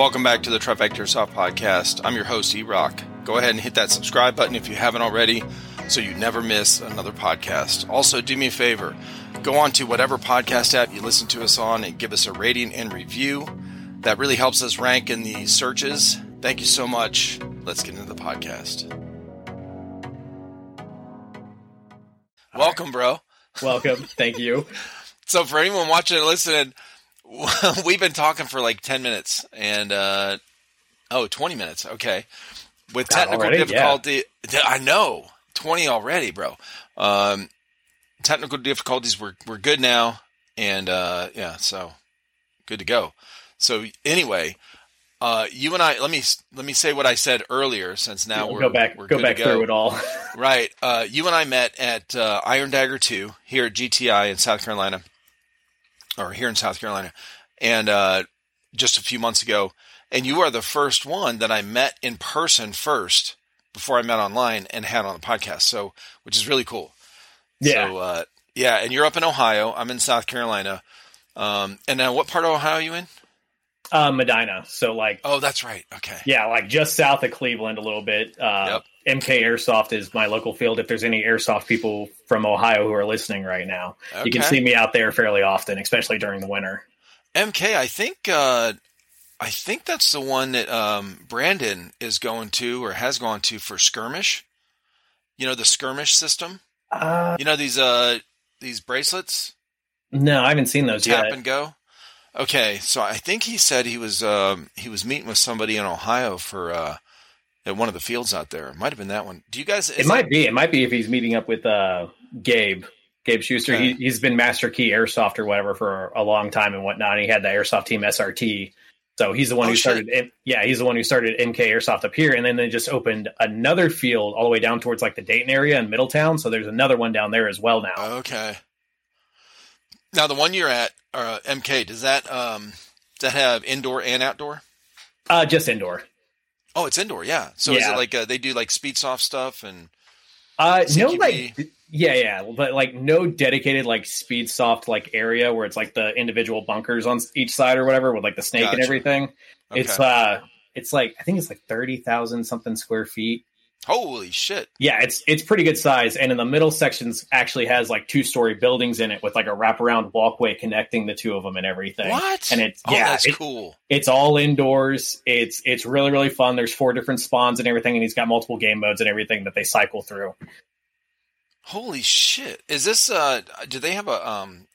Welcome back to the Trifecta Soft Podcast. I'm your host, E Rock. Go ahead and hit that subscribe button if you haven't already so you never miss another podcast. Also, do me a favor go on to whatever podcast app you listen to us on and give us a rating and review. That really helps us rank in the searches. Thank you so much. Let's get into the podcast. Welcome, bro. Welcome. Thank you. So, for anyone watching and listening, we've been talking for like 10 minutes and, uh, oh, 20 minutes. Okay. With technical already? difficulty. I know. 20 already, bro. Um, technical difficulties, we're, we're good now. And, uh, yeah, so good to go. So, anyway, uh, you and I, let me, let me say what I said earlier since now We'll we're, go back we're go back to go. through it all. Right. Uh, you and I met at uh, Iron Dagger 2 here at GTI in South Carolina, or here in South Carolina, and uh, just a few months ago. And you are the first one that I met in person first before I met online and had on the podcast. So, which is really cool. Yeah. So, uh, yeah. And you're up in Ohio. I'm in South Carolina. Um, and now, what part of Ohio are you in? Uh, Medina. So like Oh, that's right. Okay. yeah, like just south of Cleveland a little bit. Uh MK Airsoft is my local field. If there's any airsoft people from Ohio who are listening right now, you can see me out there fairly often, especially during the winter. MK, I think uh, I think that's the one that um, Brandon is going to or has gone to for skirmish. You know the skirmish system. Uh, You know these uh these bracelets, no, I haven't seen those tap yet. and go. Okay, so I think he said he was um, he was meeting with somebody in Ohio for uh, at one of the fields out there. It might have been that one. Do you guys? It might be. It might be if he's meeting up with uh, Gabe. Gabe Schuster. Okay. He, he's been Master Key Airsoft or whatever for a long time and whatnot. And he had the Airsoft team SRT. So he's the one Oh, who started. Yeah, he's the one who started MK Airsoft up here, and then they just opened another field all the way down towards like the Dayton area and Middletown. So there's another one down there as well now. Okay. Now the one you're at, uh, MK, does that um, does that have indoor and outdoor? Uh, just indoor. Oh, it's indoor, yeah. So is it like uh, they do like speed soft stuff and Uh, no, like yeah, yeah, but like no dedicated like speed soft like area where it's like the individual bunkers on each side or whatever with like the snake and everything. okay. It's uh, it's like I think it's like thirty thousand something square feet. Holy shit. Yeah, it's it's pretty good size, and in the middle sections actually has like two story buildings in it with like a wraparound walkway connecting the two of them and everything. What? And it's oh, yeah, that's it- cool. it's all indoors. It's it's really really fun. There's four different spawns and everything, and he's got multiple game modes and everything that they cycle through. Holy shit. Is this uh do they have a um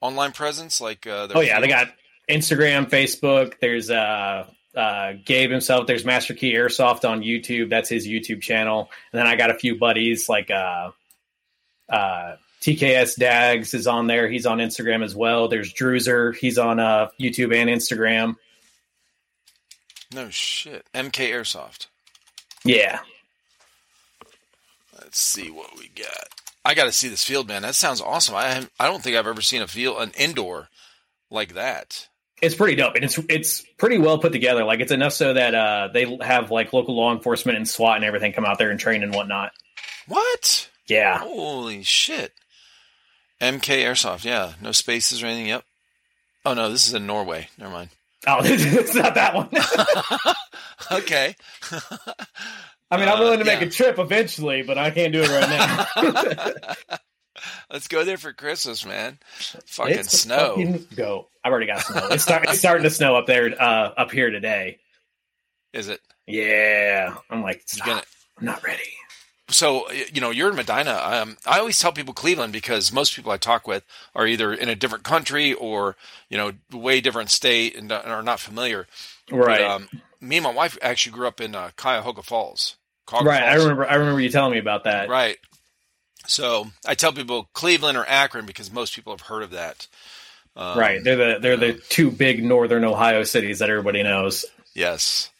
online presence like uh Oh yeah, they got Instagram, Facebook. There's uh, uh, Gabe himself. There's Master Key Airsoft on YouTube. That's his YouTube channel. And then I got a few buddies like uh, uh, TKS Dags is on there. He's on Instagram as well. There's Druzer. He's on uh, YouTube and Instagram. No shit. MK Airsoft. Yeah, Let's see what we got. I got to see this field, man. That sounds awesome. I I don't think I've ever seen a field an indoor like that. It's pretty dope, and it's it's pretty well put together. Like it's enough so that uh, they have like local law enforcement and SWAT and everything come out there and train and whatnot. What? Yeah, Holy shit. MK Airsoft. Yeah, no spaces or anything. Yep. Oh no, this is in Norway. Never mind. oh, it's not that one. Okay. I mean, I'm Uh, willing to make yeah. a trip eventually, but I can't do it right now. Let's go there for Christmas, man. Fucking It's snow. fucking go. I've already got snow. It's, start, it's starting to snow up there, uh, up here today. Is it? Yeah, I'm like, stop. gonna? I'm not ready. So you know, you're in Medina. Um, I always tell people Cleveland because most people I talk with are either in a different country or you know, way different state and don't- are not familiar. Right, But, um, me and my wife actually grew up in uh, Cuyahoga Falls. Right. I remember. I remember you telling me about that. Right. So I tell people Cleveland or Akron because most people have heard of that. Um, right. They're the they're the two big northern Ohio cities that everybody knows. Yes.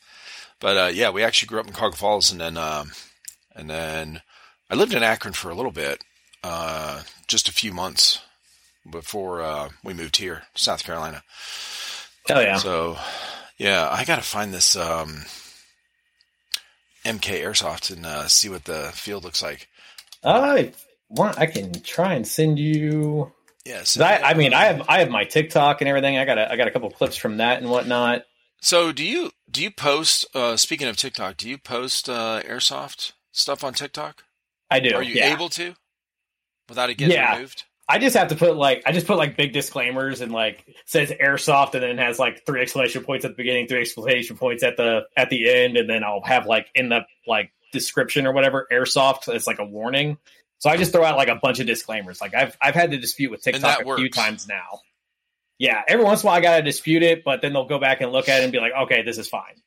But uh, yeah, we actually grew up in Cuyahoga Falls, and then um, and then I lived in Akron for a little bit, uh, just a few months before uh, we moved here, South Carolina. Oh yeah. So yeah, I got to find this um, MK Airsoft and uh, see what the field looks like. I want. I can try and send you. Yes, 'cause I, I mean, I have I have my TikTok and everything. I got a, I got a couple clips from that and whatnot. So do you do you post? Uh, speaking of TikTok, do you post uh, airsoft stuff on TikTok? I do. Are you yeah. able to without it getting Yeah. removed? I just have to put like I just put like big disclaimers and like says airsoft and then has like three exclamation points at the beginning, three exclamation points at the at the end, and then I'll have like in the like description or whatever airsoft as like a warning. So I just throw out like a bunch of disclaimers. Like I've I've had to dispute with TikTok a few times now. Yeah, every once in a while I gotta dispute it, but then they'll go back and look at it and be like, okay, this is fine.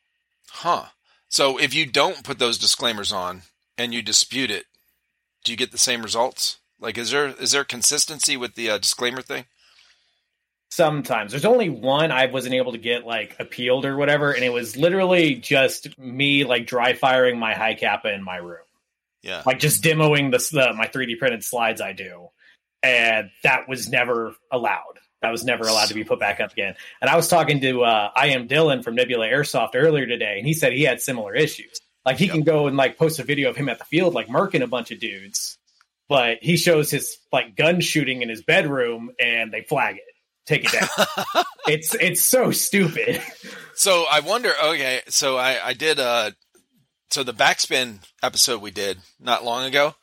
Huh. So if you don't put those disclaimers on and you dispute it, do you get the same results? Like, is there is there consistency with the uh, disclaimer thing? Sometimes there's only one I wasn't able to get like appealed or whatever, and it was literally just me like dry firing my Hi-Capa in my room. Yeah. like just demoing the, the my 3D printed slides I do, and that was never allowed. That was never allowed to be put back up again. And I was talking to uh, I am Dylan from Nebula Airsoft earlier today, and he said he had similar issues. Like he Yep. can go and like post a video of him at the field, like murking a bunch of dudes, but he shows his like gun shooting in his bedroom, and they flag it, take it down. it's it's so stupid. So I wonder. Okay, so I I did uh, so the backspin episode we did not long ago.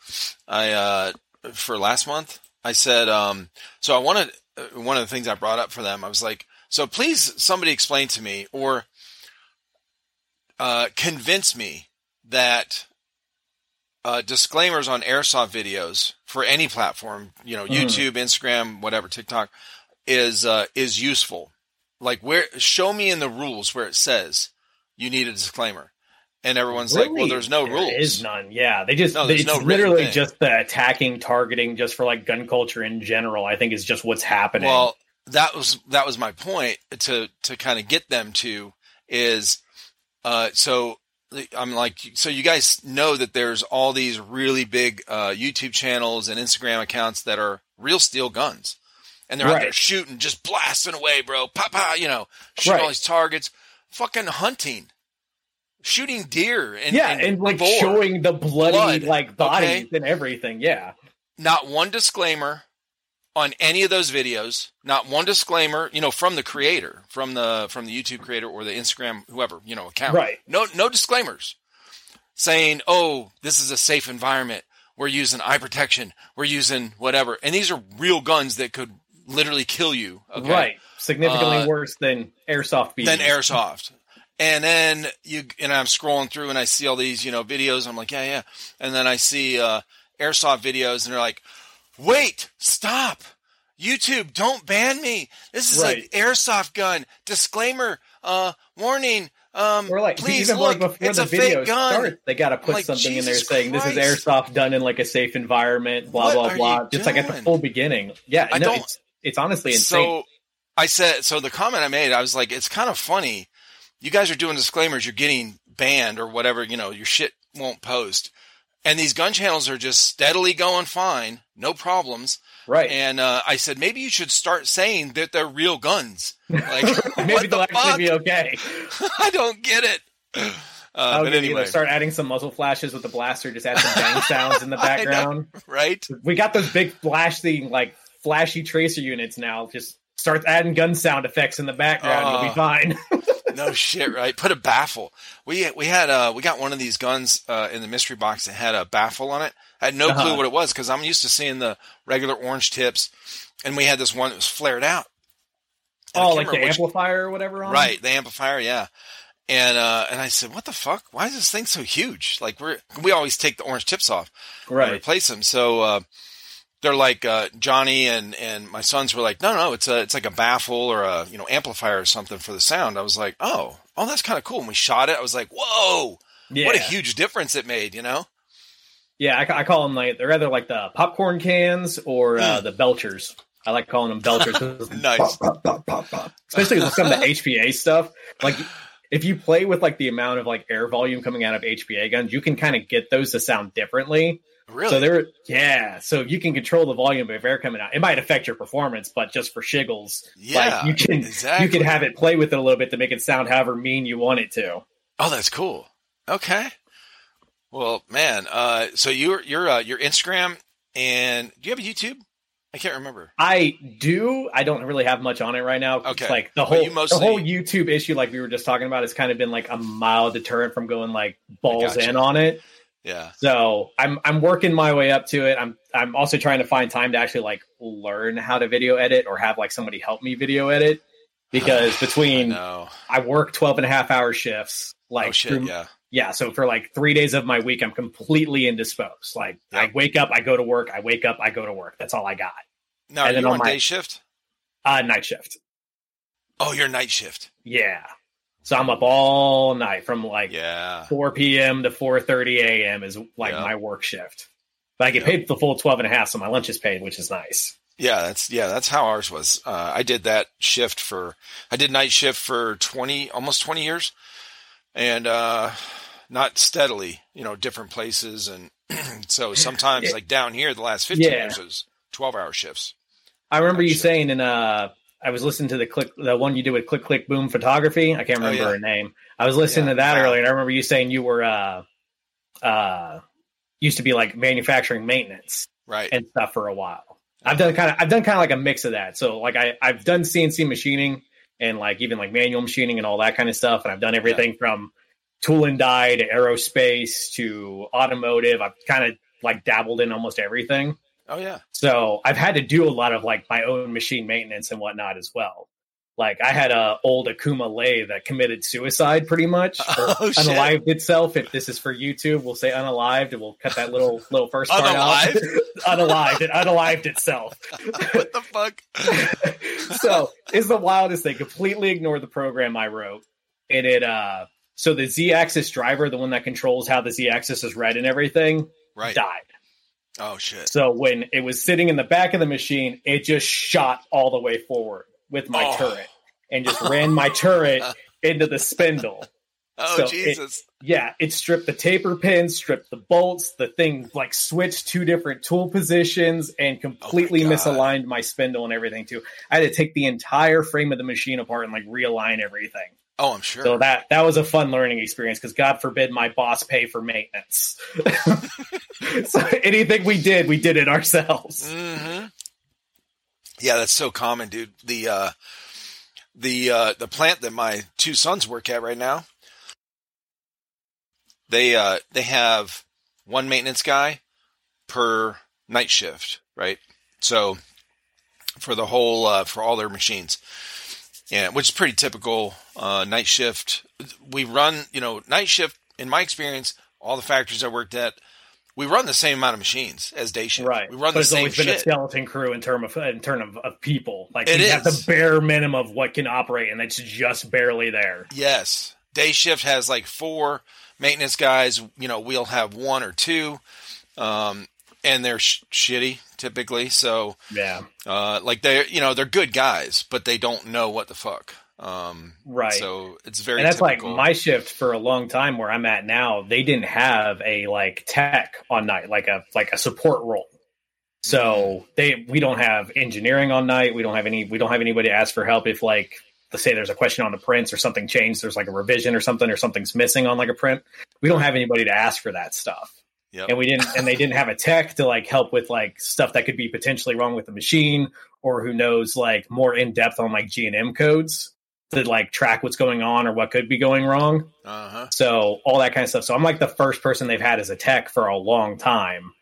I uh for last month I said um so I wanted uh, one of the things I brought up for them. I was like, so please somebody explain to me or uh convince me that uh, disclaimers on airsoft videos for any platform, you know, Mhm. YouTube, Instagram, whatever, TikTok, is uh, is useful. Like, where show me in the rules where it says you need a disclaimer, and everyone's like, "Well, there's no there rules." is none. Yeah, they just No, it's no literally thing. just the attacking, targeting, just for like gun culture in general. I think is just what's happening. Well, that was that was my point to to kind of get them to is uh so I'm like so you guys know that there's all these really big uh YouTube channels and Instagram accounts that are real steel guns. And they're out there shooting, just blasting away, bro. Pa pa, you know, shooting all these targets, fucking hunting, shooting deer and yeah, and, like boar. showing the bloody Blood, like bodies okay? and everything. Yeah, not one disclaimer on any of those videos. Not one disclaimer you know from the creator from the from the youtube creator or the instagram whoever you know account. Right. no no disclaimers saying oh this is a safe environment. We're using eye protection. We're using whatever. And these are real guns that could literally kill you okay right. Significantly Uh, worse than airsoft BBs. than airsoft. And then you and I'm scrolling through and I see all these, you know, videos. I'm like, yeah, yeah. And then I see uh, airsoft videos, and they're like, wait, stop, YouTube, don't ban me. This is Right. an airsoft gun. Disclaimer, uh, warning. Um, Or like please even look, like before it's the a video fake gun. starts, they got to put like, something in there Jesus saying this is airsoft done in like a safe environment. Blah What blah blah. Just like at the full beginning. Yeah, I no, don't- it's it's honestly insane. So I said, so the comment I made, I was like, it's kind of funny. You guys are doing disclaimers, you're getting banned or whatever, you know, your shit won't post. And these gun channels are just steadily going fine, no problems. right. And uh, I said, maybe you should start saying that they're real guns. Like, Maybe they'll the actually fuck? be okay. I don't get it. Uh, I but anyway, start adding some muzzle flashes with the blaster, just add some bang sounds in the I know. background. right? We got those big flashing, like flashy tracer units now. Just start adding gun sound effects in the background. You'll Oh. be fine. no shit, right? Put a baffle. We we had uh we got one of these guns uh in the mystery box that had a baffle on it. I had no Uh-huh. clue what it was because I'm used to seeing the regular orange tips, and we had this one that was flared out. And oh, like the which- amplifier or whatever on right? The amplifier, yeah. And uh and I said, what the fuck? Why is this thing so huge? Like we're we always take the orange tips off and Right. replace them. So uh, they're like uh, Johnny and and my sons were like, no, no, it's a it's like a baffle or a you know amplifier or something for the sound. I was like, oh, oh, that's kind of cool. And we shot it. I was like, whoa, Yeah. what a huge difference it made. You know? Yeah, I, I call them like they're either like the popcorn cans or uh, the belchers. I like calling them belchers, Nice. Pop, pop, pop, pop, pop. especially with some of the HPA stuff. Like if you play with like the amount of like air volume coming out of HPA guns, you can kind of get those to sound differently. Really? So they're yeah, so you can control the volume of air coming out. It might affect your performance, but just for shiggles, yeah. like you can exactly. you can have it play with it a little bit to make it sound however mean you want it to. Oh, that's cool. Okay. Well, man. Uh, so you're you're uh, your Instagram and do you have a YouTube? I can't remember. I do. I don't really have much on it right now. Okay. It's like the whole mostly- the whole YouTube issue, like we were just talking about, has kind of been like a mild deterrent from going like balls in on it. Yeah. So I'm I'm working my way up to it. I'm I'm also trying to find time to actually like learn how to video edit or have like somebody help me video edit because between No. I work 12 and a half hour shifts like oh shit. through- Yeah. yeah, so for like 3 days of my week I'm completely indisposed. Like I wake up, I go to work, I wake up, I go to work. That's all I got. Now are And then on my- day shift? Uh night shift. Oh, you're night shift. Yeah. So I'm up all night from like Yeah. 4 p.m. to 4:30 a.m. is like Yeah. my work shift. But I get Yeah. paid the full 12 and a half, so my lunch is paid, which is nice. Yeah, that's yeah, that's how ours was. Uh, I did that shift for I did night shift for twenty almost twenty years, and uh, not steadily, you know, different places, and so sometimes like down here, the last fifteen Yeah. years was twelve hour shifts. I remember you Gotcha. saying in uh I was listening to the click the one you did with click click boom photography. I can't Oh, remember yeah. her name. I was listening Yeah, to that wow. earlier and I remember you saying you were uh uh used to be like manufacturing maintenance Right. and stuff for a while. I've done kind of I've done kind of like a mix of that. So like I I've done CNC machining and like even like manual machining and all that kind of stuff and I've done everything from tool and die to aerospace to automotive. I've kind of like dabbled in almost everything. Oh yeah. So I've had to do a lot of like my own machine maintenance and whatnot as well. Like I had a old Okuma Lay that committed suicide pretty much, Oh, shit. unalived itself. If this is for YouTube, we'll say unalived and we'll cut that little little first part out. unalived. It unalived itself. what the fuck? so it's the wildest thing. Completely ignored the program I wrote. And it uh so the Z axis driver, the one that controls how the Z axis is read and everything, Right. died. Oh shit. So when it was sitting in the back of the machine, it just shot all the way forward with my Oh. turret and just ran my turret into the spindle. Oh So it- Jesus. Yeah, it stripped the taper pins, stripped the bolts, the thing like switched two different tool positions and oh, completely God. misaligned my spindle and everything too. I had to take the entire frame of the machine apart and like realign everything. Oh, I'm sure. So that that was a fun learning experience because God forbid my boss pay for maintenance. so anything we did, we did it ourselves. hmm Yeah, that's so common, dude. The uh, the uh, the plant that my two sons work at right now, they uh, they have one maintenance guy per night shift, right? So for the whole uh, for all their machines, yeah, which is pretty typical uh, night shift. We run, you know, night shift. In my experience, all the factories I worked at, we run the same amount of machines as day shift. Right. We run but the it's same always been a skeleton crew in term of in term of, of people. Like It you have the bare minimum of what can operate, and it's just barely there. Yes. Day shift has like four maintenance guys. You know, we'll have one or two, um, and they're sh- shitty typically. So, Yeah. uh, like they're you know they're good guys, but they don't know what the fuck. Um, Right. So it's very. and that's typical. like my shift for a long time where I'm at now. They didn't have a like tech on night, like a like a support role. So Mm-hmm. they we don't have engineering on night. We don't have any. We don't have anybody to ask for help if like let's say there's a question on the prints or something changed. There's like a revision or something or something's missing on like a print. We don't have anybody to ask for that stuff. Yep. And we didn't, and they didn't have a tech to like help with like stuff that could be potentially wrong with the machine, or who knows like more in depth on like G and M codes to like track what's going on or what could be going wrong. Uh huh. So all that kind of stuff. So I'm like the first person they've had as a tech for a long time.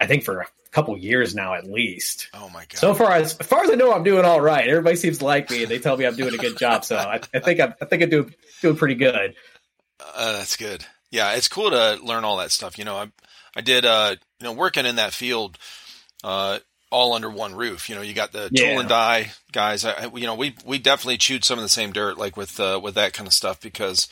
I think for a couple years now at least. Oh my god. So far as, as far as I know, I'm doing all right. Everybody seems to like me and they tell me I'm doing a good job. So I, I think I'm, I think I'm doing doing pretty good. Uh, that's good. Yeah, it's cool to learn all that stuff. You know, I I did uh you know working in that field uh all under one roof. You know, you got the Yeah. tool and die guys. I, you know, we we definitely chewed some of the same dirt like with uh, with that kind of stuff because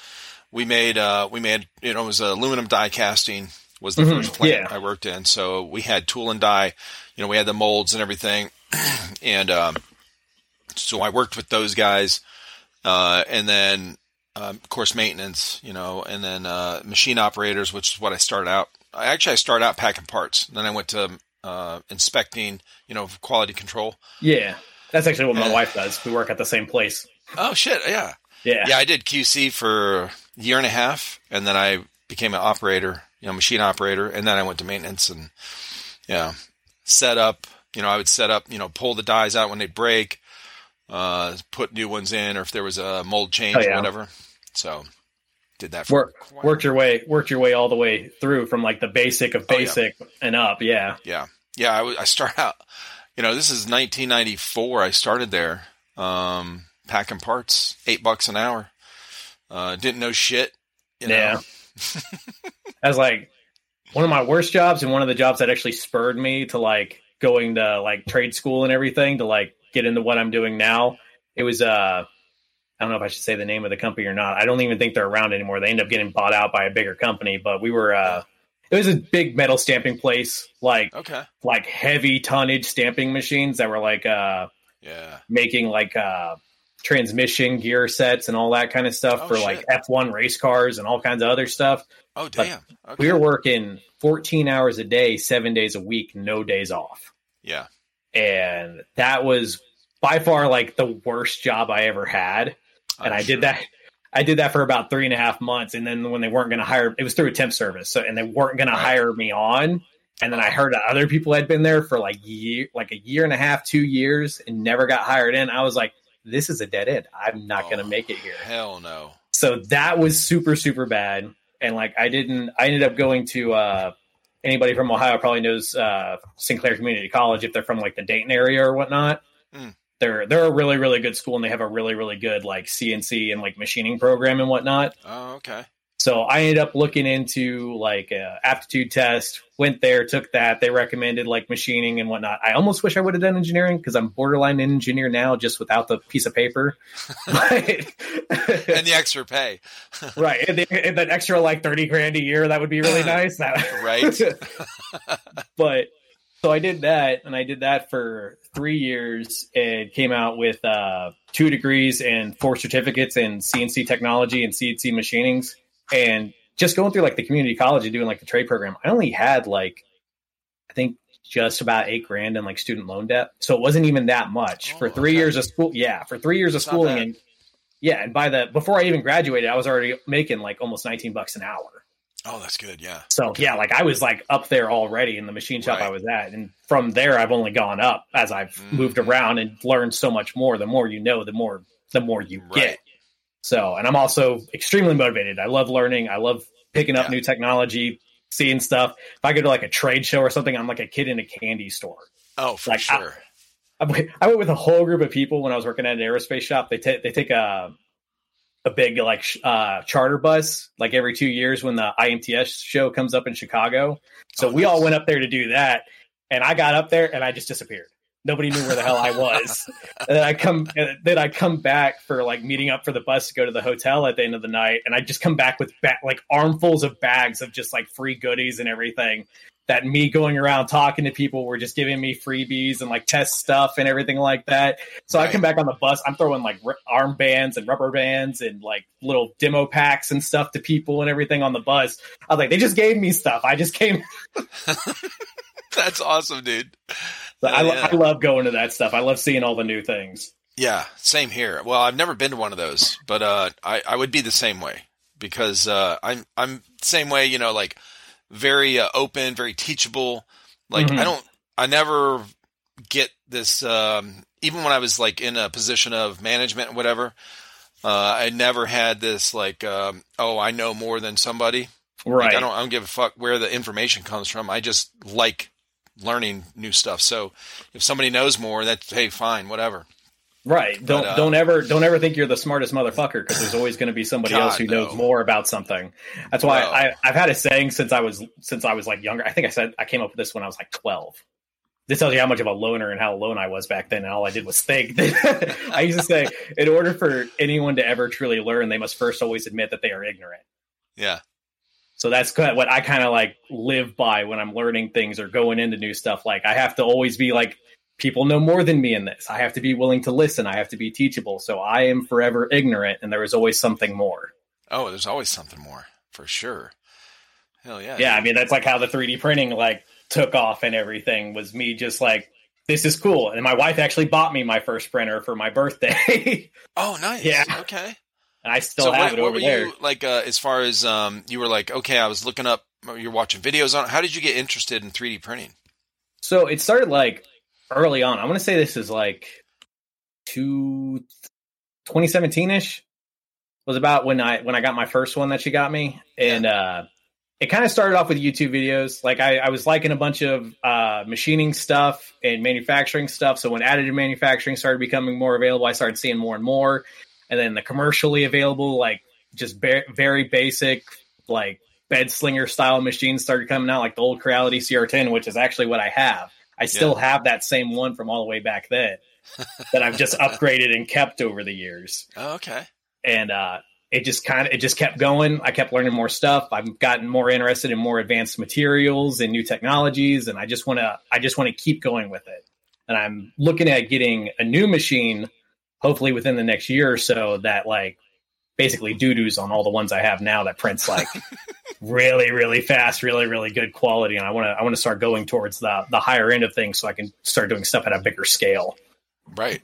we made uh we made you know it was aluminum die casting was the Mhm, first plant yeah. I worked in. So we had tool and die. You know, we had the molds and everything, and um, so I worked with those guys, uh, and then um, of course maintenance, you know, and then uh, machine operators, which is what I started out. I actually I started out packing parts, then I went to uh, inspecting, you know, quality control. Yeah. That's actually what my wife does. We work at the same place. Oh shit, yeah, Yeah. yeah. I did QC for a year and a half, and then I became an operator, you know, machine operator, and then I went to maintenance and yeah, set up, You know, I would set up, you know, pull the dies out when they break, uh, put new ones in, or if there was a mold change Oh, yeah. or whatever. So did that for Work, quite- worked your way, worked your way all the way through from like the basic of Oh, yeah. basic and up. Yeah. Yeah, yeah. I, w- I start out. You know, this is 1994. I started there, um, packing parts, eight bucks an hour. Uh, didn't know shit. You know? Yeah. As like one of my worst jobs and one of the jobs that actually spurred me to like going to like trade school and everything to like get into what I'm doing now. It was uh I don't know if I should say the name of the company or not. I don't even think they're around anymore. They end up getting bought out by a bigger company, but we were uh it was a big metal stamping place, like Okay. like heavy tonnage stamping machines that were like uh Yeah. making like uh transmission gear sets and all that kind of stuff Oh, for shit. like F1 race cars and all kinds of other stuff. Oh damn. Okay. We were working 14 hours a day, 7 days a week, no days off. yeah. And that was by far like the worst job I ever had. And I'm I sure. did that I did that for about three and a half months. And then when they weren't going to hire, it was through a temp service. So, and they weren't going Right. to hire me on. And then I heard that other people had been there for like year, like a year and a half, two years, and never got hired in. I was like, this is a dead end. I'm not going to Oh, make it here. Hell no. So that was super, super bad. And like, I didn't, I ended up going to, uh, anybody from Ohio probably knows, uh, Sinclair Community College if they're from like the Dayton area or whatnot. They're, they're a really, really good school and they have a really, really good like CNC and like machining program and whatnot. Oh, okay. So I ended up looking into like a aptitude test, went there, took that. They recommended like machining and whatnot. I almost wish I would have done engineering because I'm borderline engineer now, just without the piece of paper. And the extra pay. right, and, the, and that extra like thirty grand a year that would be really nice. That Right. but so I did that, and I did that for three years, and came out with uh, two degrees and four certificates in CNC technology and CNC machinings, and just going through like the community college and doing like the trade program. I only had like I think just about eight grand in like student loan debt, so it wasn't even that much Oh, for three okay. years of school. Yeah, for three years of It's schooling, and yeah, and by the before I even graduated, I was already making like almost nineteen bucks an hour. Oh, that's good. Yeah. So yeah, like I was like up there already in the machine shop Right. I was at, and from there I've only gone up as I've Mhm. moved around and learned so much more. The more you know, the more the more you Right. get. So, and I'm also extremely motivated. I love learning. I love picking up Yeah. new technology, seeing stuff. If I go to like a trade show or something, I'm like a kid in a candy store. Oh, for Like, sure. I I went with a whole group of people when I was working at an aerospace shop. They take they take a a big like uh, charter bus like every two years when the IMTS show comes up in Chicago. So Oh, we all went up there to do that, and I got up there and I just disappeared. Nobody knew where the hell I was. and then I come then I come back for like meeting up for the bus to go to the hotel at the end of the night, and I just come back with ba- like armfuls of bags of just like free goodies and everything that me going around talking to people were just giving me freebies and like test stuff and everything like that. So I come back on the bus, I'm throwing like r- armbands and rubber bands and like little demo packs and stuff to people and everything on the bus. I was like, they just gave me stuff. I just came. That's awesome, dude. I, Yeah, yeah. I love going to that stuff. I love seeing all the new things. Yeah, same here. Well, I've never been to one of those, but uh, I I would be the same way because uh, I'm I'm same way. You know, like very uh, open, very teachable. Like Mhm. I don't, I never get this. Um, even when I was like in a position of management, or whatever, uh, I never had this like, um, oh, I know more than somebody. Like, Right. I don't. I don't give a fuck where the information comes from. I just like learning new stuff. So if somebody knows more, that's hey, fine, whatever. Right. Don't But, uh, don't ever don't ever think you're the smartest motherfucker because there's always going to be somebody God, else who knows more about something. That's why No. I, I've had a saying since I was since I was like younger. I think I said I came up with this when I was like 12. This tells you how much of a loner and how alone I was back then, and all I did was think. I used to say, in order for anyone to ever truly learn, they must first always admit that they are ignorant. Yeah. So that's kind of what I kind of like live by when I'm learning things or going into new stuff. Like I have to always be like, people know more than me in this. I have to be willing to listen. I have to be teachable. So I am forever ignorant, and there is always something more. Oh, there's always something more for sure. Hell yeah. Yeah, I mean that's like how the 3D printing like took off and everything was me just like this is cool. And my wife actually bought me my first printer for my birthday, Oh, nice. Yeah. Okay. and I still so have what, it what over were there. you like uh, as far as um you were like okay I was looking up you're watching videos on how did you get interested in 3D printing? So it started like early on. I want to say this is like two 2017 ish was about when I when I got my first one that she got me, and yeah. uh, it kind of started off with YouTube videos. Like I, I was liking a bunch of uh, machining stuff and manufacturing stuff. So when additive manufacturing started becoming more available, I started seeing more and more. And then the commercially available, like just ba- very basic, like bed slinger style machines started coming out, like the old Creality CR10, which is actually what I have. I still yeah. have that same one from all the way back then that I've just upgraded and kept over the years. Oh, okay. And uh, it just kind of it just kept going. I kept learning more stuff. I've gotten more interested in more advanced materials and new technologies, and I just want to I just want to keep going with it. And I'm looking at getting a new machine, hopefully within the next year or so, that like basically doo doos on all the ones I have now that prints like really, really fast, really, really good quality. And I want to, I want to start going towards the, the higher end of things so I can start doing stuff at a bigger scale. Right.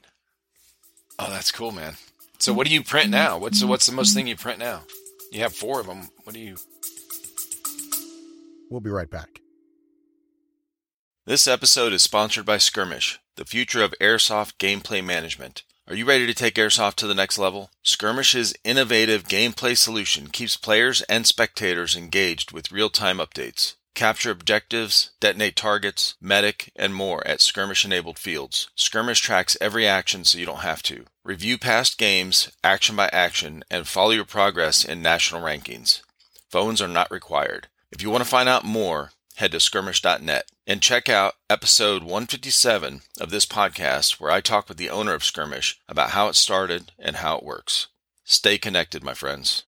Oh, that's cool, man. So what do you print now? What's what's the most thing you print now? You have four of them. What do you? We'll be right back. This episode is sponsored by Skirmish, the future of airsoft gameplay management. Are you ready to take airsoft to the next level? Skirmish's innovative gameplay solution keeps players and spectators engaged with real-time updates. Capture objectives, detonate targets, medic, and more at skirmish enabled fields. Skirmish tracks every action so you don't have to. Review past games, action by action, and follow your progress in national rankings. Phones are not required. If you want to find out more, head to skirmish.net and check out episode 157 of this podcast where I talk with the owner of Skirmish about how it started and how it works. Stay connected, my friends.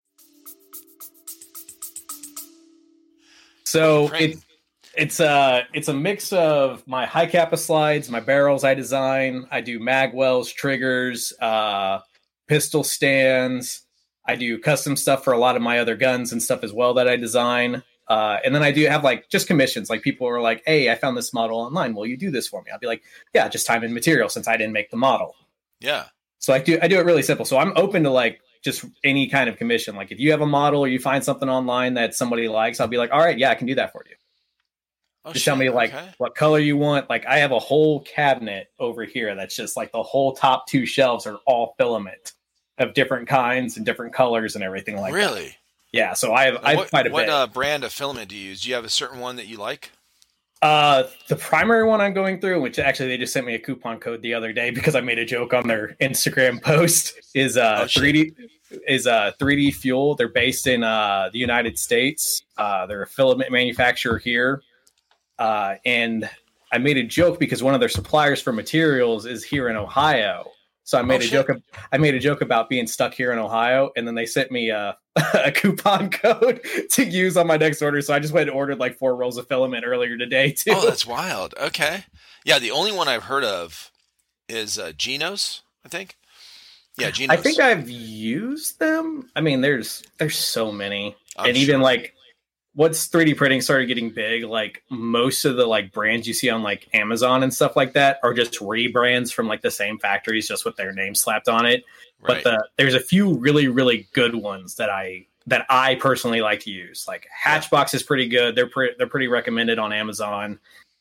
So it, it's a it's a mix of my Hi-Capa slides, my barrels I design. I do magwells, triggers, uh, pistol stands. I do custom stuff for a lot of my other guns and stuff as well that I design. Uh, and then I do have like just commissions. Like people are like, "Hey, I found this model online. Will you do this for me?" I'll be like, "Yeah, just time and material since I didn't make the model." Yeah. So I do I do it really simple. So I'm open to like just any kind of commission. Like if you have a model or you find something online that somebody likes, I'll be like, all right, yeah, I can do that for you. Oh, just shit. tell me like okay. what color you want. Like I have a whole cabinet over here that's just like the whole top two shelves are all filament of different kinds and different colors and everything like really? that. Really? Yeah. So I have I have quite a what, bit. What uh, brand of filament do you use? Do you have a certain one that you like? Uh, the primary one I'm going through, which actually they just sent me a coupon code the other day because I made a joke on their Instagram post, is uh oh, 3D is uh 3D Fuel. They're based in uh the United States. Uh, they're a filament manufacturer here. Uh, and I made a joke because one of their suppliers for materials is here in Ohio. So I made oh, a shit. joke. I made a joke about being stuck here in Ohio, and then they sent me a, a, coupon code to use on my next order. So I just went and ordered like four rolls of filament earlier today too. Oh, that's wild. Okay, yeah. The only one I've heard of is uh, Genos. I think. Yeah, Genos. I think I've used them. I mean, there's there's so many, I'm and sure. even like once 3D printing started getting big, like most of the like brands you see on like Amazon and stuff like that are just rebrands from like the same factories, just with their name slapped on it. Right. But the, there's a few really really good ones that I that I personally like to use. Like Hatchbox yeah. is pretty good. They're pretty they're pretty recommended on Amazon.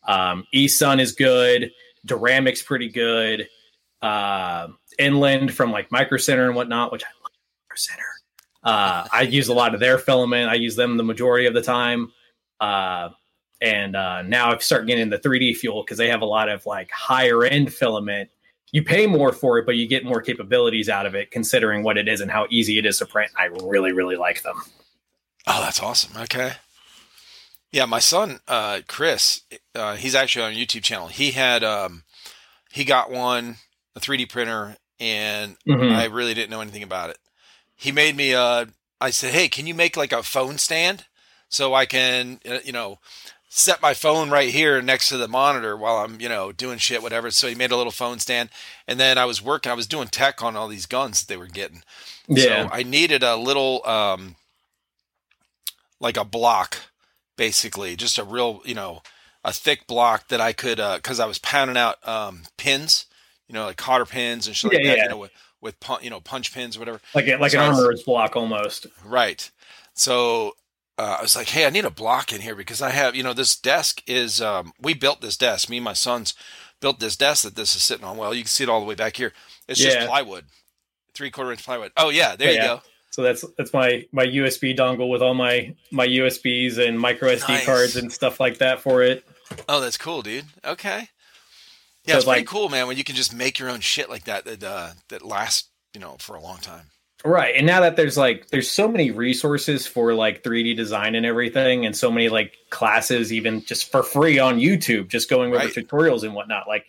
Um, eSun is good. Duramic's pretty good. Uh, Inland from like Micro Center and whatnot, which I love Micro Center. Uh, I use a lot of their filament. I use them the majority of the time. Uh, and uh, now I've started getting the 3D fuel because they have a lot of like higher end filament. You pay more for it, but you get more capabilities out of it, considering what it is and how easy it is to print. I really, really like them. Oh, that's awesome. Okay. Yeah, my son, uh, Chris, uh, he's actually on a YouTube channel. He had, um, he got one, a 3D printer, and mm-hmm. I really didn't know anything about it he made me uh I said, "Hey, can you make like a phone stand so I can uh, you know set my phone right here next to the monitor while I'm, you know, doing shit whatever." So he made a little phone stand and then I was working I was doing tech on all these guns that they were getting. Yeah. So I needed a little um like a block basically, just a real, you know, a thick block that I could uh cuz I was pounding out um pins, you know, like cotter pins and shit yeah, like that, yeah. you know, with, with you know punch pins, or whatever. Like like so an armorer's block almost. Right. So uh, I was like, hey, I need a block in here because I have you know this desk is um, we built this desk. Me and my sons built this desk that this is sitting on. Well, you can see it all the way back here. It's just plywood, three quarter inch plywood. Oh yeah, there you go. So that's that's my my USB dongle with all my my USBs and micro SD Nice. cards and stuff like that for it. Oh, that's cool, dude. Okay. Yeah, So, it's pretty cool, man. When you can just make your own shit like that that uh, that lasts, you know, for a long time. Right. And now that there's like there's so many resources for like 3D design and everything and so many like classes even just for free on YouTube just going over Right. tutorials and whatnot. Like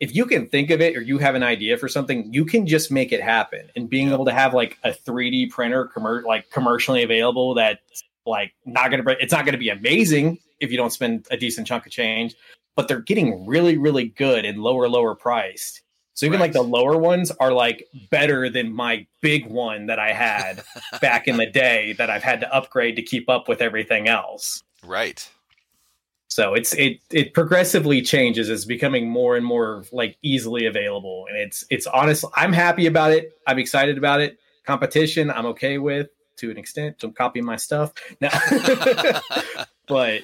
if you can think of it or you have an idea for something, you can just make it happen. And being able to have like a 3D printer commer- like commercially available that's like not to it's not going to be amazing if you don't spend a decent chunk of change, but they're getting really really good and lower lower priced. So even Right. like the lower ones are like better than my big one that I had back in the day that I've had to upgrade to keep up with everything else. Right. So it's it it progressively changes. It's becoming more and more like easily available, and it's it's honest. I'm happy about it. I'm excited about it. Competition, I'm okay with to an extent. Don't copy my stuff, no. but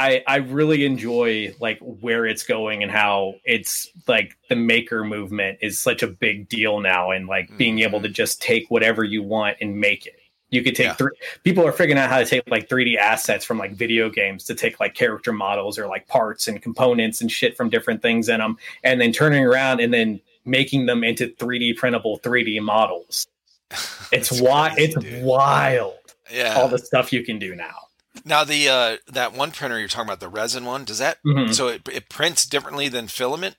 I I really enjoy like where it's going and how it's like the maker movement is such a big deal now, and like being able mm-hmm. to just take whatever you want and make it. You could take Yeah. three. People are figuring out how to take like 3D assets from like video games to take like character models or like parts and components and shit from different things in them, and then turning around and then making them into 3D printable 3D models. It's wild. It's dude. wild. Yeah. All the stuff you can do now. Now the uh, that one printer you're talking about, the resin one, does that Mhm. so it, it prints differently than filament?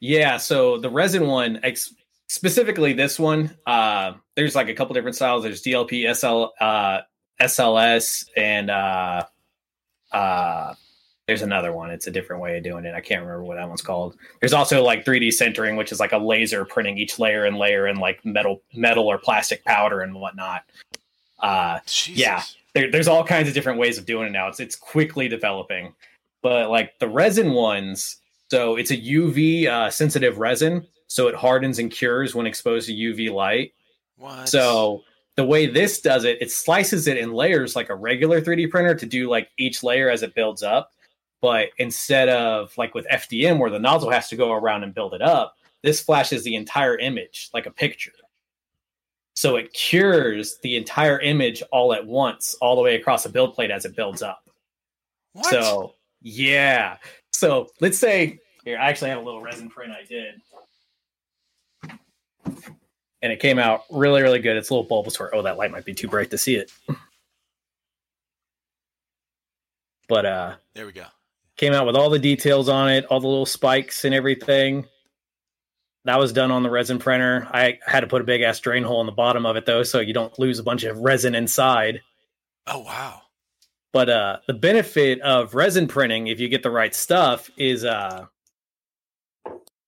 Yeah, so the resin one, ex- specifically this one, uh, there's like a couple different styles. There's DLP, SL, uh, SLS, and uh, uh, there's another one. It's a different way of doing it. I can't remember what that one's called. There's also like 3D sintering, which is like a laser printing each layer and layer in like metal, metal or plastic powder and whatnot. Uh, Jesus. Yeah. There, there's all kinds of different ways of doing it now. It's it's quickly developing, but like the resin ones, so it's a UV uh, sensitive resin, so it hardens and cures when exposed to UV light. What? So the way this does it, it slices it in layers like a regular 3D printer to do like each layer as it builds up. But instead of like with FDM where the nozzle has to go around and build it up, this flashes the entire image like a picture. So it cures the entire image all at once, all the way across the build plate as it builds up. what? So yeah. So let's say here, I actually have a little resin print I did. And it came out really, really good. It's a little Bulbasaur. Oh, that light might be too bright to see it. But uh there we go. came out with all the details on it, all the little spikes and everything. That was done on the resin printer. I had to put a big ass drain hole in the bottom of it though, so you don't lose a bunch of resin inside. Oh wow. But uh, the benefit of resin printing, if you get the right stuff, is uh,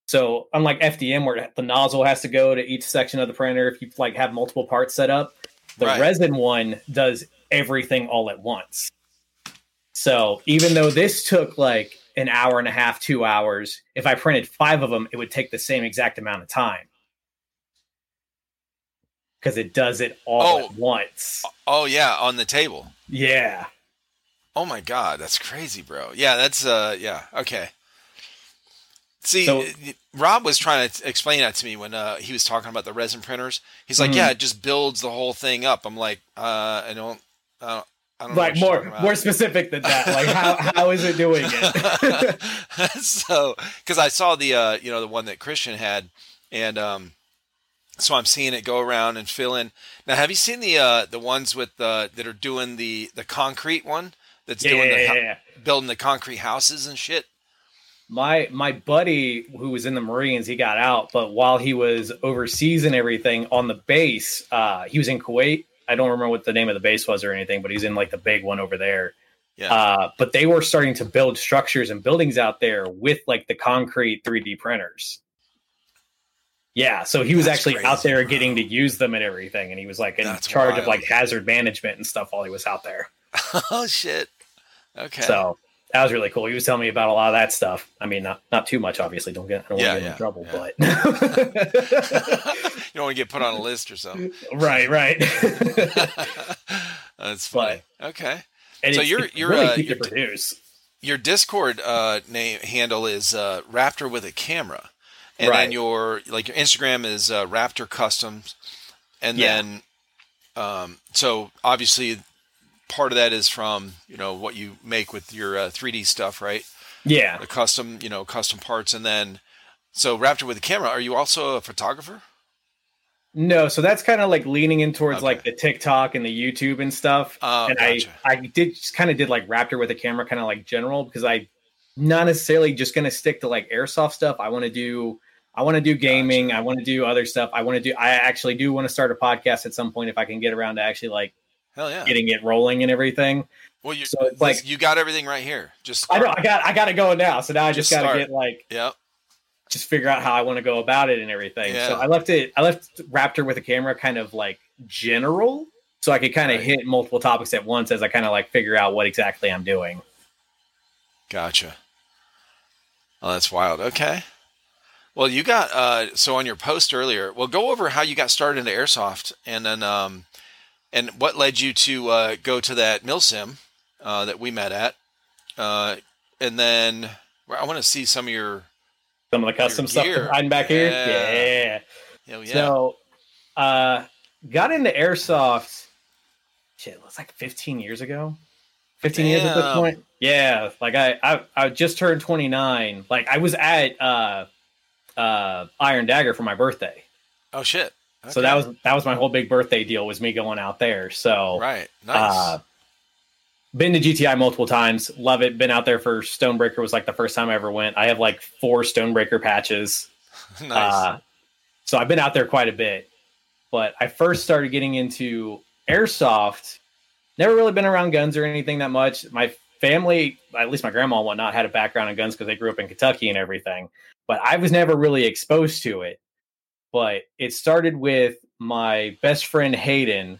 so unlike FDM where the nozzle has to go to each section of the printer, if you like have multiple parts set up, the Right. resin one does everything all at once. So even though this took like an hour and a half, two hours, if I printed five of them, it would take the same exact amount of time because it does it all Oh. at once. Oh yeah, on the table. Yeah. Oh my god, that's crazy, bro. Yeah, that's uh yeah, okay. See, So- Rob was trying to explain that to me when uh, he was talking about the resin printers. He's like, Mhm. "Yeah, it just builds the whole thing up." I'm like, "Uh, I don't, I don't, I don't know like more more specific than that like how how is it doing it so, because I saw the uh, you know the one that Christian had, and um, so I'm seeing it go around and fill in. Now, have you seen the uh the ones with uh that are doing the the concrete one that's yeah, doing the yeah, yeah. building the concrete houses and shit? my my buddy who was in the marines he got out but while he was overseas and everything on the base uh he was in kuwait i don't remember what the name of the base was or anything but he's in like the big one over there Yeah. uh but they were starting to build structures and buildings out there with like the concrete 3d printers yeah so he was That's actually crazy, out there bro. getting to use them and everything and he was like in That's charge of like hazard management and stuff while he was out there oh shit. Okay. So that was really cool. He was telling me about a lot of that stuff. I mean, not not too much, obviously. Don't get I don't Yeah, want to get yeah, in trouble, yeah. but you don't want to get put on a list or something. right, right. That's funny. okay. and So you're- you're, really uh, cheap produce. your Discord uh, name handle is uh, Raptor with a camera, and Right. then your like your Instagram is uh, Raptor Customs, and Yeah. then um, so obviously part of that is from you know what you make with your uh, 3D stuff, right? Yeah. The custom you know custom parts, and then so Raptor with the camera. Are you also a photographer? No, so that's kind of like leaning in towards Okay. like the TikTok and the YouTube and stuff. Oh, and gotcha. I I did just kind of did like Raptor with a camera, kind of like general because I not necessarily just gonna stick to like airsoft stuff. I want to do I want to do gaming. Gotcha. I want to do other stuff. I want to do. I actually do want to start a podcast at some point if I can get around to actually like Hell yeah! getting it rolling and everything. Well, you So it's like- you got everything right here. Just I know I got I got to go now, so now I just, Just got to start. get like Yep. just figure out how I want to go about it and everything. Yeah. So I left it. I left Raptor with a camera kind of like general, so I could kind of Right. hit multiple topics at once as I kind of like figure out what exactly I'm doing. Gotcha. Oh, that's wild. Okay. Well, you got uh, so on your post earlier. Well, go over how you got started into airsoft, and then um, and what led you to uh, go to that milsim uh, that we met at, uh, and then I want to see some of your. Some of the custom stuff hiding back here. Yeah. Yeah. Hell yeah. So, uh, got into airsoft. Shit, it was like 15 years ago. 15 years at this point. Yeah, like I, I, I just turned 29. Like I was at uh, uh, Iron Dagger for my birthday. oh shit. So that was that was my whole big birthday deal was me going out there. So right. Nice. uh, been to GTI multiple times, love it. Been out there for Stonebreaker was like the first time I ever went. I have like four Stonebreaker patches. nice. Uh, so I've been out there quite a bit. But I first started getting into airsoft. Never really been around guns or anything that much. My family, at least my grandma and whatnot, had a background in guns because they grew up in Kentucky and everything. But I was never really exposed to it. But it started with my best friend Hayden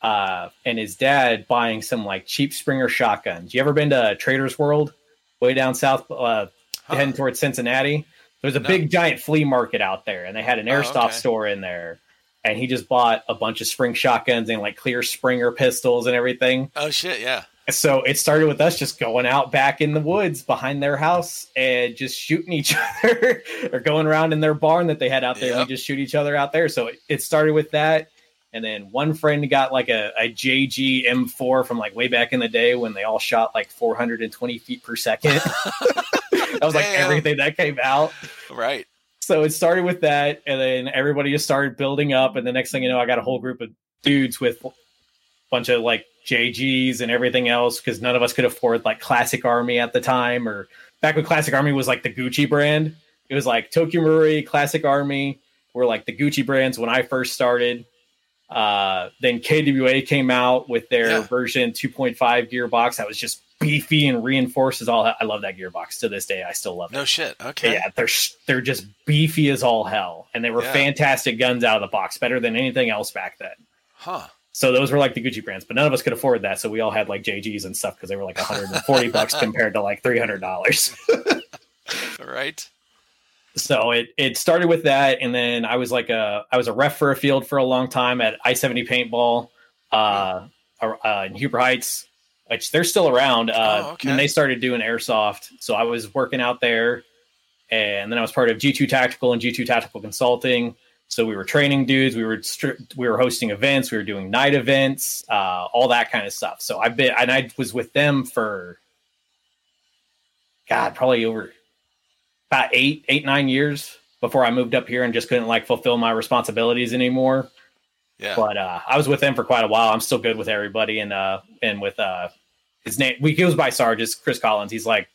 uh, and his dad buying some like cheap Springer shotguns. You ever been to Trader's World, way down south, uh, Huh. heading towards Cincinnati? There's a No. big giant flea market out there, and they had an Oh, airsoft okay. store in there. And he just bought a bunch of spring shotguns and like clear Springer pistols and everything. oh shit. Yeah. So it started with us just going out back in the woods behind their house and just shooting each other or going around in their barn that they had out there. and Yep. We just shoot each other out there. So it, it started with that. And then one friend got like a, a JG M4 from like way back in the day when they all shot like 420 feet per second. that was like Damn. everything that came out. Right. So it started with that, and then everybody just started building up. And the next thing you know, I got a whole group of dudes with a bunch of like JGs and everything else because none of us could afford like Classic Army at the time, or back when Classic Army was like the Gucci brand. It was like Tokyo Marui, Classic Army were like the Gucci brands when I first started. Uh, then KWA came out with their Yeah. version 2.5 gearbox that was just beefy and reinforces all. I love that gearbox to this day. I still love it. No shit. Okay. Yeah, they're they're just beefy as all hell, and they were Yeah. fantastic guns out of the box, better than anything else back then. Huh. So those were like the Gucci brands, but none of us could afford that. So we all had like JGs and stuff because they were like 140 bucks compared to like 300 dollars. Right. So it it started with that, and then I was like a I was a ref for a field for a long time at I seventy paintball, uh, uh, in Huber Heights, which they're still around. Uh, Oh, okay. And they started doing airsoft, so I was working out there, and then I was part of G two Tactical and G two Tactical Consulting. So we were training dudes, we were stri- we were hosting events, we were doing night events, uh, all that kind of stuff. So I've been and I was with them for God, probably over about eight, eight, nine years before I moved up here and just couldn't like fulfill my responsibilities anymore. Yeah. But uh, I was with them for quite a while. I'm still good with everybody, and uh, and with uh, his name, we goes by Sarge. It's Chris Collins. He's like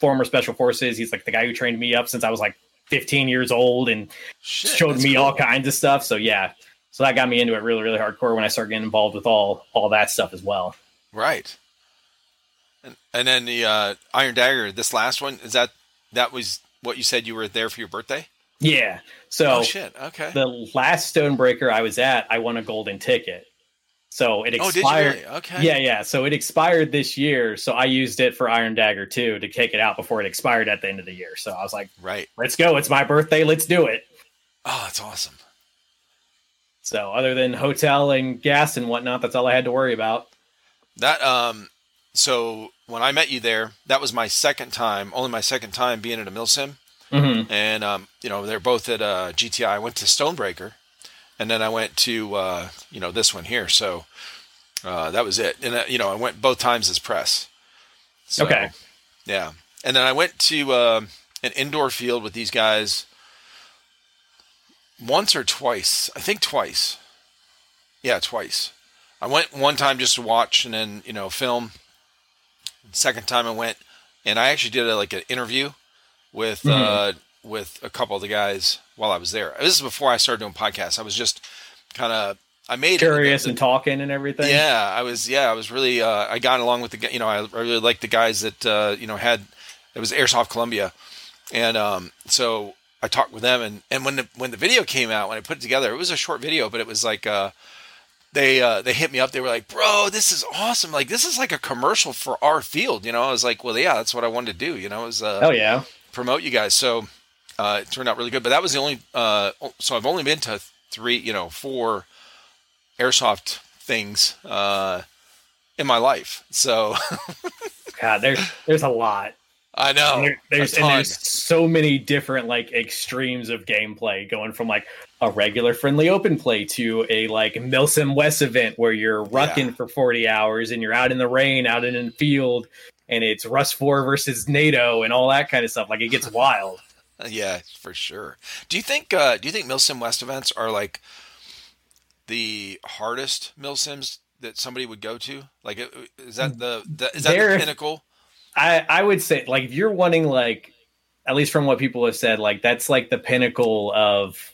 former special forces. He's like the guy who trained me up since I was like 15 years old and Shit, showed me all kinds of stuff. So yeah, so that got me into it really, really hardcore when I started getting involved with all all that stuff as well. Right. And and then the uh, Iron Dagger, this last one, is that that was what you said you were there for your birthday? Yeah. So oh shit. Okay. the last Stonebreaker I was at, I won a golden ticket. So it oh, expired. really? Okay. Yeah, yeah. So it expired this year. So I used it for Iron Dagger 2 to take it out before it expired at the end of the year. So I was like, Right. let's go. It's my birthday. Let's do it. Oh, that's awesome. So other than hotel and gas and whatnot, that's all I had to worry about. That um so when I met you there, that was my second time, only my second time being at a milsim, Mm-hmm. and um, you know they're both at uh, GTI. I went to Stonebreaker, and then I went to uh, you know this one here. So uh, that was it. And uh, you know I went both times as press. So, Okay. Yeah, and then I went to uh, an indoor field with these guys once or twice. I think twice. Yeah, twice. I went one time just to watch and then you know film. Second time I went, and I actually did a, like an interview with Mhm. With a couple of the guys while I was there. This is before I started doing podcasts. I was just kind of I made it- Curious the- and talking and everything. yeah, I was. Yeah, I was really. Uh, I got along with the. You know, I, I really liked the guys that uh, you know had. It was Airsoft Columbia, and um, so I talked with them. And, and when the when the video came out, when I put it together, it was a short video, but it was like uh, they uh, they hit me up. They were like, "Bro, this is awesome! Like this is like a commercial for our field." You know, I was like, "Well, yeah, that's what I wanted to do." You know, it was uh, Oh yeah. promote you guys. So uh, it turned out really good. But that was the only. Uh, so I've only been to three, you know, four airsoft things uh, in my life. So God, there's there's a lot. I know And there- there's and there's so many different like extremes of gameplay going from like a regular friendly open play to a like Milsim West event where you're rucking Yeah. for 40 hours and you're out in the rain, out in the field, and it's RUSFOR versus NATO and all that kind of stuff. Like it gets wild. Yeah, for sure. Do you think? Uh, do you think Milsim West events are like the hardest Milsims that somebody would go to? Like, uh, is that the, the is that the pinnacle? I I would say like if you're wanting like at least from what people have said like that's like the pinnacle of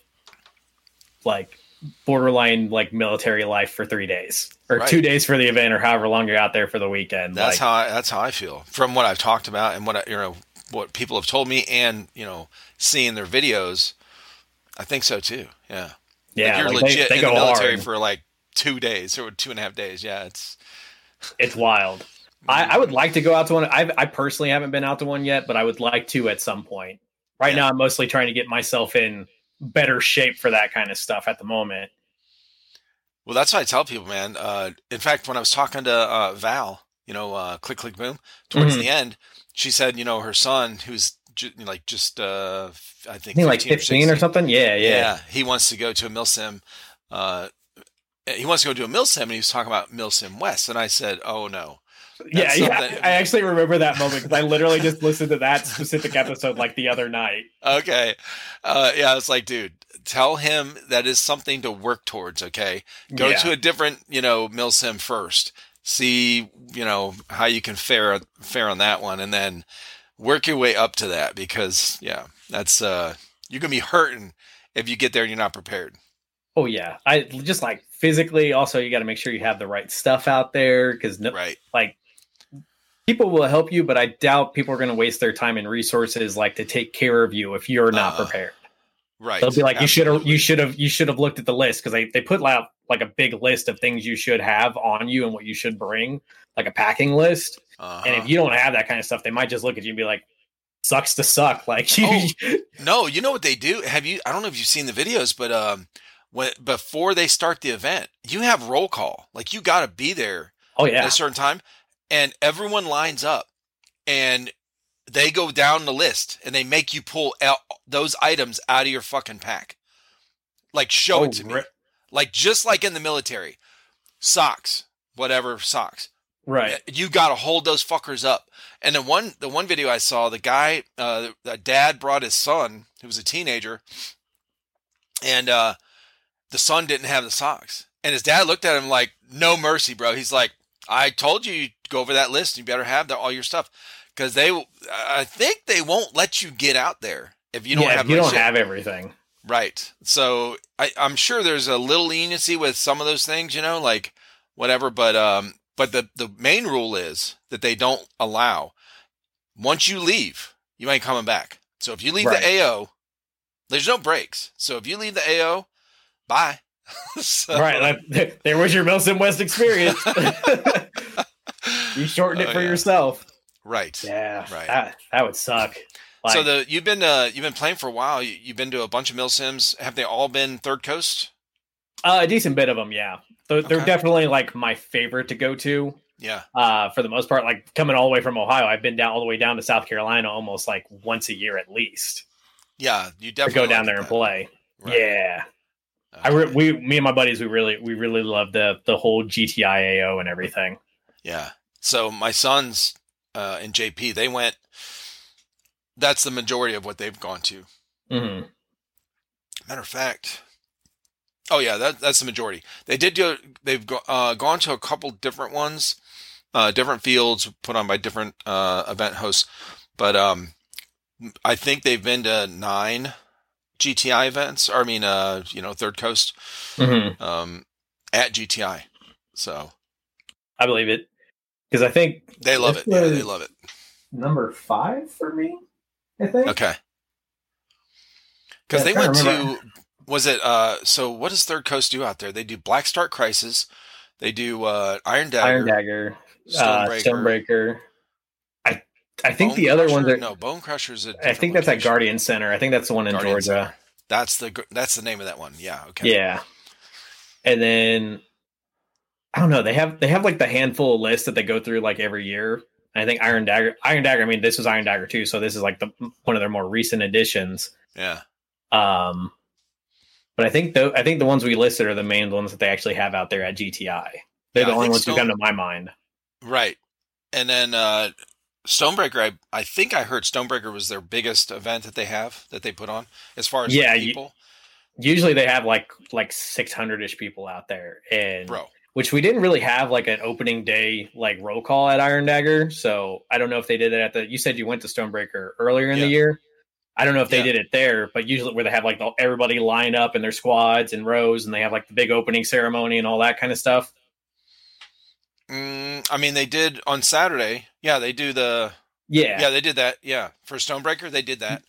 like borderline like military life for 3 days or Right. 2 days for the event or however long you're out there for the weekend That's like, how I, that's how I feel from what I've talked about and what I, you know what people have told me and you know seeing their videos. I think so too. Yeah. yeah like you're like, legit they, in the military hard. for like two days or two and a half days. Yeah, it's it's wild I, I would like to go out to one I, I personally haven't been out to one yet but I would like to at some point right Yeah. now I'm mostly trying to get myself in better shape for that kind of stuff at the moment well. That's what I tell people, man. Uh, in fact, when I was talking to uh, Val, you know, uh, click click boom, towards Mhm. the end, she said, you know, her son, who's ju- like just uh, I I think think like 15 15 or 16, something yeah yeah, Yeah, he wants to go to a milsim. Uh, he wants to go to a milsim, and he was talking about milsim West, and I said, oh no. Yeah, yeah. I actually remember that moment because I literally just listened to that specific episode like the other night. Okay. Uh, yeah, it's like, dude, tell him that is something to work towards. Okay. Go Yeah. to a different, you know, milsim first. See, you know, how you can fare fare on that one, and then work your way up to that because, yeah, that's uh, you're gonna be hurting if you get there and you're not prepared. Oh yeah, I just like physically. Also, you got to make sure you have the right stuff out there because no, Right. like people will help you, but I doubt people are going to waste their time and resources like to take care of you if you're not Uh, prepared. Right. They'll be like, you should have, you should have, you should have looked at the list because they they put out like a big list of things you should have on you and what you should bring, like a packing list. Uh-huh. And if you don't have that kind of stuff, they might just look at you and be like, "Sucks to suck." Like, Oh, No, you know what they do? Have you? I don't know if you've seen the videos, but um, when before they start the event, you have roll call. Like you got to be there oh yeah. at a certain time, and everyone lines up, and they go down the list, and they make you pull out those items out of your fucking pack. Like show Oh, it to me, re- like just like in the military, socks, whatever socks. right. You got to hold those fuckers up. And the one, the one video I saw, the guy, uh, the dad brought his son, who was a teenager, and uh, the son didn't have the socks. And his dad looked at him like, "No mercy, bro." He's like, "I told you, you go over that list. You better have the, all your stuff, because they, I think they won't let you get out there if you don't yeah, have. you don't have everything. Right. So I, I'm sure there's a little leniency with some of those things, you know, like whatever. But um, but the the main rule is that they don't allow once you leave, you ain't coming back. So if you leave Right. the AO, there's no breaks. So if you leave the AO, bye. so, right. Like, there was your Milsim West experience. you shortened it Oh, for yeah. yourself. Right. Yeah, Right. That, that would suck. Like, so the you've been uh you've been playing for a while. You, you've been to a bunch of mil sims. Have they all been third coast? uh, a decent bit of them, yeah. They're, they're definitely like my favorite to go to. Yeah. Uh, for the most part, like coming all the way from Ohio, I've been down all the way down to South Carolina almost like once a year at least. Yeah, you definitely go down like there it and that play. Right. Yeah. I re- we me and my buddies we really we really love the the whole GTIAO and everything. Yeah. So my sons uh, and JP, they went. That's the majority of what they've gone to. hmm Matter of fact, oh yeah, that that's the majority. They did do. They've go, uh, gone to a couple different ones, uh, different fields put on by different uh, event hosts, but um, I think they've been to nine GTI events. Or I mean, uh, you know, Third Coast hmm um, at GTI. So I believe it because I think they love it. Yeah, they love it. number five for me. I think. Okay. Because Yeah, they went to was it, uh, so what does Third Coast do out there? They do Black Start Crisis. They do, uh, Iron Dagger. Iron Dagger, uh, Stonebreaker. Stonebreaker. I I think Bone the other ones Crusher? are. no, Bone Crusher's I think that's at. Guardian Center. I think that's the one in Guardian Georgia. Center. That's the, that's the name of that one. Yeah. Okay. Yeah. And then I don't know. They have they have like the handful of lists that they go through like every year. And I think Iron Dagger, Iron Dagger. I mean, this was Iron Dagger too, so this is like the one of their more recent additions. Yeah. Um, but I think the I think the ones we listed are the main ones that they actually have out there at GTI. They're Yeah, the I only ones who come to my mind. Right. And then, uh, Stonebreaker, I, I think I heard Stonebreaker was their biggest event that they have that they put on as far as Yeah, you- people. Usually they have like like six hundred ish people out there, and Bro. Which we didn't really have like an opening day like roll call at Iron Dagger. So I don't know if they did it at the. You said you went to Stonebreaker earlier in the year. I don't know if they Yeah. did it there, but usually where they have like the, everybody line up in their squads and rows, and they have like the big opening ceremony and all that kind of stuff. Mm, I mean, they did on Saturday. Yeah, they do the, Yeah, yeah, they did that. Yeah. For Stonebreaker, they did that.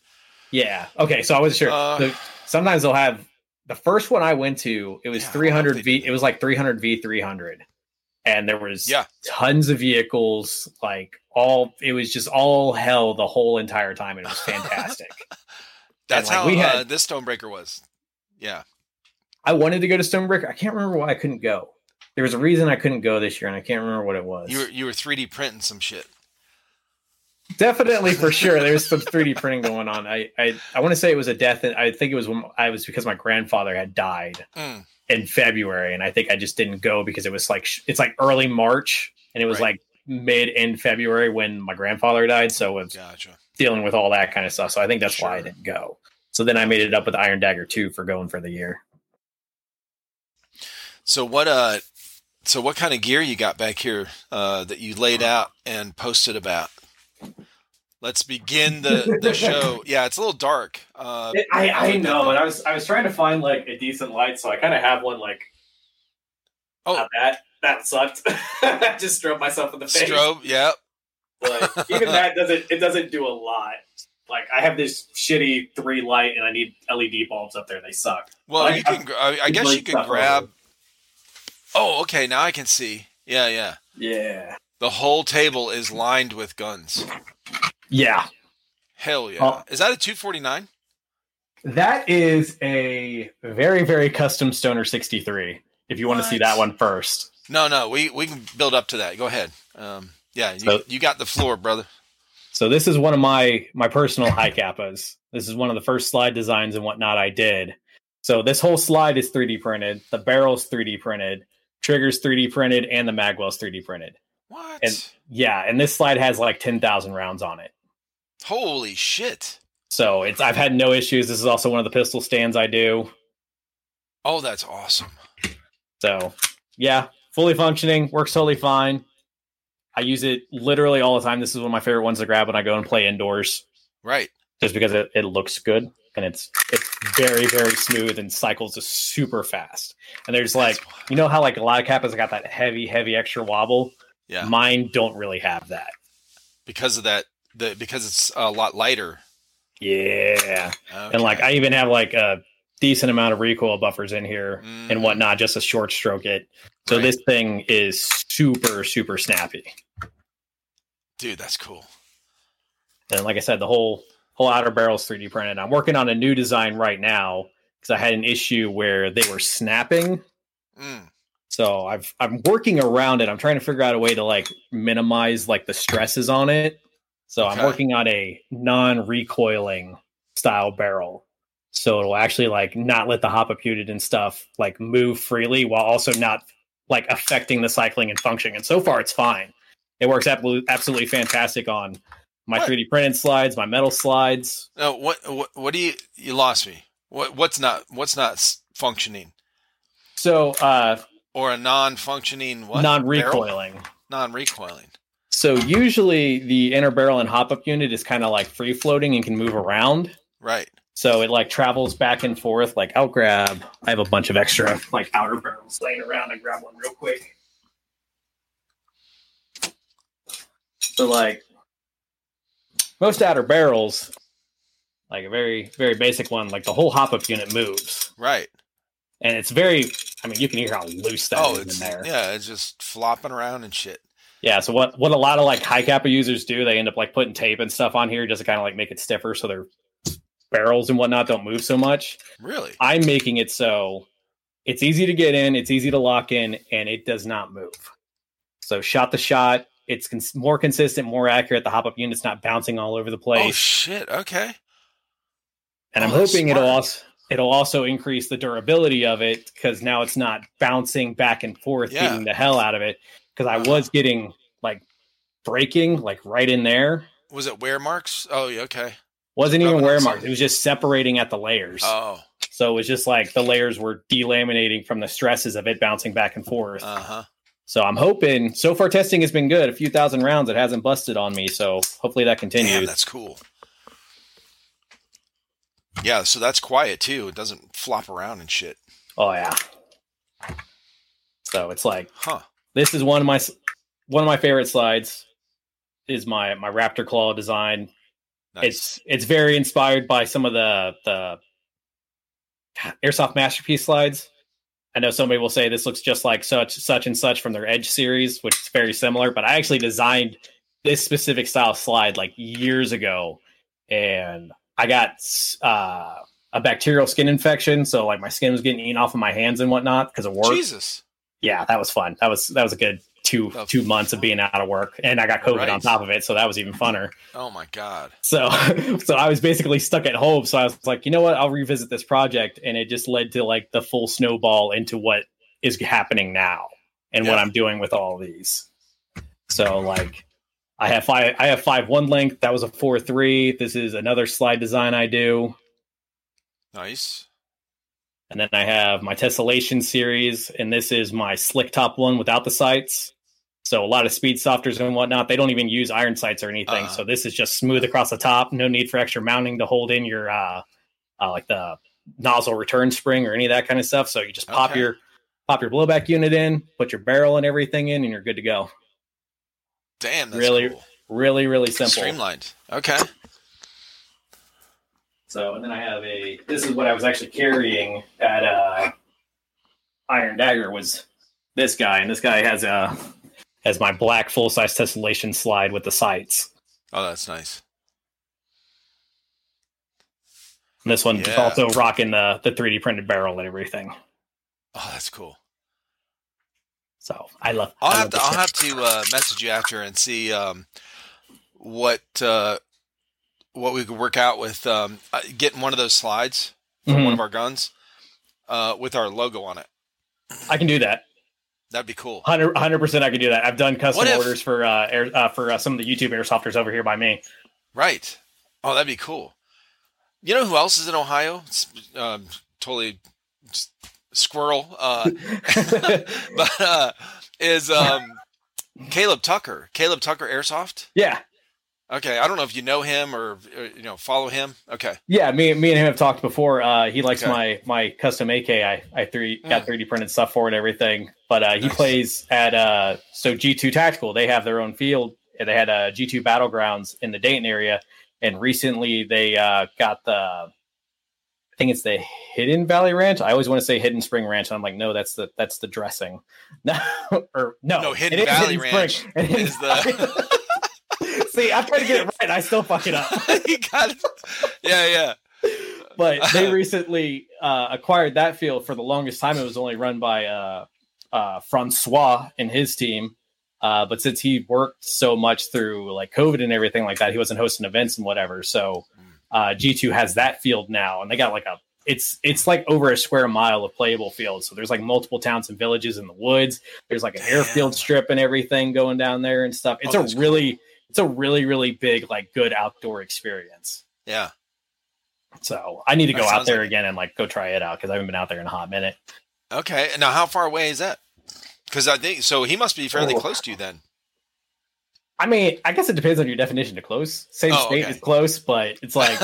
yeah. Okay, so I wasn't sure. Uh, So sometimes they'll have the first one I went to. It was Yeah, I don't know if 300 they v. It was like 300 v 300, and there was Yeah. tons of vehicles. Like all, it was just all hell the whole entire time, and it was fantastic. That's like, how we uh, had- this Stonebreaker was. Yeah. I wanted to go to Stonebreaker. I can't remember why I couldn't go. There was a reason I couldn't go this year, and I can't remember what it was. You were you were 3D printing some shit. Definitely for sure. There's some 3D printing going on. I I, I want to say it was a death. And I think it was when I was because my grandfather had died Mm, in February, and I think I just didn't go because it was like it's like early March, and it was Right. like mid end February when my grandfather died. So it's gotcha. dealing with all that kind of stuff. So I think that's why I didn't go. So then I made it up with Iron Dagger 2 for going for the year. So what uh so what kind of gear you got back here uh that you laid out and posted about? Let's begin the the show. Yeah, it's a little dark. Uh I, I know, and I was I was trying to find like a decent light, so I kind of have one like Oh. not that that sucked. I just strobed myself in the face. strobe, yeah. But even that doesn't it doesn't do a lot. Like I have this shitty three light, and I need LED bulbs up there. They suck. Well, Like, you can I, I guess you Like stuff grab over. Oh, okay, now I can see. Yeah, yeah. Yeah. The whole table is lined with guns. Yeah. Hell yeah. Oh. Is that a 249? That is a very, very custom Stoner 63. If you want to see that one first. No, no, we we can build up to that. Go ahead. Um yeah, you, So- you got the floor, brother. So this is one of my my personal Hi-Capas. This is one of the first slide designs and whatnot I did. So this whole slide is 3D printed. The barrel's 3D printed. Triggers 3D printed, and the magwell's 3D printed. What? And- Yeah, and this slide has like 10,000 rounds on it. Holy shit. So it's I've had no issues. This is also one of the pistol stands I do. Oh, that's awesome. So yeah, fully functioning, works totally fine. I use it literally all the time. This is one of my favorite ones to grab when I go and play indoors, Right. just because it, it looks good and it's it's very very smooth and cycles just super fast. And there's like you know how like a lot of Capas got that heavy heavy extra wobble. yeah. Mine don't really have that. because of that the because it's a lot lighter Yeah, and like I even have like a decent amount of recoil buffers in here Mm. and whatnot just to short stroke it. So Right. this thing is super super snappy. dude that's cool And like I said, the whole whole outer barrel's 3D printed. I'm working on a new design right now because I had an issue where they were snapping mm. So I've I'm working around it. I'm trying to figure out a way to like minimize like the stresses on it. So Okay. I'm working on a non-recoiling style barrel. So it'll actually like not let the hop unit and stuff like move freely while also not like affecting the cycling and functioning. And so far it's fine. It works absolutely absolutely fantastic on my What? 3D printed slides, my metal slides. No, what, what what do you you lost me? What what's not what's not functioning So uh or a non-functioning what? Non-recoiling. Barrel? non-recoiling. So usually the inner barrel and hop up unit is kind of like free floating and can move around. Right. So it like travels back and forth. Like I'll grab. I have a bunch of extra like outer barrels laying around. I grab one real quick. So like most outer barrels, like a very very basic one, like the whole hop up unit moves, Right. and it's very. I mean, you can hear how loose that oh, is in there. yeah, it's just flopping around and shit. Yeah, so what what a lot of like Hi-Capa users do, they end up like putting tape and stuff on here just to kind of like make it stiffer so their barrels and whatnot don't move so much. Really? I'm making it so it's easy to get in, it's easy to lock in, and it does not move. So shot the shot, it's cons- more consistent, more accurate. The hop up unit's not bouncing all over the oh, place. Oh shit. Okay. and I'm oh, that's hoping it'll also it'll also increase the durability of it because now it's not bouncing back and forth, Yeah. beating the hell out of it. Because I Uh-huh. was getting like breaking like right in there. Was it wear marks? Oh, yeah, okay. Wasn't even wear marks. It was just separating at the layers. Oh, So it was just like the layers were delaminating from the stresses of it bouncing back and forth. uh huh. so I'm hoping so far testing has been good. A few thousand rounds, it hasn't busted on me. So hopefully that Damn, continues. that's cool. Yeah, so that's quiet too. It doesn't flop around and shit. oh yeah. So it's like Huh. This is one of my one of my favorite slides. Is my my Raptor Claw design. Nice. It's it's very inspired by some of the the airsoft masterpiece slides. I know somebody will say this looks just like such such and such from their Edge series, which is very similar. But I actually designed this specific style slide like years ago, and I got uh, a bacterial skin infection, so like my skin was getting eaten off of my hands and whatnot because of work. Jesus. Yeah, that was fun. That was that was a good two That's two months of being out of work, and I got COVID Right. on top of it, so that was even funner. Oh my god. So, so I was basically stuck at home. So I was like, you know what? I'll revisit this project, and it just led to like the full snowball into what is happening now and what I'm doing with all these. So, like, I have five. I have five one length. That was a four three. This is another slide design I do, Nice. And then I have my tessellation series, and this is my slick top one without the sights. So a lot of speed softers and whatnot, they don't even use iron sights or anything. Uh-huh. So this is just smooth across the top. No need for extra mounting to hold in your uh, uh like the nozzle return spring or any of that kind of stuff. So you just pop Okay. your pop your blowback unit in, put your barrel and everything in, and you're good to go. Damn, that's Really cool. Really, really simple. Streamlined. Okay. So and then I have a this is what I was actually carrying at uh Iron Dagger was this guy, and this guy has a has my black full size tessellation slide with the sights. Oh, that's nice. And this one Yeah. also rocking the the 3D printed barrel and everything. Oh, that's cool. So I love. I'll I have to I'll have to uh, message you after and see um, what uh, what we could work out with um, uh, getting one of those slides from Mhm. one of our guns uh, with our logo on it. I can do that. That'd be cool. 100 percent. I can do that. I've done custom if- orders for uh, air, uh for uh, some of the YouTube airsofters over here by me. Right. Oh, that'd be cool. You know who else is in Ohio? It's, um, totally squirrel. Uh, but uh, is um, Caleb Tucker. Caleb Tucker Airsoft. yeah, Okay, I don't know if you know him or, or, you know follow him. Okay, yeah. Me, me and him have talked before. Uh, he likes Okay. my my custom AK. I I three got Mm. 3D printed stuff for it, and everything. But uh, he Nice. plays at uh so G2 Tactical. They have their own field. They had uh, G2 Battlegrounds in the Dayton area, and recently they uh, got the. I think it's the Hidden Valley Ranch. I always want to say Hidden Spring Ranch, and I'm like, no, that's the that's the dressing. No, or no, No, Hidden Valley Spring. Ranch It is is the- See, I'm trying to get it right. I still fuck it up. you got it. Yeah, yeah. But they recently uh, acquired that field. For the longest time, it was only run by uh, uh, Francois and his team. Uh, but since he worked so much through like COVID and everything like that, he wasn't hosting events and whatever. So uh, G2 has that field now, and they got like a it's it's like over a square mile of playable field. So there's like multiple towns and villages in the woods. There's like an Damn. airfield strip and everything going down there and stuff. It's Oh, a really it's a really really big like good outdoor experience. Yeah. So I need to That go out there like- again and like go try it out because I haven't been out there in a hot minute. Okay. Now, how far away is that? Because I think so. He must be fairly Oh. close to you then. I mean, I guess it depends on your definition of close. Same Oh, state okay. is close, but it's like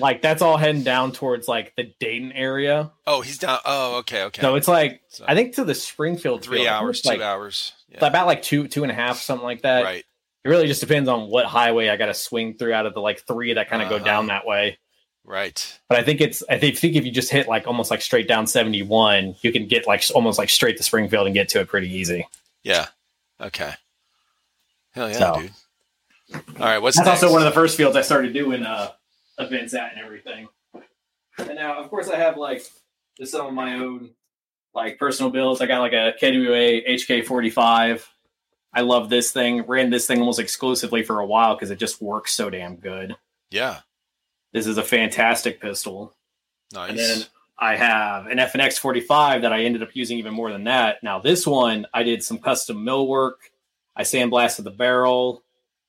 like that's all heading down towards like the Dayton area. oh, he's down. Oh, okay, okay. So it's like So, I think to the Springfield three field, hours, two like, hours. Yeah. about like two two and a half something like that. right. It really just depends on what highway I got to swing through out of the like three that kind of Uh-huh. go down that way. Right. But I think it's I think, if you just hit like almost like straight down seventy one, you can get like almost like straight to Springfield and get to it pretty easy. Yeah. Okay. Hell yeah, So- dude. All right. What's That's next? also one of the first fields I started doing uh, events at and everything. And now, of course, I have like just some of my own like personal builds. I got like a KWA HK45. I love this thing. Ran this thing almost exclusively for a while because it just works so damn good. Yeah. This is a fantastic pistol. Nice. And then I have an FNX 45 that I ended up using even more than that. Now, this one, I did some custom mill work. I sandblasted the barrel.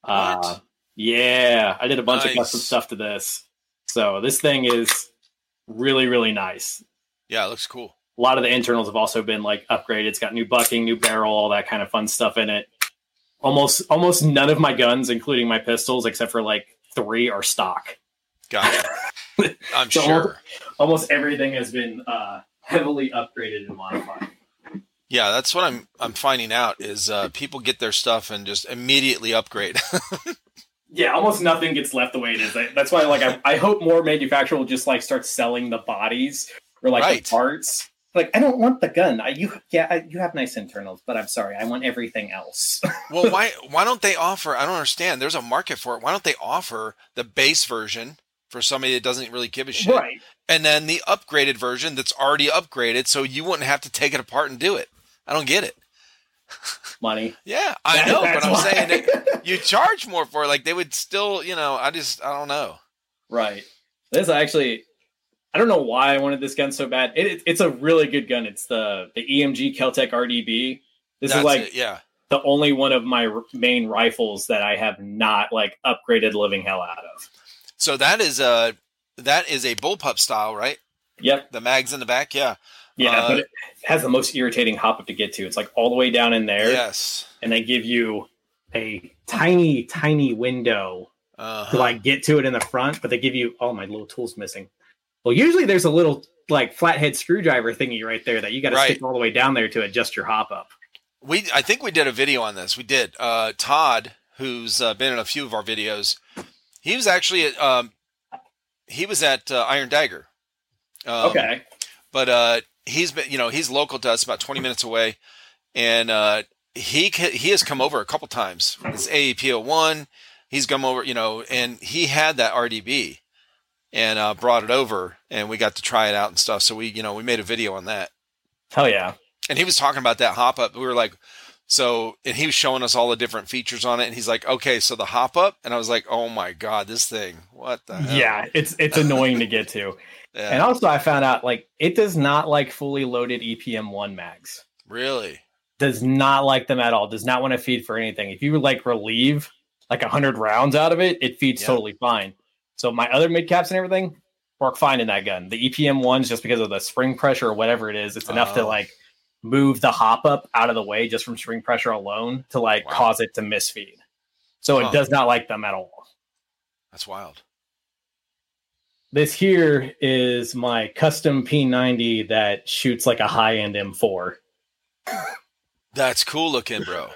Uh, What? yeah, I did a bunch of custom stuff to this. So this thing is really, really nice. yeah, it looks cool. A lot of the internals have also been like upgraded. It's got new bucking, new barrel, all that kind of fun stuff in it. Almost, almost none of my guns, including my pistols, except for like three, are stock. Gotcha. I'm So- sure. Almost everything has been uh, heavily upgraded and modified. Yeah, that's what I'm I'm finding out is uh, people get their stuff and just immediately upgrade. Yeah, almost nothing gets left the way it is. That's why, like, I, I hope more manufacturer will just like start selling the bodies or like Right. the parts. Like, I don't want the gun. I, you, yeah, I, you have nice internals, but I'm sorry, I want everything else. well, why why don't they offer? I don't understand. There's a market for it. Why don't they offer the base version for somebody that doesn't really give a shit, right? and then the upgraded version that's already upgraded, so you wouldn't have to take it apart and do it. I don't get it. Money. Yeah, I That- know, but I'm why. saying that you charge more for it. Like they would still, you know. I just I don't know. right. This actually, I don't know why I wanted this gun so bad. It, it- it's a really good gun. It's the the EMG Keltec RDB. This That's is like it, yeah. the only one of my r- main rifles that I have not like upgraded living hell out of. So that is a that is a bullpup style, right? Yep. The mags in the back, yeah. Yeah, Uh, but it has the most irritating hop up to get to. It's like all the way down in there, Yes. and they give you a tiny, tiny window Uh, to like get to it in the front, but they give you oh my little tool's missing. Well, usually there's a little like flathead screwdriver thingy right there that you got to Right. stick all the way down there to adjust your hop up. we I think we did a video on this. We did. Uh, Todd, who's uh, been in a few of our videos, he was actually at um, he was at uh, Iron Dagger. Um, okay, but uh, he's been you know he's local to us, about twenty minutes away, and uh, he he has come over a couple times. It's AEP one. He's come over, you know, and he had that RDB, and uh, brought it over, and we got to try it out and stuff. So we you know we made a video on that. hell yeah, and he was talking about that hop up. We were like, so, and he was showing us all the different features on it, and he's like, okay, so the hop up, and I was like, oh my god, this thing, what the hell? yeah, it's it's annoying to get to. Yeah, And also, I found out like it does not like fully loaded EPM one mags. really, does not like them at all. Does not want to feed for anything. If you like relieve like a hundred rounds out of it, it feeds Yeah. totally fine. So my other mid caps and everything work fine in that gun. The EPM ones, just because of the spring pressure or whatever it is, it's enough to Oh. like move the hop up out of the way just from spring pressure alone to like Wow. cause it to misfeed. So Huh. it does not like them at all. that's wild. This here is my custom P90 that shoots like a high end M4. That's cool looking, bro.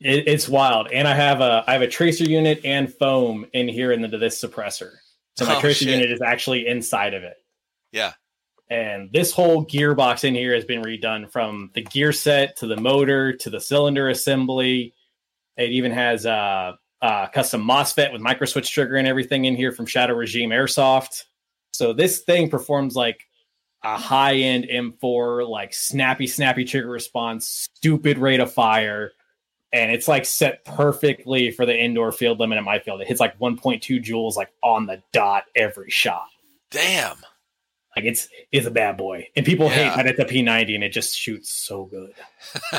It, it's wild, and I have a I have a tracer unit and foam in here in the this suppressor. So my Oh, tracer shit. unit is actually inside of it, Yeah, and this whole gearbox in here has been redone from the gear set to the motor to the cylinder assembly. It even has uh, uh, custom MOSFET with micro switch trigger and everything in here from Shadow Regime Airsoft. So this thing performs like a high end M4, like snappy, snappy trigger response, stupid rate of fire. And it's like set perfectly for the indoor field limit at my field. It hits like 1.2 joules like on the dot every shot. Damn. Like it's it's a bad boy. And people Yeah. hate that it's a P90 and it just shoots so good.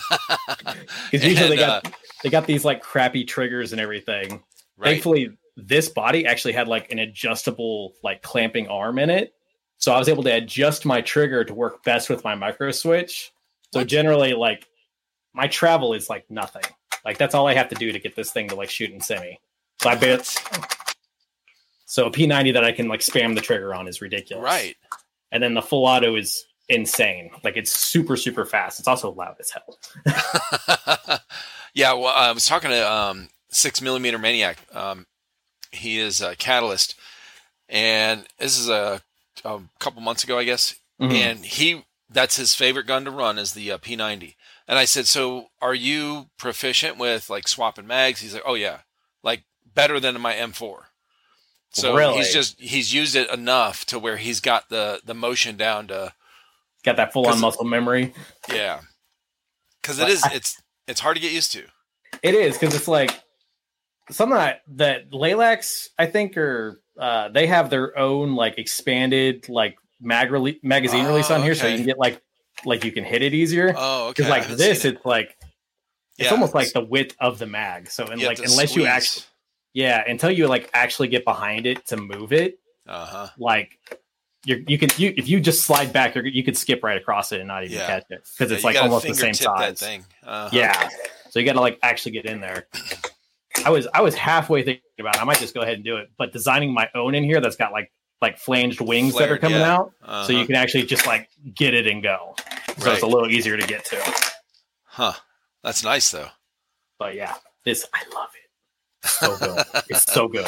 Because usually And, they got uh, they got these like crappy triggers and everything. right. Thankfully, this body actually had like an adjustable like clamping arm in it. So I was able to adjust my trigger to work best with my micro switch. So What? generally, like my travel is like nothing. Like that's all I have to do to get this thing to like shoot in semi. So I bet. So a P90 that I can like spam the trigger on is ridiculous. Right. And then the full auto is insane. Like it's super super fast. It's also loud as hell. yeah, well, I was talking to um, Six Millimeter Maniac. Um, he is a catalyst, and this is a, a couple months ago, I guess. Mhm. And he that's his favorite gun to run is the uh, P90. And I said, "So, are you proficient with like swapping mags?" He's like, "Oh yeah, like better than my M4." So Really? he's just he's used it enough to where he's got the the motion down to Got that full on muscle memory. yeah, because it is it's it's hard to get used to. It is because it's like something that that Laylax, I think, are uh, they have their own like expanded like mag rele- magazine Oh, release on here, so you can get like like you can hit it easier. Oh, okay. Because like this, seen it. it's like it's Yeah, almost like the width of the mag. So and like unless you actually yeah, until you like actually get behind it to move it, Uh-huh. like you're you can you if you just slide back, you're, you could skip right across it and not even Yeah. catch it because Yeah, it's like almost the same size. thing. Uh-huh. Yeah. So you got to like actually get in there. I was I was halfway thinking about it. I might just go ahead and do it, but designing my own in here that's got like like flanged wings that are coming yeah. out, Uh-huh. so you can actually just like get it and go. So it's a little easier to get to. Huh. That's nice though. But yeah, this I love it. So good. it's so good.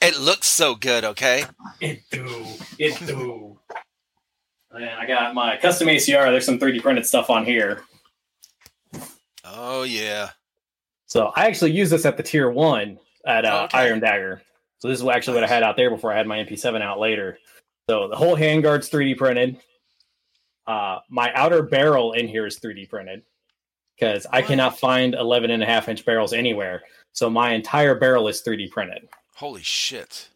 It looks so good. Okay. It do. It do. And I got my custom ACR. There's some 3D printed stuff on here. Oh yeah. So I actually use this at the tier one at uh, Okay. Iron Dagger. So this is actually what I had out there before I had my MP7 out later. So the whole handguard's 3D printed. Uh, my outer barrel in here is 3D printed because I cannot find 11 and a half inch barrels anywhere. So my entire barrel is 3D printed Holy shit.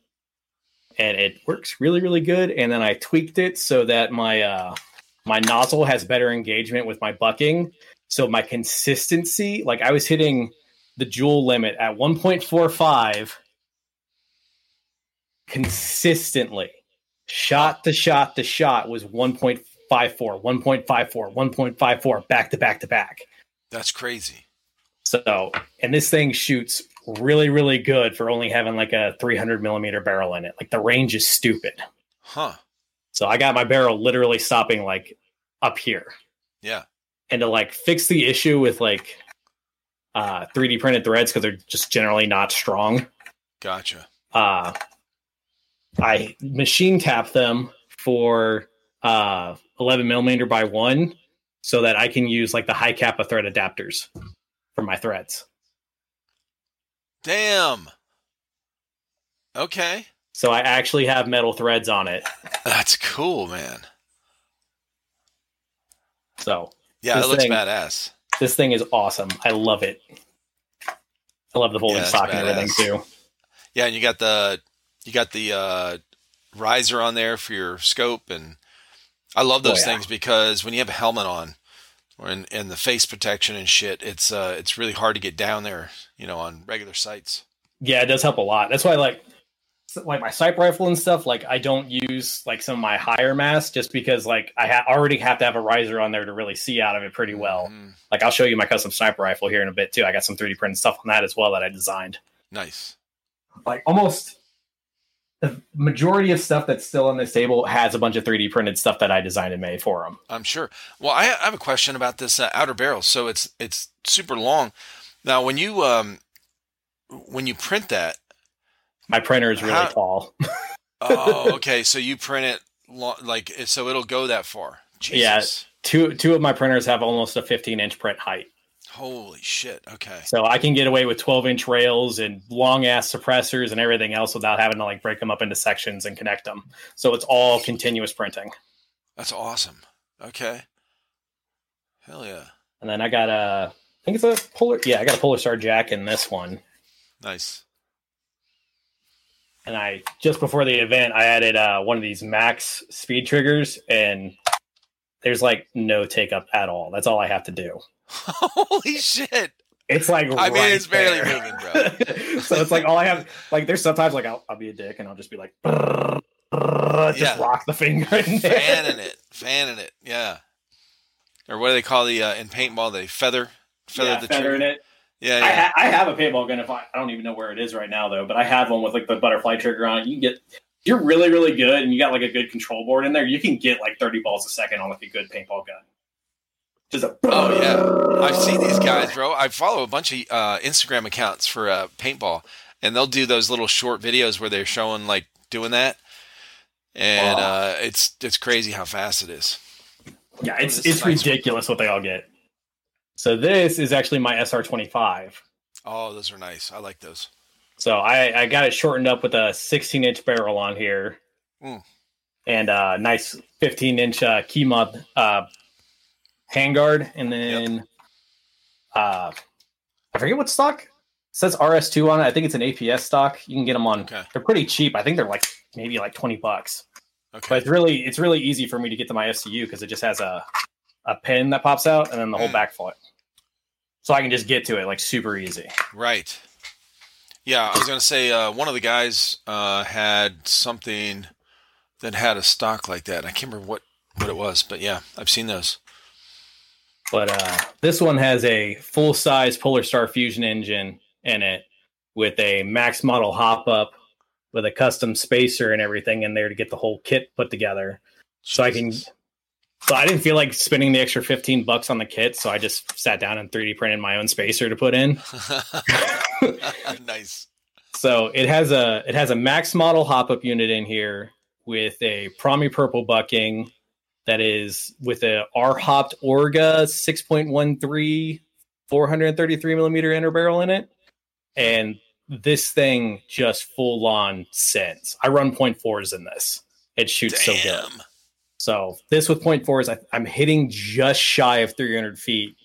and it works really, really good. And then I tweaked it so that my, uh, my nozzle has better engagement with my bucking. So my consistency, like I was hitting the joule limit at 1.45 consistently. Shot to shot to shot was 1.54, 1.54, 1.54 back to back to back. That's crazy. So, and this thing shoots really, really good for only having like a 300 millimeter barrel in it. Like the range is stupid. Huh. So I got my barrel literally stopping like up here. Yeah. And to like fix the issue with like uh 3D printed threads because they're just generally not strong. Gotcha. Uh I machine tap them for uh 11 millimeter by one so that I can use like the Hi-Capa thread adapters for my threads. Damn. Okay. So I actually have metal threads on it. That's cool, man. So Yeah, it looks thing- badass. this thing is awesome. I love it. I love the folding Yeah, stock and everything too. Yeah, and you got the you got the uh riser on there for your scope and I love those Oh, yeah. things because when you have a helmet on or in, in the face protection and shit, it's uh it's really hard to get down there, you know, on regular sights. Yeah, it does help a lot. That's why like like my sniper rifle and stuff. Like I don't use like some of my higher mass just because like I ha- already have to have a riser on there to really see out of it pretty well. Mhm. Like I'll show you my custom sniper rifle here in a bit too. I got some 3D printed stuff on that as well that I designed. Nice. Like almost the majority of stuff that's still on this table has a bunch of 3D printed stuff that I designed and made for them. I'm sure. Well, I, I have a question about this uh, outer barrel. So it's it's super long. Now, when you um when you print that, My printer is really How- tall. oh, okay, so you print it lo- like so it'll go that far. Yeah. Two two of my printers have almost a 15 inch print height. Holy shit. Okay. So I can get away with 12 inch rails and long ass suppressors and everything else without having to like break them up into sections and connect them. So it's all continuous printing. That's awesome. Okay. Hell yeah. And then I got a, I think it's a Polar, yeah, I got a Polar Star Jack in this one. Nice. And I just before the event, I added uh, one of these max speed triggers, and there's like no take up at all. That's all I have to do. Holy shit. It's like I mean, it's barely there. moving, bro. so it's like all I have. Like there's sometimes like I'll, I'll be a dick and I'll just be like, just Yeah. rock the finger fanning it, fanning it. Yeah. Or what do they call the uh, in paintball? They feather, feather yeah, the feathering trigger. it. Yeah, I, ha- I have a paintball gun. If I, I don't even know where it is right now though, but I have one with like the butterfly trigger on it. You can get. If you're really really good and you got like a good control board in there. You can get like 30 balls a second on like a good paintball gun. Just a. Oh, yeah. I've seen these guys, bro. I follow a bunch of uh, Instagram accounts for uh, paintball, and they'll do those little short videos where they're showing like doing that, and Wow. uh, it's it's crazy how fast it is. Yeah, it's This it's nice. ridiculous what they all get. So this is actually my SR25. Oh, those are nice. I like those. So I, I got it shortened up with a 16 inch barrel on here, Mm. and a nice 15 inch uh, key mod uh, handguard, and then uh, I forget what stock. It says RS2 on it. I think it's an APS stock. You can get them on. Okay. They're pretty cheap. I think they're like maybe like 20 bucks. Okay. But it's really it's really easy for me to get to my FCU because it just has a a pin that pops out and then the whole Mm. back foot. So I can just get to it like super easy. Right. Yeah, I was gonna say uh, one of the guys uh, had something that had a stock like that. I can't remember what what it was, but yeah, I've seen those. But uh, this one has a full size Polar Star Fusion engine in it with a Maxx Model hop up with a custom spacer and everything in there to get the whole kit put together. So I can. So I didn't feel like spending the extra 15 bucks on the kit, so I just sat down and 3D printed my own spacer to put in. nice. So it has a it has a Maxx Model hop up unit in here with a Promi purple bucking that is with a R hopped Orga 6.13 433 millimeter inner barrel in it. And this thing just full on sends. I run point fours in this. It shoots so good. So this with point fours, I, I'm hitting just shy of 300 feet,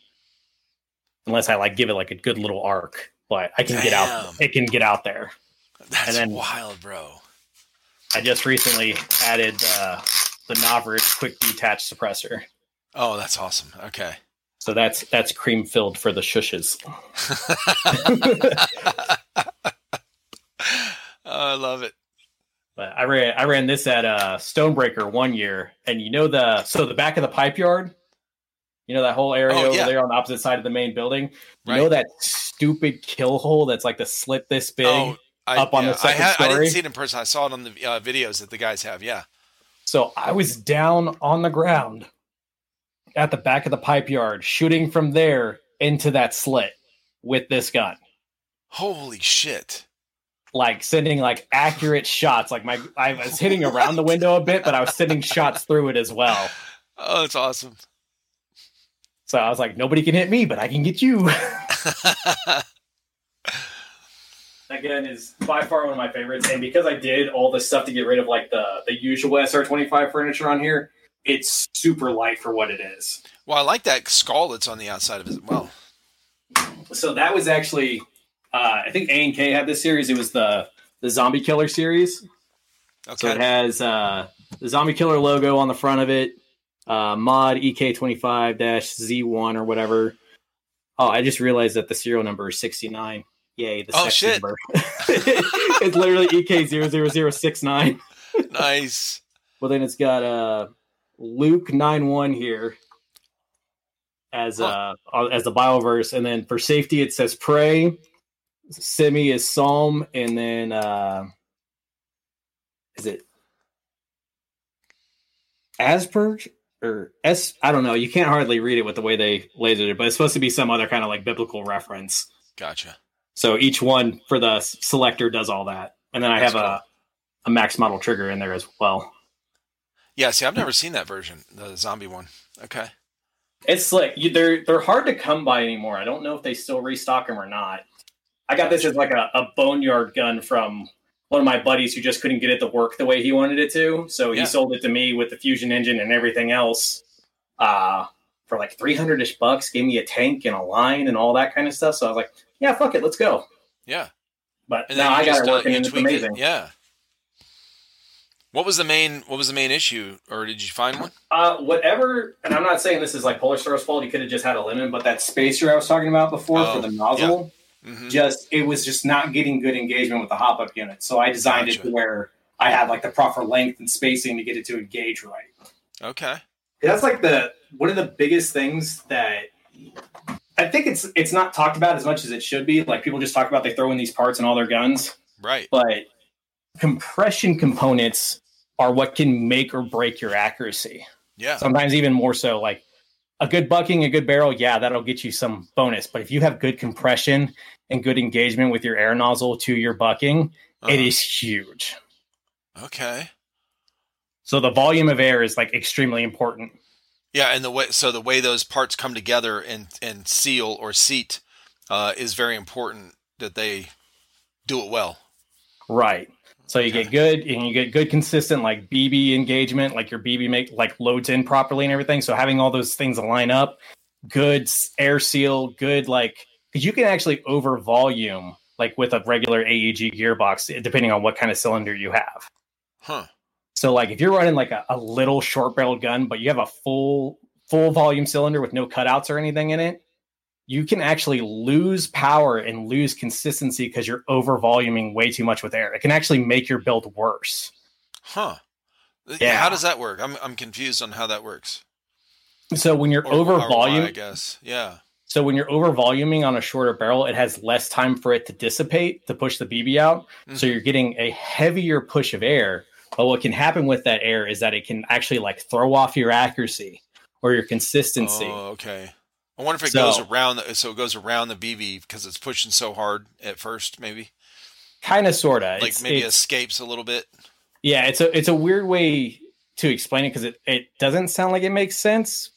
unless I like give it like a good little arc. But I can get out. It can get out there. That's And then- wild, bro. I just recently added uh, the Novritsch quick detach suppressor. Oh, that's awesome. Okay. So that's that's cream filled for the shushes. Oh, I love it. But I ran I ran this at uh, Stonebreaker one year, and you know the so the back of the pipe yard, you know that whole area Oh, over yeah. there on the opposite side of the main building. You Right. know that stupid kill hole that's like the slit this big. Oh, I, up on the yeah, I, second I story? didn't see it in person. I saw it on the uh, videos that the guys have. Yeah. So I was down on the ground at the back of the pipe yard, shooting from there into that slit with this gun. Holy shit. like sending like accurate shots. Like my I was hitting around the window a bit, but I was sending shots through it as well. Oh, that's awesome. So I was like, nobody can hit me, but I can get you. Again, is by far one of my favorites, and because I did all this stuff to get rid of like the the usual SR twenty five furniture on here, it's super light for what it is. well, I like that skull that's on the outside of it as well. So that was actually, uh, I think A and K had this series. It was the the Zombie Killer series. Okay. So it has uh, the Zombie Killer logo on the front of it, uh, mod EK25 Z1 or whatever. Oh, I just realized that the serial number is 69. Yay, the Oh, shit. number. it's literally E EK00069. nice. Well, then it's got uh, Luke 91 here as uh, as the Bioverse. And then for safety, it says pray. Semi is Psalm. And then uh, is it Asperge or S? I don't know. You can't hardly read it with the way they lasered it, but it's supposed to be some other kind of like biblical reference. Gotcha. So each one for the selector does all that. And then I That's have a, a Maxx Model trigger in there as well. Yeah, see, I've never seen that version, the zombie one. Okay. It's like you, they're they're hard to come by anymore. I don't know if they still restock them or not. I got this as like a, a boneyard gun from one of my buddies who just couldn't get it to work the way he wanted it to. So he Yeah. sold it to me with the fusion engine and everything else uh, for like 300 ish bucks, gave me a tank and a line and all that kind of stuff. So I was like, yeah, fuck it, let's go. Yeah. But And then now I got just it uh, working and it's tweak it. Yeah. What was the main What was the main issue, or did you find one? Uh, whatever, and I'm not saying this is like Polar Star's fault. You could have just had a lemon, but that spacer I was talking about before Oh, for the nozzle, hmm just it was just not getting good engagement with the hop up unit. So I designed it Gotcha. to where I had like the proper length and spacing to get it to engage right. Okay. That's like the one of the biggest things that I think it's it's not talked about as much as it should be. Like people just talk about they throw in these parts and all their guns, Right. but compression components are what can make or break your accuracy. Yeah. Sometimes even more so. Like a good bucking, a good barrel, yeah, that'll get you some bonus. But if you have good compression and good engagement with your air nozzle to your bucking, it Uh-huh. is huge. Okay. So the volume of air is like extremely important. Yeah, and the way so the way those parts come together and and seal or seat uh, is very important that they do it well. Right. So you Okay. get good and you get good consistent like BB engagement, like your BB make like loads in properly and everything. So having all those things line up, good air seal, good like because you can actually over volume like with a regular AEG gearbox depending on what kind of cylinder you have. Huh. So like if you're running like a, a little short barreled gun, but you have a full full volume cylinder with no cutouts or anything in it, you can actually lose power and lose consistency because you're over voluming way too much with air. It can actually make your build worse. Huh. Yeah. How does that work? I'm I'm confused on how that works. So when you're Or- over volume, I guess. Yeah. so when you're over voluming on a shorter barrel, it has less time for it to dissipate to push the BB out. So Mhm. you're getting a heavier push of air. But what can happen with that air is that it can actually like throw off your accuracy or your consistency. Oh, okay. I wonder if it So- goes around. The, so it goes around the BB because it's pushing so hard at first. Maybe kind of sorta like it's, maybe it's- escapes a little bit. yeah it's a it's a weird way to explain it because it, it doesn't sound like it makes sense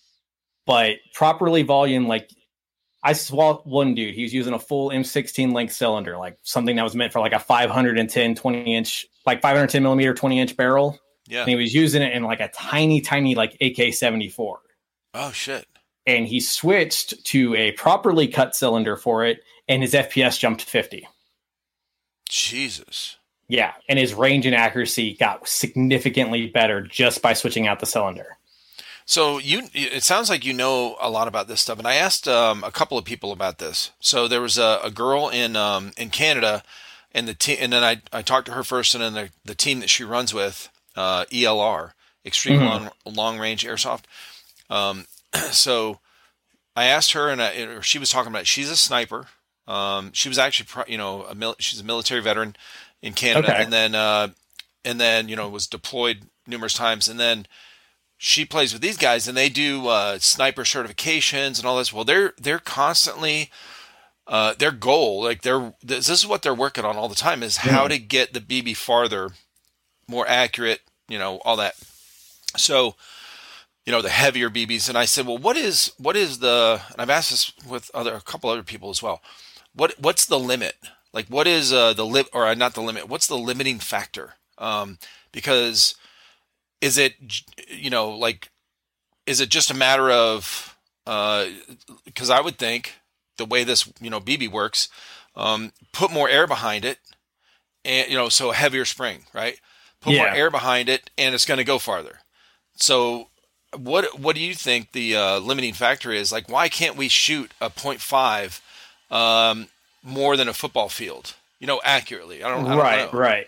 but properly volume like i saw one dude he was using a full m16 length cylinder like something that was meant for like a 510 20 inch like 510 millimeter 20 inch barrel Yeah. and he was using it in like a tiny tiny like ak-74 Oh shit. and he switched to a properly cut cylinder for it and his fps jumped to 50 Jesus. Yeah, and his range and accuracy got significantly better just by switching out the cylinder. So you, it sounds like you know a lot about this stuff, and I asked um, a couple of people about this. So there was a, a girl in um, in Canada, and the team, and then I, I talked to her first, and then the, the team that she runs with, uh, ELR, Extreme Mhm. Long Long Range Airsoft. Um, so I asked her, and I, she was talking about. It. She's a sniper. Um, she was actually, you know, a mil- she's a military veteran in Canada, Okay. and then uh, and then you know was deployed numerous times, and then she plays with these guys and they do uh, sniper certifications and all this. Well, they're they're constantly uh, their goal, like they're this, is what they're working on all the time, is how to get the BB farther, more accurate, you know, all that. So, you know, the heavier BBs. And I said, well, what is what is the? And I've asked this with other a couple other people as well. What what's the limit? Like, what is uh, the limit, or uh, not the limit? What's the limiting factor? Um, because is it you know like is it just a matter of uh, because I would think the way this you know BB works, um, put more air behind it, and you know so a heavier spring, right? Put more air behind it, and it's going to go farther. So what what do you think the uh, limiting factor is? Like why can't we shoot a .5 um, more than a football field? You know, accurately. I don't, I don't right, know. right.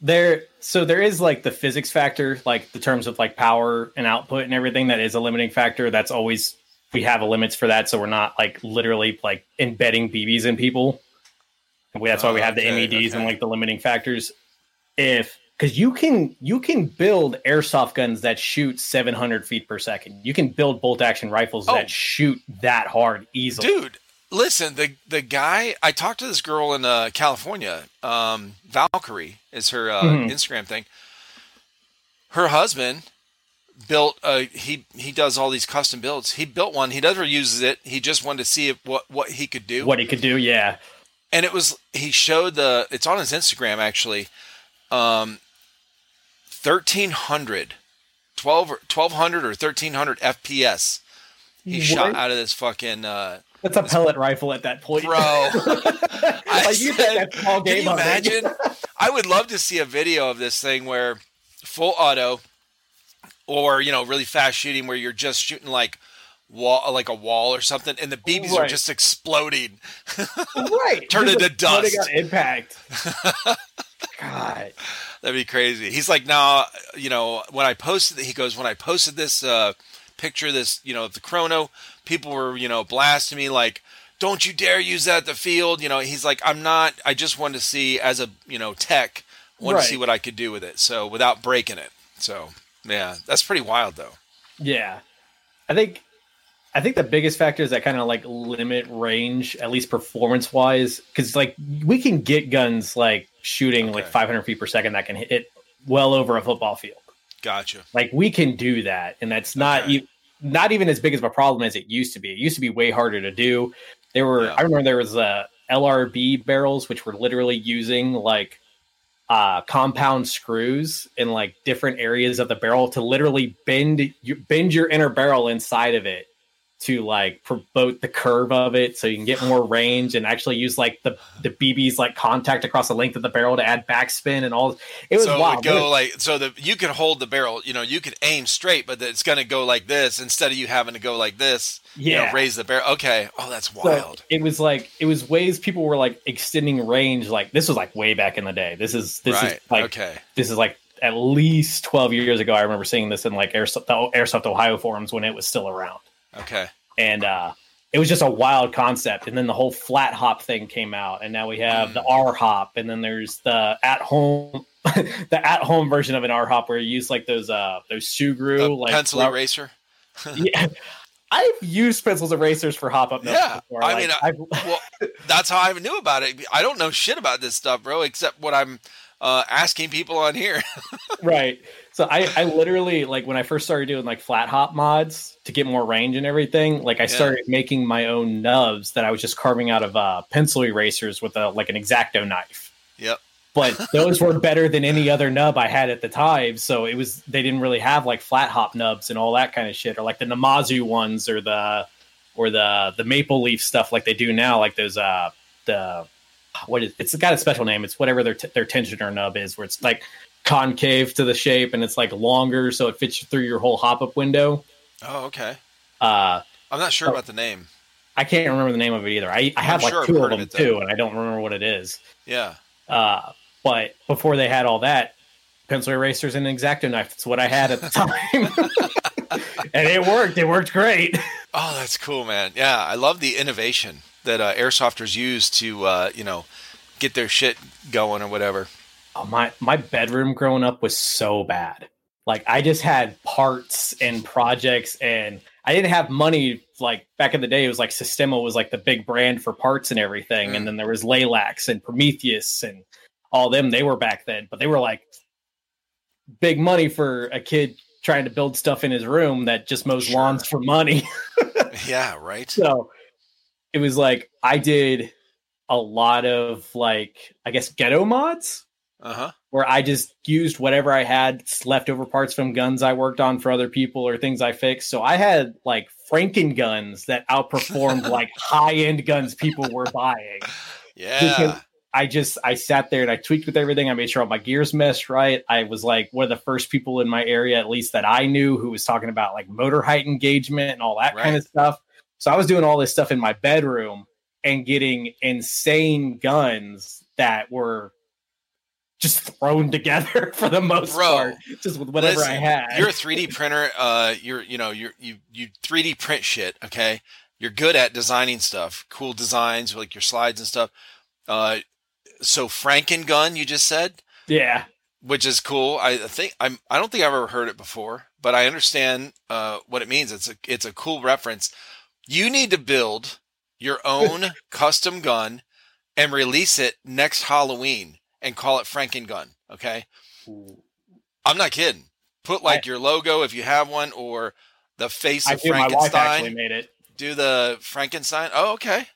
There, so there is like the physics factor, like the terms of like power and output and everything. That is a limiting factor. That's always we have a limits for that, so we're not like literally like embedding BBs in people. And we, that's why we have the okay, MEDs and like the limiting factors. If because you can you can build airsoft guns that shoot 700 feet per second. You can build bolt action rifles Oh. that shoot that hard easily. Dude, listen, the the guy I talked to this girl in uh, California, um, Valkyrie is her uh, Mhm. Instagram thing. Her husband built. Uh, he he does all these custom builds. He built one. He never uses it. He just wanted to see if, what what he could do. What he could do, yeah. And it was he showed the. It's on his Instagram actually. Um, 1300 12 1200 or 1300 fps he What? shot out of this fucking uh That's a pellet rifle at that point, bro I like you said, can you imagine i would love to see a video of this thing where full auto or you know really fast shooting where you're just shooting like wall like a wall or something and the bb's are just exploding right? Turn into dust. on impact. God, That'd be crazy. He's like, nah, you know, when I posted, he goes, when I posted this uh, picture, this, you know, the chrono, people were, you know, blasting me like, don't you dare use that at the field. You know, he's like, I'm not, I just wanted to see as a, you know, tech, wanted Right. to see what I could do with it. So without breaking it. So yeah, that's pretty wild though. yeah. I think, I think the biggest factor is that kind of like limit range, at least performance wise, because like we can get guns like shooting like 500 feet per second that can hit well over a football field. Gotcha. Like we can do that, and that's not Okay. e- not even as big of a problem as it used to be. It used to be way harder to do. There were Yeah. I remember there was uh, LRB barrels which were literally using like uh, compound screws in like different areas of the barrel to literally bend you bend your inner barrel inside of it to like promote the curve of it so you can get more range and actually use like the the BB's like contact across the length of the barrel to add backspin and all it was so wild. it go like so the you could hold the barrel, you know, you could aim straight, but it's going to go like this instead of you having to go like this. you know, yeah. raise the barrel. Okay. Oh, that's So wild. it was like it was ways people were like extending range. Like this was like way back in the day. This is this right. is like okay. this is like at least twelve years ago. I remember seeing this in like Airsoft, the Airsoft Ohio forums when it was still around, Okay. and uh, it was just a wild concept. And then the whole flat hop thing came out, and now we have the R hop, and then there's the at home. the at home version of an R hop where you use like those uh those Sugru like pencil rub- eraser. yeah. I've used pencils erasers for hop up notes Yeah, before. I Like, mean, I've, well, that's how I knew about it. I don't know shit about this stuff, bro, except what I'm uh, asking people on here. right so I, I literally like when i first started doing like flat hop mods to get more range and everything like i started making my own nubs that i was just carving out of uh, pencil erasers with a like an exacto knife Yep. but those were better than any other nub i had at the time so it was they didn't really have like flat hop nubs and all that kind of shit or like the namazu ones or the or the the maple leaf stuff like they do now like those uh the what is it's got a special name it's whatever their t- their tensioner nub is where it's like concave to the shape and it's like longer so it fits through your whole hop up window Oh, okay. uh I'm not sure Oh. about the name. i can't remember the name of it either i, I have I'm like sure two of of them it, too and i don't remember what it is Yeah. uh but before they had all that pencil erasers and an exacto knife that's what i had at the time and it worked it worked great Oh, that's cool, man. Yeah, I love the innovation that uh, airsofters use to, uh, you know, get their shit going or whatever. Oh, my my bedroom growing up was so bad. Like I just had parts and projects, and I didn't have money. Like back in the day, it was like Systema was like the big brand for parts and everything, Mm. and then there was Laylax and Prometheus and all them. They were back then, but they were like big money for a kid trying to build stuff in his room that just mows Sure. lawns for money. Yeah, right. so it was like I did a lot of like I guess ghetto mods Uh huh. where I just used whatever I had leftover parts from guns I worked on for other people or things I fixed. So I had like Franken guns that outperformed like high end guns people were buying. Yeah. I just I sat there and I tweaked with everything. I made sure all my gears meshed right. I was like one of the first people in my area, at least that I knew, who was talking about like motor height engagement and all that kind of stuff. So I was doing all this stuff in my bedroom and getting insane guns that were just thrown together for the most Bro, part, just with whatever I had. You're a 3D printer. Uh, you're you know you're you you 3D print shit. Okay, you're good at designing stuff, cool designs like your slides and stuff. Uh, so Franken gun, you just said, yeah, which is cool. I think I'm. I don't think I've ever heard it before, but I understand uh, what it means. It's a it's a cool reference. You need to build your own custom gun and release it next Halloween and call it Franken gun. Okay. I'm not kidding. put like your logo if you have one, or the face I of do. My wife actually Frankenstein. made it. Do the Frankenstein. Oh, okay.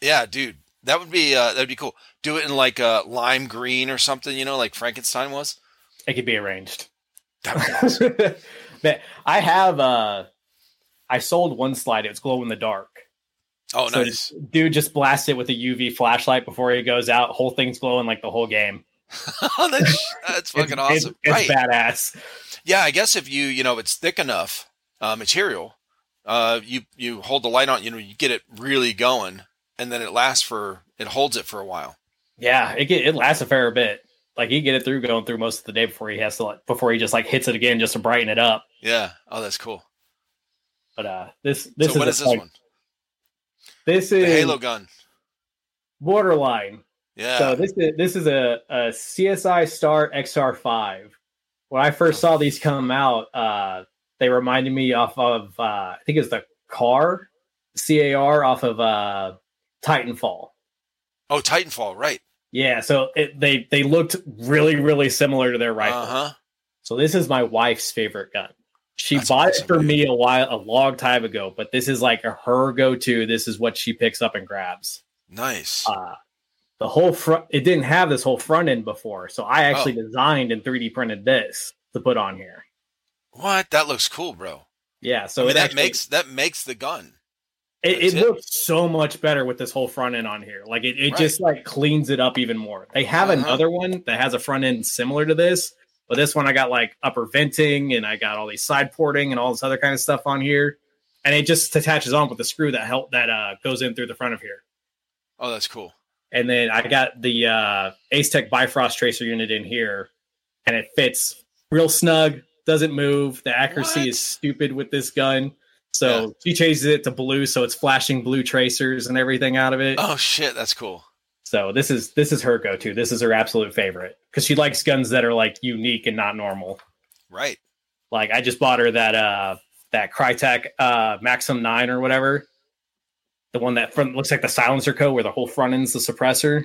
Yeah, dude, that would be uh, that'd be cool. Do it in like a lime green or something, you know, like Frankenstein was. It could be arranged. That awesome. I have uh I sold one slide, it was glow in the dark. Oh, So nice. dude just blasts it with a UV flashlight before he goes out. Whole thing's glowing like the whole game. that's that's fucking It's- awesome. It's, right. it's badass. Yeah, I guess if you you know it's thick enough uh, material, uh, you you hold the light on, you know, you get it really going, and then it lasts for it holds it for a while. Yeah, it get, it lasts a fair bit. Like he get it through going through most of the day before he has to like before he just like hits it again just to brighten it up. Yeah. Oh, that's cool. But uh this this so is what is this one? This The is Halo gun. borderline. Yeah. So this is this is a, a CSI Star XR5. When I first saw these come out, uh, they reminded me off of uh, I think it's the car CAR off of uh, Titanfall. oh, Titanfall. Right. Yeah, so it, they they looked really really similar to their rifle. Uh huh. So this is my wife's favorite gun. She That's bought awesome, it for man. me a while a long time ago, but this is like a her go to. This is what she picks up and grabs. Nice. uh, the whole front it didn't have this whole front end before so i actually Oh. designed and 3d printed this to put on here what? That looks cool, bro. yeah so I mean, that actually- makes that makes the gun. it, it it. looks so much better with this whole front end on here like it, it Right. just like cleans it up even more they have Uh-huh. another one that has a front end similar to this but this one i got like upper venting and i got all these side porting and all this other kind of stuff on here and it just attaches on with the screw that help that uh, goes in through the front of here Oh, that's cool. and then I got the uh, Ace Tech Bifrost tracer unit in here, and it fits real snug. Doesn't move. The accuracy What? is stupid with this gun. So Yeah. she changes it to blue, so it's flashing blue tracers and everything out of it. Oh shit, that's cool. So this is this is her go to. This is her absolute favorite because she likes guns that are like unique and not normal. Right. Like I just bought her that uh that Krytac uh Maxim Nine or whatever. The one that front looks like the SilencerCo where the whole front end's the suppressor.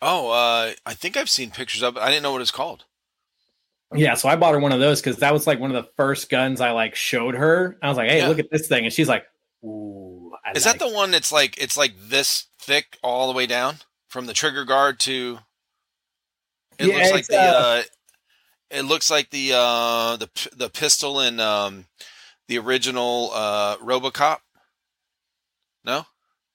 Oh, uh, I think I've seen pictures of it. I didn't know what it's called. Yeah, so I bought her one of those because that was like one of the first guns I like showed her. I was like, "Hey, Yeah. look at this thing," and she's like, "Ooh, I Is like that the one that's like it's like this thick all the way down from the trigger guard to? It Yeah, looks like the. uh, Uh, it looks like the uh, the the pistol in um, the original uh, RoboCop. No.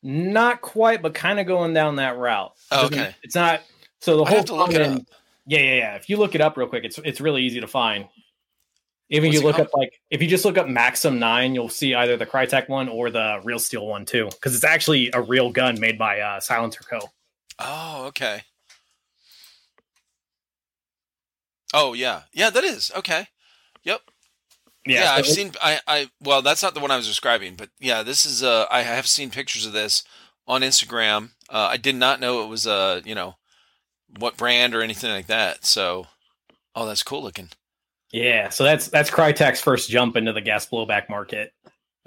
Not quite, but kind of going down that route. Oh, okay. It's not. So the I whole have to look front it end- up. Yeah, yeah, yeah. If you look it up real quick, it's it's really easy to find. Even What's you look up like if you just look up Maxim Nine, you'll see either the Krytac one or the Real Steel one too, because it's actually a real gun made by uh, Silencer Co. Oh, okay. Oh yeah, yeah, that is okay. Yep. Yeah, so I've seen. I, I well, that's not the one I was describing, but yeah, this is. Uh, I have seen pictures of this on Instagram. Uh, I did not know it was uh, you know, what brand or anything like that. So, oh, that's cool looking. Yeah, so that's that's Krytac's first jump into the gas blowback market.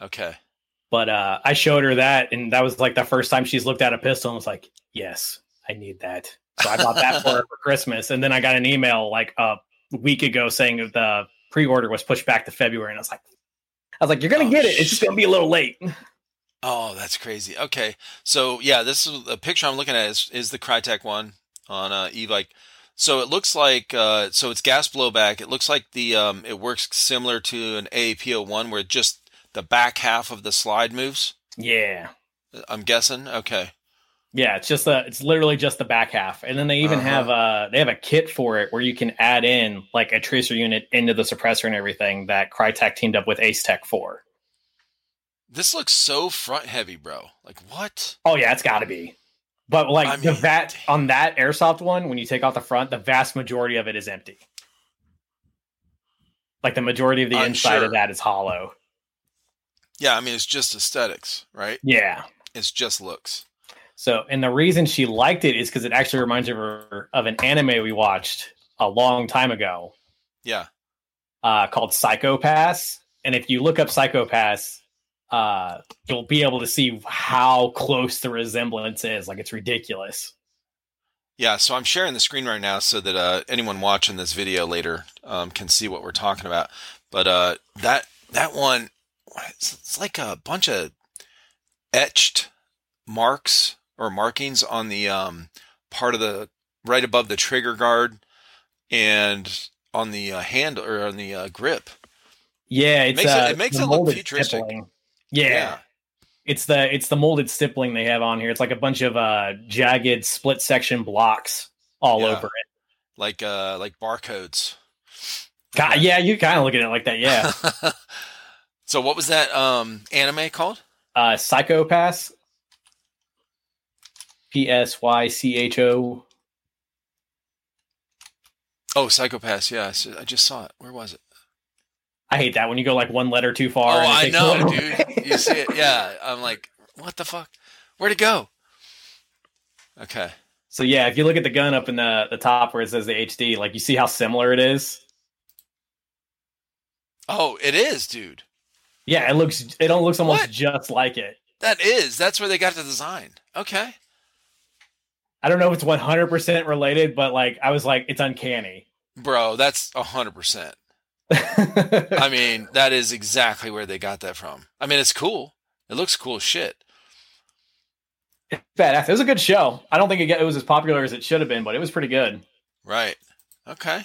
Okay. But uh, I showed her that, and that was like the first time she's looked at a pistol and was like, "Yes, I need that." So I bought that for her for Christmas, and then I got an email like a week ago saying the pre-order was pushed back to February, and I was like, "I was like, you're gonna Oh, get it. It's just gonna be a little late." Oh, that's crazy. Okay, so yeah, this is the picture I'm looking at is is the Crytek one on uh, Evike. So it looks like uh, so it's gas blowback. It looks like the um, it works similar to an AAP-01 where just the back half of the slide moves. Yeah, I'm guessing. Okay. yeah. It's just the it's literally just the back half, and then they even Uh-huh. have a they have a kit for it where you can add in like a tracer unit into the suppressor and everything that Krytac teamed up with Ace Tech for. This looks so front heavy, bro. Like what? Oh yeah, it's got to be. But like I the mean, vat on that airsoft one, when you take off the front, the vast majority of it is empty. Like the majority of the I'm inside sure. of that is hollow. Yeah, I mean it's just aesthetics, right? Yeah. It's just looks. So, and the reason she liked it is because it actually reminds her of an anime we watched a long time ago Yeah. uh, called Psycho-Pass. And if you look up Psycho-Pass, uh, you'll be able to see how close the resemblance is. Like it's ridiculous. Yeah, so I'm sharing the screen right now so that uh, anyone watching this video later um, can see what we're talking about. But uh, that that one, it's, it's like a bunch of etched marks or markings on the um, part of the right above the trigger guard and on the uh, hand or on the uh, grip. Yeah, it's makes it- uh, it makes it look futuristic. stippling. Yeah. It's the it's the molded stippling they have on here. It's like a bunch of uh jagged split section blocks all Yeah. over it. like uh, like barcodes. God, yeah, you kind of look at it like that. Yeah. so what was that um, anime called? uh Psycho-Pass. P S Y C H O. Oh, Psychopass, Yeah, I just saw it. Where was it? I hate that when you go like one letter too far. oh, I know, dude. You see it? Yeah. I'm like, what the fuck? Where'd it go? Okay. So yeah, if you look at the gun up in the the top where it says the HD, like you see how similar it is. Oh, it is, dude. Yeah, it looks it don't looks almost What? just like it. That is. That's where they got the design. Okay. I don't know if it's one hundred percent related, but like I was like, it's uncanny. Bro, that's a hundred percent. I mean, that is exactly where they got that from. I mean, it's cool. It looks cool as shit. Badass. It was a good show. I don't think it, was as popular as it should have been, but it was pretty good. Right. Okay.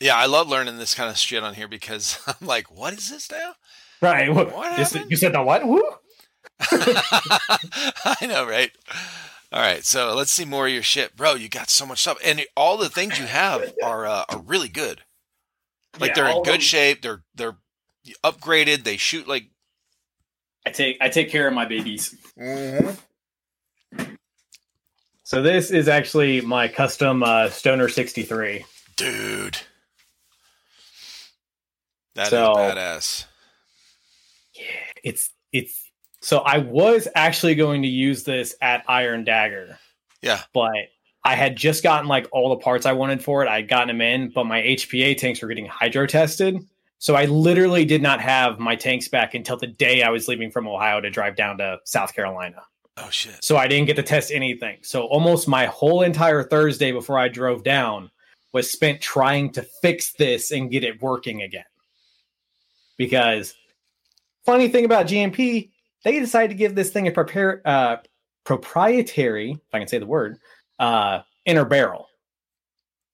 Yeah, I love learning this kind of shit on here because I'm like, what is this now? Right. What happened? you said the what? Woo? I know, right? All right, so let's see more of your shit, bro. You got so much stuff, and all the things you have are uh, are really good. Like Yeah, they're in good them. shape. They're they're upgraded. They shoot like. I take I take care of my babies. So this is actually my custom uh, Stoner 63. Dude, that is So- badass. Yeah, it's it's so I was actually going to use this at Iron Dagger. Yeah. But I had just gotten like all the parts I wanted for it. I'd gotten them in, but my HPA tanks were getting hydro tested. So I literally did not have my tanks back until the day I was leaving from Ohio to drive down to South Carolina. Oh shit. So I didn't get to test anything. So almost my whole entire Thursday before I drove down was spent trying to fix this and get it working again. Because funny thing about G&P, they decided to give this thing a prepare uh, proprietary, if I can say the word, uh, inner barrel.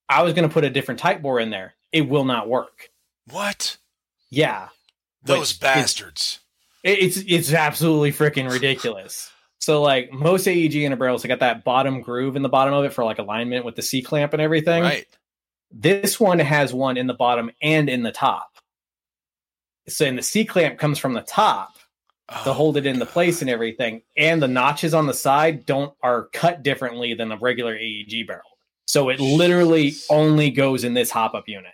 I was going to put a different type bore in there. It will not work. What? Yeah, Those Which- bastards. it- it's it's absolutely freaking ridiculous. So like most AEG inner barrels, they got that bottom groove in the bottom of it for like alignment with the C clamp and everything. Right. This one has one in the bottom and in the top. So and the C clamp comes from the top to Oh, hold it into God. place and everything. And the notches on the side don't are cut differently than a regular AEG barrel. So it literally only goes in this hop up unit.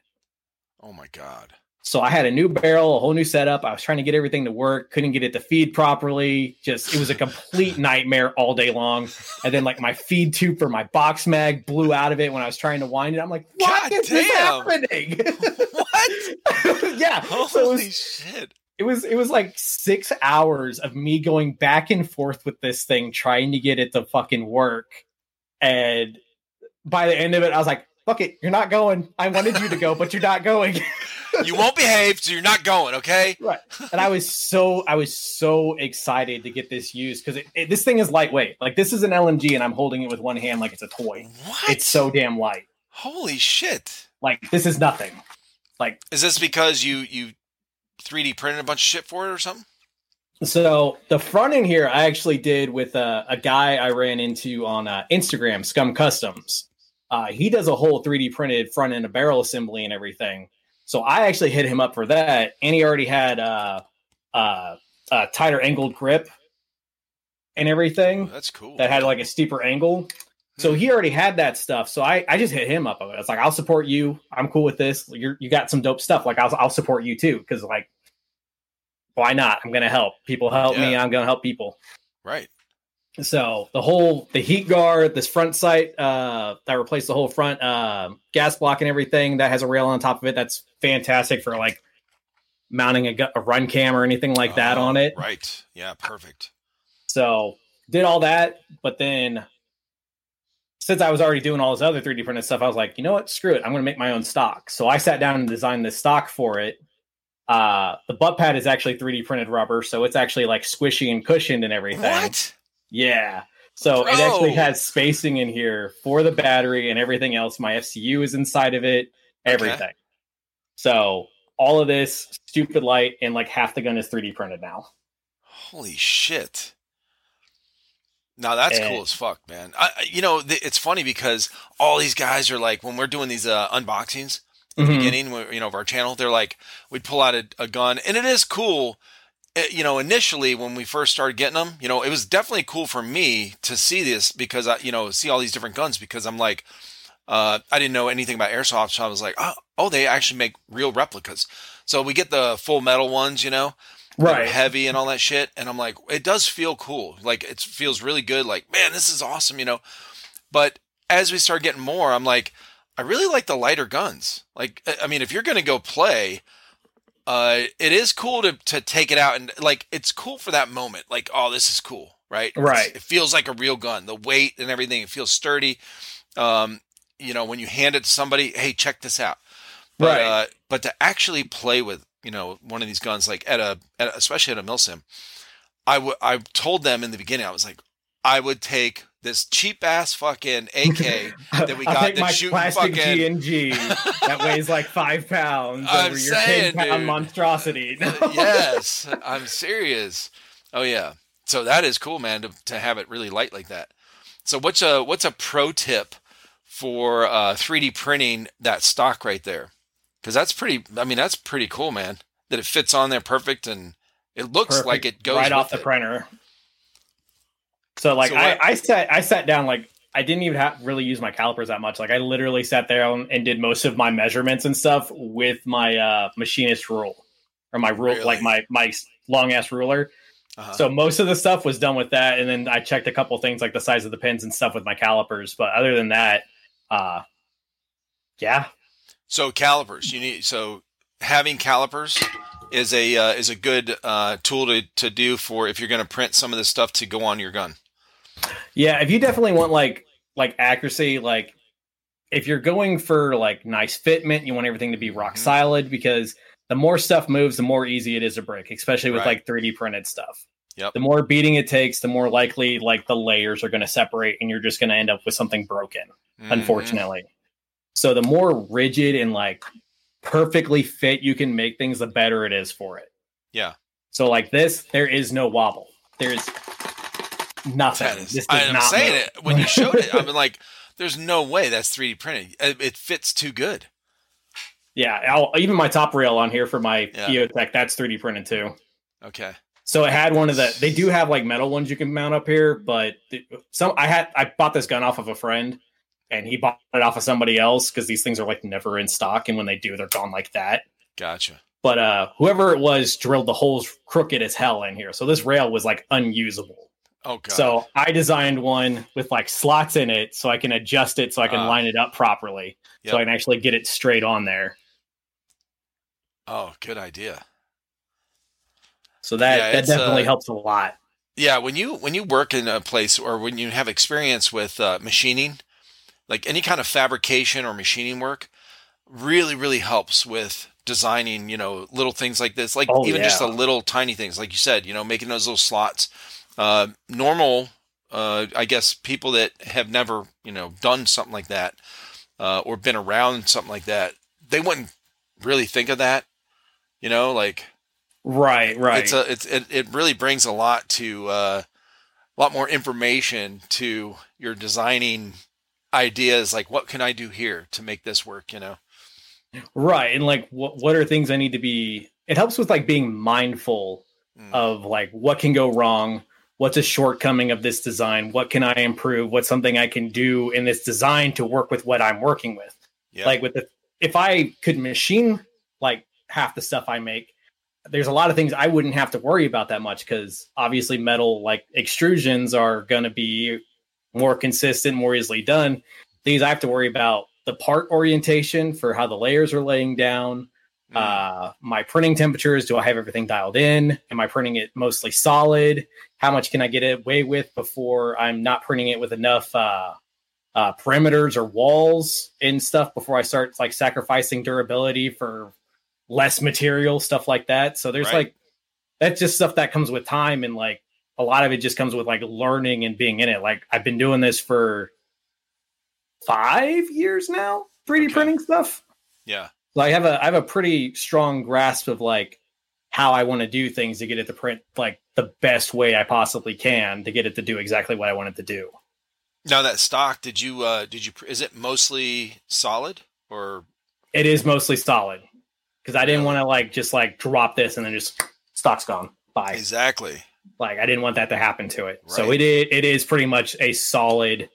Oh my god. So I had a new barrel, a whole new setup. I was trying to get everything to work, couldn't get it to feed properly. Just it was a complete nightmare all day long. And then like my feed tube for my box mag blew out of it when I was trying to wind it. I'm like, what God is this happening? What? yeah. So Holy was, shit. It was it was like six hours of me going back and forth with this thing, trying to get it to fucking work. And by the end of it, I was like, fuck it, you're not going. I wanted you to go, but you're not going. You won't behave, so you're not going, okay? right and i was so i was so excited to get this used because this thing is lightweight like this is an lmg and i'm holding it with one hand like it's a toy What? it's so damn light Holy shit. like this is nothing like Is this because you you 3D printed a bunch of shit for it or something? so the front end here i actually did with a, a guy i ran into on uh, instagram scum customs uh, he does a whole 3d printed front end of barrel assembly and everything so i actually hit him up for that and he already had uh, uh, uh, tighter angled grip and everything Oh, that's cool. that had like a steeper angle. So he already had that stuff. So I, I just hit him up. I was like, I'll support you. I'm cool with this. You're, you got some dope stuff. Like I'll, I'll support you too. Cause like, why not? I'm going to help people help me. I'm going to help people. right. So the whole, the heat guard, this front sight, uh, that replaced the whole front, uh, gas block and everything that has a rail on top of it. That's fantastic for like mounting a, a run cam or anything like that Oh, on it. Right. Yeah, perfect. So did all that, but then since I was already doing all this other 3D printed stuff, I was like, you know what? Screw it. I'm going to make my own stock. So I sat down and designed this stock for it. Uh, the butt pad is actually 3D printed rubber, so it's actually like squishy and cushioned and everything. What? Yeah. So Bro. it actually has spacing in here for the battery and everything else. My FCU is inside of it, everything. So all of this stupid light and like half the gun is 3D printed now. Holy shit. Now that's And- cool as fuck, man. I, you know, th- it's funny because all these guys are like, when we're doing these uh, unboxings, in the Mhm. beginning, you know, of our channel, they're like, we'd pull out a, a gun, and it is cool. uh, you know, initially when we first started getting them, you know, it was definitely cool for me to see this because I, you know, see all these different guns because I'm like, uh, I didn't know anything about airsoft, so I was like, oh, oh, they actually make real replicas. So we get the full metal ones, you know, Right. heavy and all that shit, and I'm like, it does feel cool. Like it feels really good. Like, man, this is awesome, you know. But as we start getting more, I'm like, I really like the lighter guns. Like, I- mean, if you're gonna go play, uh, it is cool to to take it out and like it's cool for that moment. Like, oh, this is cool, right? Right. It's- it feels like a real gun. The weight and everything, it feels sturdy. Um, you know, when you hand it to somebody, hey, check this out. But, Right. Uh, but to actually play with, you know, one of these guns, like at a, at a especially at a milsim, I would, I told them in the beginning, I was like, I would take this cheap ass fucking AK that we got my shooting plastic fucking- G and G that weighs like five pounds I'm over your saying, pound monstrosity. yes, I'm serious. Oh yeah. So that is cool, man, to, to have it really light like that. So what's a what's a pro tip for uh, 3D printing that stock right there? Because that's pretty. I mean, that's pretty cool, man. That it fits on there perfect and it looks Perfect, like it goes right off the it. printer. So like So I, I sat I sat down like I didn't even have really use my calipers that much. Like I literally sat there and, and did most of my measurements and stuff with my uh machinist rule or my rule Really? like my my long ass ruler. Uh-huh. So most of the stuff was done with that, and then I checked a couple things like the size of the pins and stuff with my calipers. But other than that, uh, yeah, So calipers, you need so having calipers is a uh, is a good uh, tool to to do for if you're going to print some of this stuff to go on your gun. yeah. If you definitely want like like accuracy, like if you're going for like nice fitment, you want everything to be rock Mhm. solid because the more stuff moves, the more easy it is to break, especially with Right. like 3D printed stuff. Yep. The more beating it takes, the more likely like the layers are going to separate, and you're just going to end up with something broken. Mhm. unfortunately. So the more rigid and like perfectly fit you can make things, the better it is for it. Yeah. So like this, there is no wobble. There's nothing. That is, This I'm not saying move. it when you showed it. I'm like, there's no way that's 3D printed. It, it fits too good. Yeah, I'll, even my top rail on here for my Yeah. EOTech, that's 3D printed too. Okay. So it had one of the. They do have like metal ones you can mount up here, but some I had I bought this gun off of a friend, and he bought it off of somebody else because these things are like never in stock, and when they do, they're gone like that. Gotcha. but uh whoever it was drilled the holes crooked as hell in here so this rail was like unusable Oh god. so i designed one with like slots in it so i can adjust it so i can Ah. line it up properly Yep. so i can actually get it straight on there oh, good idea. so that Yeah, that definitely uh, helps a lot Yeah, when you when you work in a place or when you have experience with uh, machining, like any kind of fabrication or machining work, really really helps with designing. You know, little things like this, like Oh, even just the little tiny things, like you said. You know, making those little slots. Uh, normal, uh, I guess, people that have never you know done something like that uh, or been around something like that, they wouldn't really think of that. You know, like right right it's a it's it, it really brings a lot to uh, a lot more information to your designing ideas like what can i do here to make this work you know? Right and like what, what are things i need to be it helps with like being mindful Mm. of like what can go wrong what's a shortcoming of this design what can i improve what's something i can do in this design to work with what i'm working with. Yeah. Like with the if i could machine like half the stuff i make there's a lot of things i wouldn't have to worry about that much because obviously metal like extrusions are going to be more consistent more easily done things i have to worry about the part orientation for how the layers are laying down Mm. uh my printing temperatures do i have everything dialed in am i printing it mostly solid how much can i get away with before i'm not printing it with enough uh uh, perimeters or walls and stuff before I start like sacrificing durability for less material, stuff like that. So there's Right. like that's just stuff that comes with time and like a lot of it just comes with like learning and being in it. Like I've been doing this for five years now, 3D Okay. printing stuff. Yeah. So I have a I have a pretty strong grasp of like how I want to do things to get it to print like the best way I possibly can to get it to do exactly what I want it to do. Now that stock, did you uh did you is it mostly solid or It is mostly solid because I didn't want to like just like drop this and then just stock's gone. Bye. exactly? Like I didn't want that to happen to it. So Right. it is it is pretty much a solid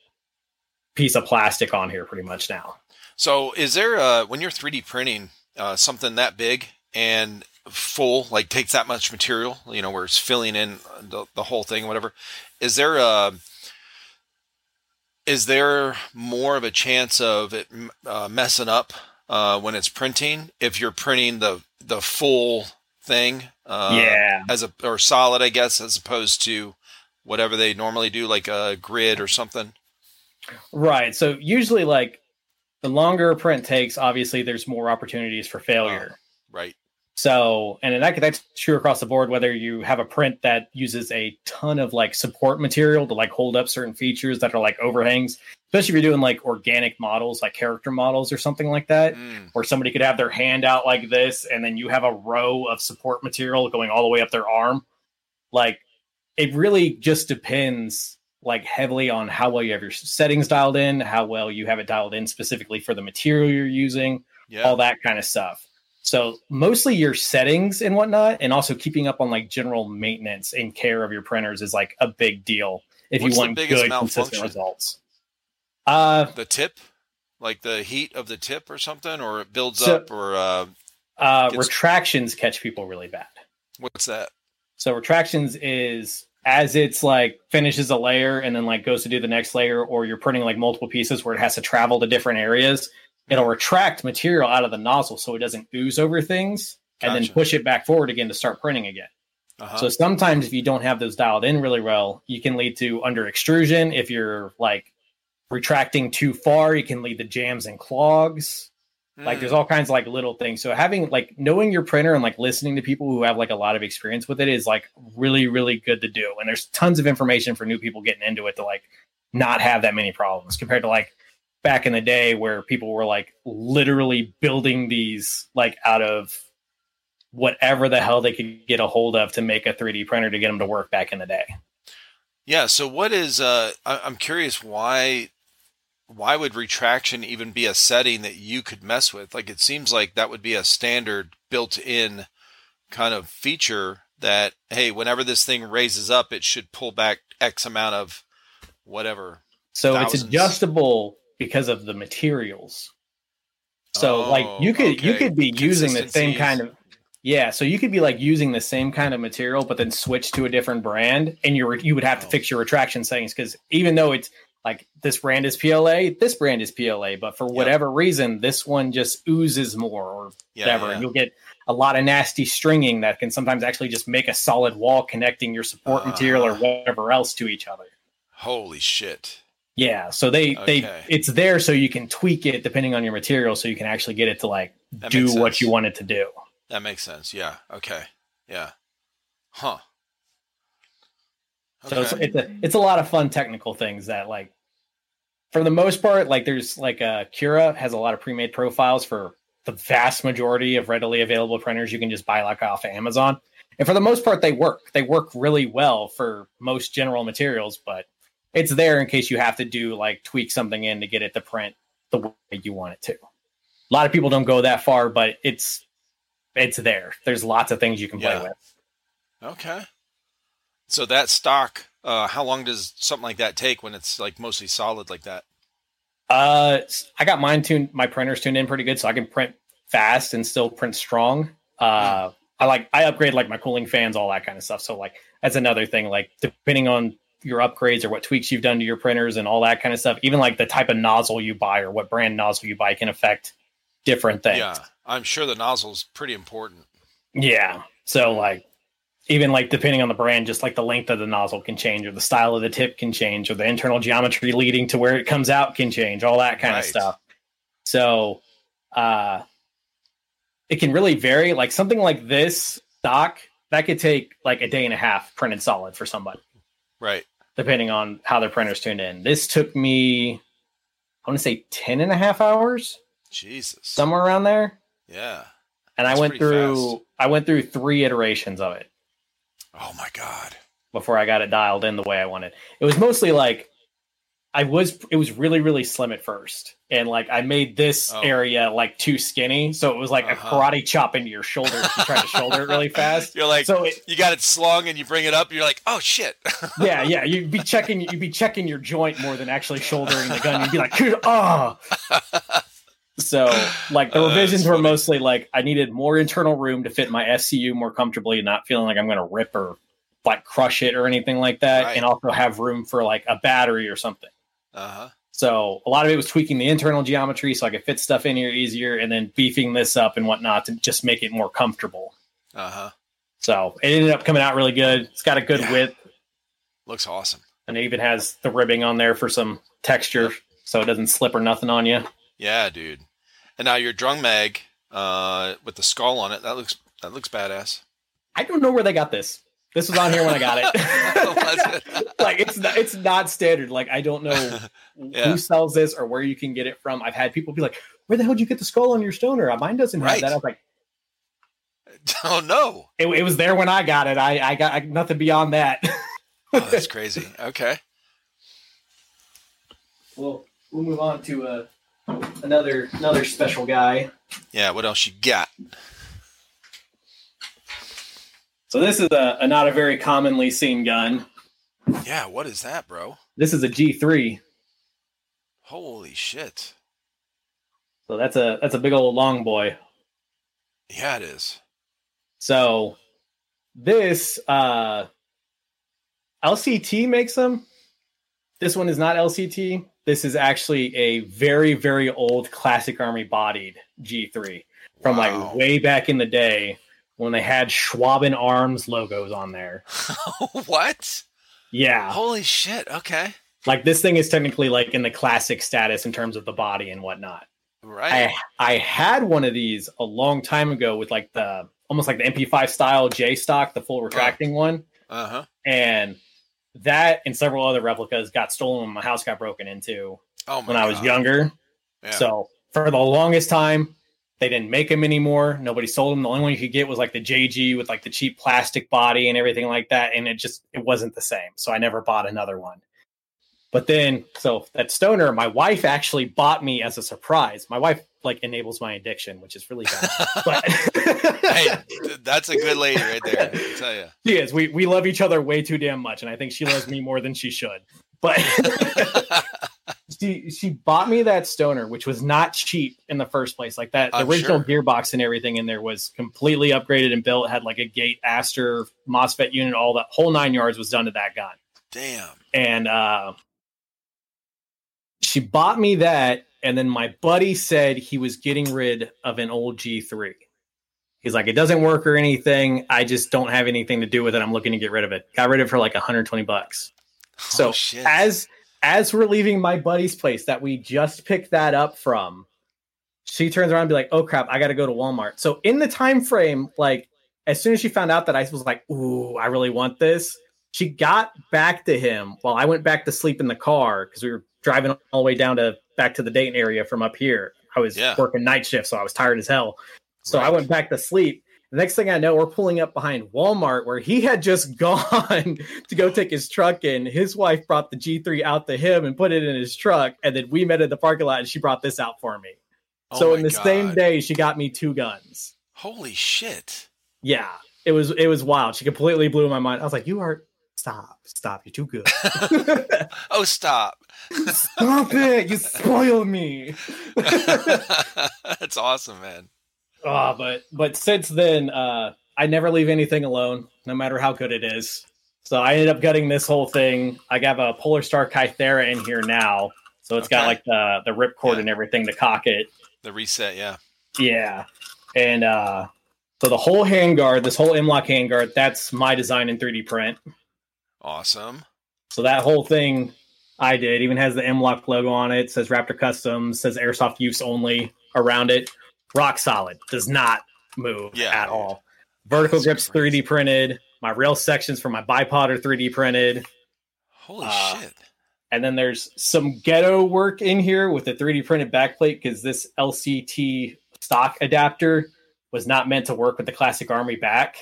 piece of plastic on here pretty much now. So is there uh when you're 3D printing uh something that big and full like takes that much material, you know, where it's filling in the, the whole thing whatever, is there a is there more of a chance of it uh, messing up uh, when it's printing if you're printing the the full thing uh, yeah. as a or solid I guess as opposed to whatever they normally do like a grid or something Right. So usually like the longer a print takes, obviously there's more opportunities for failure. right So, and that, that's true across the board, whether you have a print that uses a ton of like support material to like hold up certain features that are like overhangs, especially if you're doing like organic models, like character models or something like that, Mm, where somebody could have their hand out like this and then you have a row of support material going all the way up their arm. Like it really just depends like heavily on how well you have your settings dialed in, how well you have it dialed in specifically for the material you're using yeah all that kind of stuff. So mostly your settings and whatnot, and also keeping up on like general maintenance and care of your printers is like a big deal if What's you want good consistent results. Uh, the tip like the heat of the tip or something or it builds So- up or uh, uh, Gets- retractions catch people really bad. what's that So retractions is as it's like finishes a layer and then like goes to do the next layer, or you're printing like multiple pieces where it has to travel to different areas. It'll retract material out of the nozzle so it doesn't ooze over things, and then push it back forward again to start printing again. uh-huh. So sometimes if you don't have those dialed in really well, you can lead to under extrusion. If you're like retracting too far, you can lead to jams and clogs. Like there's all kinds of like little things. So having like knowing your printer and like listening to people who have like a lot of experience with it is like really, really good to do. And there's tons of information for new people getting into it to like not have that many problems compared to like back in the day where people were like literally building these like out of whatever the hell they could get a hold of to make a 3D printer to get them to work back in the day. yeah so what is uh I- i'm curious why why would retraction even be a setting that you could mess with like it seems like that would be a standard built-in kind of feature that hey whenever this thing raises up it should pull back x amount of whatever So Thousands. it's adjustable because of the materials. So Oh, like you could you could be using the same kind of yeah, so you could be like using the same kind of material but then switch to a different brand and you you would have to Oh. fix your retraction settings cuz even though it's like this brand is PLA, this brand is PLA, but for whatever reason this one just oozes more or yeah, whatever. yeah. And you'll get a lot of nasty stringing that can sometimes actually just make a solid wall connecting your support material or Uh-huh. whatever else to each other. holy shit Yeah, so they Okay. they it's there so you can tweak it depending on your material, so you can actually get it to like That do what you want it to do. That makes sense. Yeah. Okay. Yeah. Huh. So it's, it's a it's a lot of fun technical things that like for the most part, like there's like uh Cura has a lot of pre-made profiles for the vast majority of readily available printers you can just buy like off of Amazon. And for the most part they work. They work really well for most general materials, but it's there in case you have to do like tweak something in to get it to print the way you want it to. A lot of people don't go that far, but it's it's there. There's lots of things you can play with. okay. So that stock, uh, how long does something like that take when it's like mostly solid like that? Uh, I got mine tuned. My printer's tuned in pretty good, so I can print fast and still print strong. Uh, I like I upgrade like my cooling fans, all that kind of stuff. So like that's another thing. Like depending on your upgrades or what tweaks you've done to your printers and all that kind of stuff, even like the type of nozzle you buy or what brand nozzle you buy can affect different things. Yeah. I'm sure the nozzle's pretty important. Yeah. So like even like depending on the brand, just like the length of the nozzle can change, or the style of the tip can change, or the internal geometry leading to where it comes out can change, all that kind Right. of stuff. So, uh, it can really vary. Like something like this stock that could take like a day and a half printed solid for somebody, Right. Depending on how their printer's tuned in. This took me, I want to say 10 and a half hours, Jesus. somewhere around there. yeah. And That's I went through, fast. I went through three iterations of it. Oh my god. before I got it dialed in the way I wanted. It was mostly like I was it was really really slim at first. And like I made this Oh. area like too skinny, so it was like Uh-huh. a karate chop into your shoulder if you try to shoulder it really fast. You're like So it, you got it slung and you bring it up. You're like, oh shit. yeah, yeah, you'd be checking you'd be checking your joint more than actually shouldering the gun. You'd be like, ah. So like the Uh, revisions that's were mostly like I needed more internal room to fit my SCU more comfortably, and not feeling like I'm gonna rip or like crush it or anything like that, Right. and also have room for like a battery or something. Uh huh. So a lot of it was tweaking the internal geometry so I could fit stuff in here easier, and then beefing this up and whatnot to just make it more comfortable. Uh huh. So it ended up coming out really good. It's got a good Yeah. width, Looks awesome. and it even has the ribbing on there for some texture, so it doesn't slip or nothing on you. Yeah, dude. And now your drum mag uh, with the skull on it. That looks that looks badass. I don't know where they got this. This was on here when I got it. it? like it's not, it's not standard. Like I don't know Yeah. who sells this or where you can get it from. I've had people be like, "Where the hell did you get the skull on your stoner? Mine doesn't have that." I was like, oh no. it, "It was there when I got it. I I got I, nothing beyond that." Oh, that's crazy. Okay. We'll we'll move on to uh, another another special guy. Yeah. What else you got? So this is a, a not a very commonly seen gun. Yeah. What is that, bro? This is a G3. Holy shit. So that's a that's a big old long boy. Yeah, it is. So this uh LCT makes them. This one is not LCT. This is actually a very very old classic army bodied G3 from Wow. like way back in the day when they had Schwaben Arms logos on there. what? Yeah. Holy shit. Okay. Like this thing is technically like in the classic status in terms of the body and whatnot. Right. I I had one of these a long time ago with like the almost like the MP5 style J stock, the full retracting one, Uh huh. and that and several other replicas got stolen when my house got broken into Oh when I was younger. Yeah. So for the longest time, they didn't make them anymore. Nobody sold them. The only one you could get was like the JG with like the cheap plastic body and everything like that, and it just it wasn't the same. So I never bought another one. But then, so that stoner, my wife actually bought me as a surprise. My wife like enables my addiction, which is really bad. But hey, that's a good lady right there. I tell you. she is. We we love each other way too damn much, and I think she loves me more than she should. But she she bought me that stoner, which was not cheap in the first place. Like that, the original sure. gearbox and everything in there was completely upgraded and built. Had like a gate Aster MOSFET unit, all that whole nine yards was done to that gun. Damn. And uh, she bought me that, and then my buddy said he was getting rid of an old G3. He's like, it doesn't work or anything. I just don't have anything to do with it. I'm looking to get rid of it. Got rid of it for like 120 bucks. So oh, shit. as as we're leaving my buddy's place that we just picked that up from, she turns around and be like, "Oh crap, I got to go to Walmart." So in the time frame, like as soon as she found out that I was like, "Ooh, I really want this," she got back to him while I went back to sleep in the car because we were driving all the way down to back to the Dayton area from up here. I was Yeah. working night shift, so I was tired as hell. So I went back to sleep. The next thing I know, we're pulling up behind Walmart where he had just gone to go take his truck in. His wife brought the G3 out to him and put it in his truck. And then we met at the parking lot and she brought this out for me. Oh so in the same day, she got me two guns. Holy shit. Yeah. It was it was wild. She completely blew my mind. I was like, You are stop, stop, you're too good. oh, stop. stop it. You spoiled me. That's awesome, man. Oh, but but since then, uh, I never leave anything alone, no matter how good it is. So I ended up gutting this whole thing. I got a Polar Star Kythera in here now, so it's got like the the ripcord Yeah. and everything to cock it. The reset, yeah. Yeah, and uh, So the whole handguard, this whole M-LOK handguard, that's my design in 3D print. Awesome. So that whole thing I did even has the M-LOK logo on it. Says Raptor Customs. Says Airsoft Use Only around it. Rock solid. Does not move Yeah. at all. Vertical That's grips crazy. 3D printed. My rail sections for my bipod are 3D printed. Holy Uh, shit. And then there's some ghetto work in here with the 3D printed backplate because this LCT stock adapter was not meant to work with the classic army back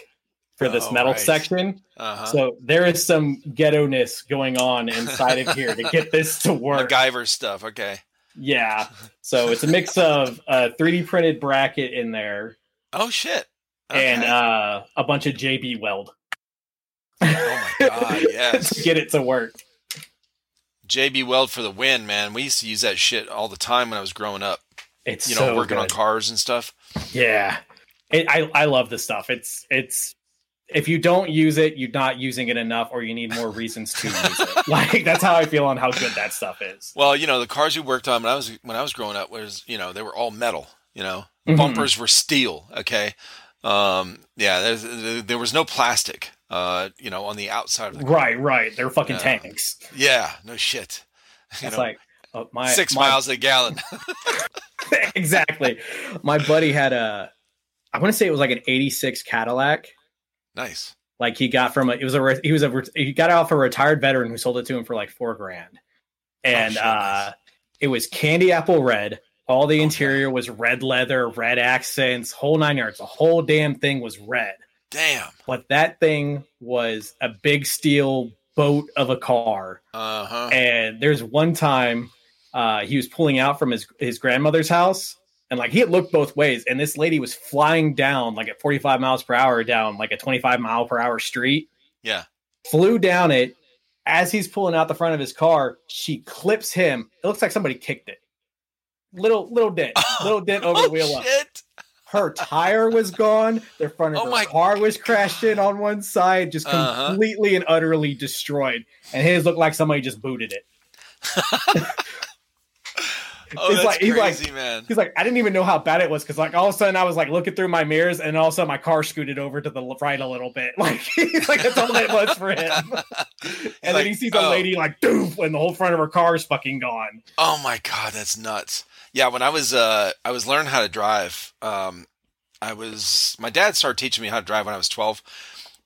for this Oh, metal right. section. Uh-huh. So there is some ghetto ness going on inside of here to get this to work. MacGyver stuff. Okay. Yeah. So it's a mix of a 3D printed bracket in there Oh shit. and uh, a bunch of JB weld. oh my god, yes. to get it to work. JB Weld for the win, man. We used to use that shit all the time when I was growing up. It's You know, so working on cars and stuff. Yeah, it, I I love this stuff. It's it's if you don't use it, you're not using it enough, or you need more reasons to use it. Like that's how I feel on how good that stuff is. Well, you know, the cars we worked on when I was when I was growing up was, you know, they were all metal. You know, Mhm. bumpers were steel. Okay. Um, yeah, there's, there was no plastic. Uh, you know, on the outside of the car. Right, right. They're fucking tanks. Yeah, no shit. You It's know, like uh, my six my- miles a gallon. exactly. My buddy had a, I want to say it was like an '86 Cadillac. Nice. Like he got from a, it was a he was a he got off a retired veteran who sold it to him for like four grand, and shit, uh, it was candy apple red. All the Okay. interior was red leather, red accents, whole nine yards. The whole damn thing was red. Damn. But that thing was a big steel boat of a car. Uh huh. And there's one time uh, he was pulling out from his his grandmother's house, and like he had looked both ways, and this lady was flying down like at 45 miles per hour down like a 25 mile per hour street. Yeah. Flew down it. As he's pulling out the front of his car, she clips him. It looks like somebody kicked it. Little little dent, little dent over the oh, wheel up. Her tire was gone. The front of Oh her car was crashed in on one side, just Uh-huh. completely and utterly destroyed. And his looked like somebody just booted it. Oh, It's that's like- he's like- crazy, man. He's like, I didn't even know how bad it was because, like, all of a sudden I was like looking through my mirrors, and all of a sudden my car scooted over to the right a little bit. Like, he's like, that's all it was for him. And then he sees a "Oh, lady like, doof, and the whole front of her car is fucking gone. Oh my god, that's nuts. Yeah, when I was uh I was learning how to drive, um I was my dad started teaching me how to drive when I was 12.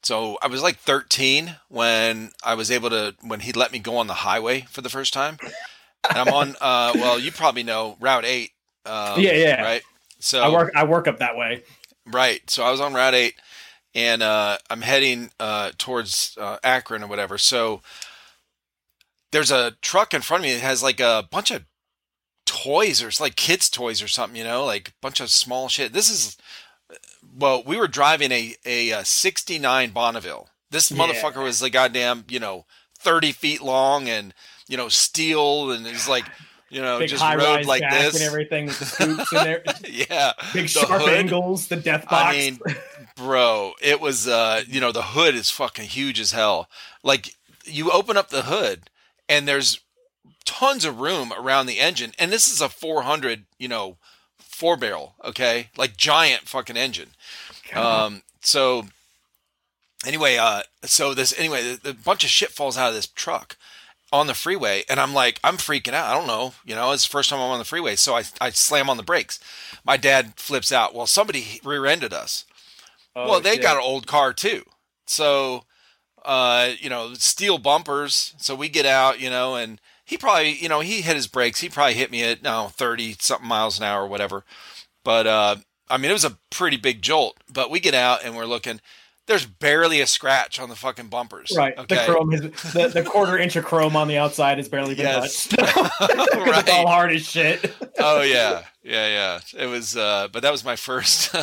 So I was like 13 when I was able to when he let me go on the highway for the first time. And I'm on uh well, you probably know Route 8. Um, Yeah, yeah. Right. So I work, I work up that way. Right. So I was on Route 8 and uh, I'm heading uh, towards uh, Akron or whatever. So there's a truck in front of me that has like a bunch of toys or it's like kids' toys or something, you know, like a bunch of small shit. This is, well, we were driving a, a, uh 69 Bonneville. This Yeah. motherfucker was like goddamn, you know, 30 feet long and, you know, steel and it's like, you know, Big just road like this. and everything with the scoops in there. yeah. Big The sharp hood. angles, the death box. I mean, bro, it was uh, you know, the hood is fucking huge as hell. Like you open up the hood and there's tons of room around the engine and this is a 400, you know, four barrel, okay? Like giant fucking engine. Um so anyway, uh so this anyway, the bunch of shit falls out of this truck on the freeway and I'm like I'm freaking out. I don't know, you know, it's the first time I'm on the freeway, so I I slam on the brakes. My dad flips out. Well, somebody rear-ended us. Oh, well, they shit. got an old car too. So uh, you know, steel bumpers. So we get out, you know, and he probably, you know, he hit his brakes. He probably hit me at no 30 something miles an hour or whatever. But uh I mean, it was a pretty big jolt. But we get out and we're looking there's barely a scratch on the fucking bumpers. Right. Okay. The chrome is the, the quarter inch of chrome on the outside has barely been Yes. touched. 'Cause It's all Right. hard as shit. oh yeah, yeah, yeah. It was, uh, but that was my first,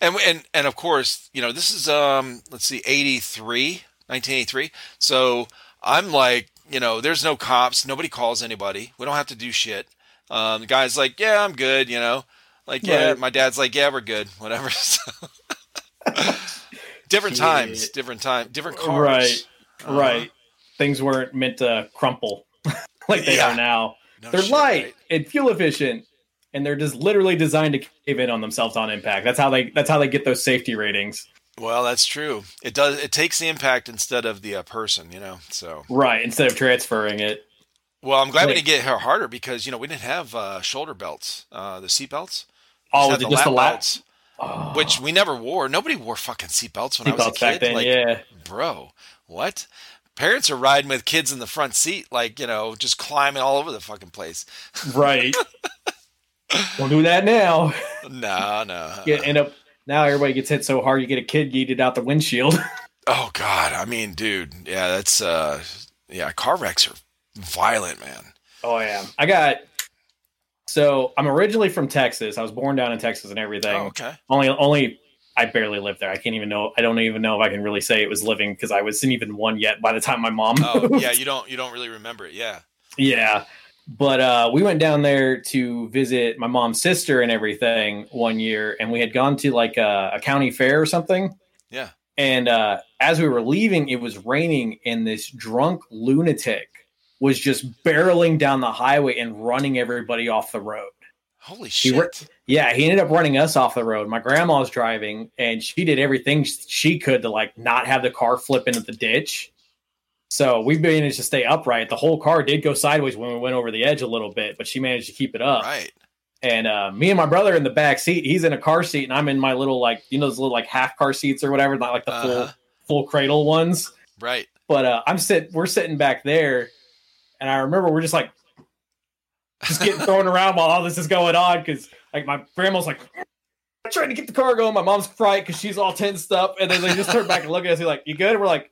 and and and of course, you know, this is um, let's see, 83, 1983. So I'm like, you know, there's no cops, nobody calls anybody. We don't have to do shit. Um, the guy's like, yeah, I'm good, you know, like yeah. Right. My dad's like, yeah, we're good, whatever. So, different times, different time, different cars. Right. Uh-huh. Right. Things weren't meant to crumple like they Yeah. are now. No They're shit, light right? and fuel efficient and they're just literally designed to cave in on themselves on impact. That's how they that's how they get those safety ratings. Well, that's true. It does. It takes the impact instead of the uh, person, you know. So right instead of transferring it. Well, I'm glad we didn't get her harder because you know we didn't have uh, shoulder belts, uh, the seat belts. Oh, it just the belts, oh. which we never wore. Nobody wore fucking seatbelts when seat I was a kid. Then, like, yeah, bro, what? Parents are riding with kids in the front seat, like you know, just climbing all over the fucking place. Right. Don't do that now. No, no. Get, end up now everybody gets hit so hard you get a kid yeeted out the windshield. oh God, I mean, dude, yeah, that's uh, yeah, car wrecks are violent, man. Oh yeah, I got. So I'm originally from Texas. I was born down in Texas and everything. Oh, okay. Only, only I barely lived there. I can't even know. I don't even know if I can really say it was living because I wasn't even one yet by the time my mom. Oh yeah, you don't you don't really remember it. Yeah. Yeah, but uh, we went down there to visit my mom's sister and everything one year, and we had gone to like a, a county fair or something. Yeah. And uh, as we were leaving, it was raining, and this drunk lunatic was just barreling down the highway and running everybody off the road. Holy shit! He, yeah, he ended up running us off the road. My grandma was driving, and she did everything she could to like not have the car flip into the ditch. So we managed to stay upright. The whole car did go sideways when we went over the edge a little bit, but she managed to keep it up. Right. And uh, me and my brother in the back seat. He's in a car seat, and I'm in my little like you know those little like half car seats or whatever, not like the uh-huh. full full cradle ones. Right. But uh, I'm sitting. We're sitting back there, and I remember we're just like just getting thrown around while all this is going on because like my grandma's like trying to get the car going. My mom's fright because she's all tensed up, and then they just turn back and look at us. He's like, you good? And we're like,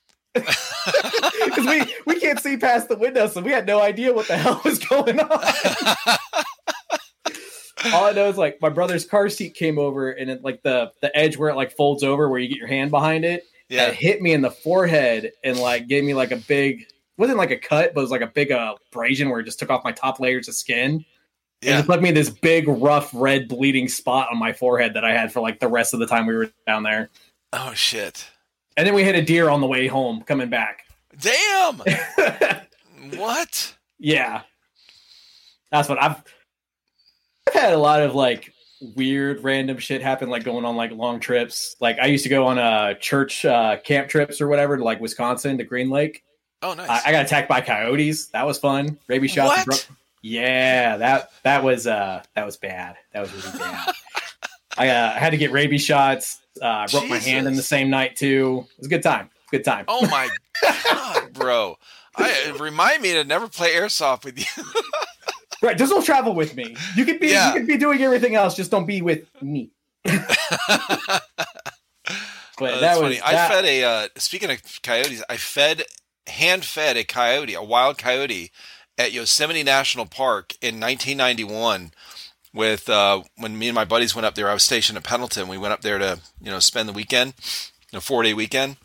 because we we can't see past the window, so we had no idea what the hell was going on. All I know is like my brother's car seat came over, and it, like the the edge where it like folds over, where you get your hand behind it, yeah, it hit me in the forehead and like gave me like a big wasn't like a cut, but it was like a big uh, abrasion where it just took off my top layers of skin. Yeah. And it put me this big, rough, red, bleeding spot on my forehead that I had for like the rest of the time we were down there. Oh shit! And then we hit a deer on the way home coming back. Damn. what? Yeah. That's what I've I've had a lot of like weird random shit happen like going on like long trips. Like I used to go on a uh, church uh, camp trips or whatever to like Wisconsin to Green Lake. Oh nice. I, I got attacked by coyotes. That was fun. Rabies shots. What? yeah, that that was uh that was bad. That was really bad. I uh, had to get rabies shots. Uh, broke my hand in the same night too. It was a good time. Good time. Oh my god, bro! I remind me to never play airsoft with you. right, just don't travel with me. You could be yeah. you could be doing everything else. Just don't be with me. but uh, that was that... I fed a. Uh, speaking of coyotes, I fed hand fed a coyote, a wild coyote, at Yosemite National Park in 1991 with uh, when me and my buddies went up there. I was stationed at Pendleton. We went up there to you know spend the weekend, a four day weekend,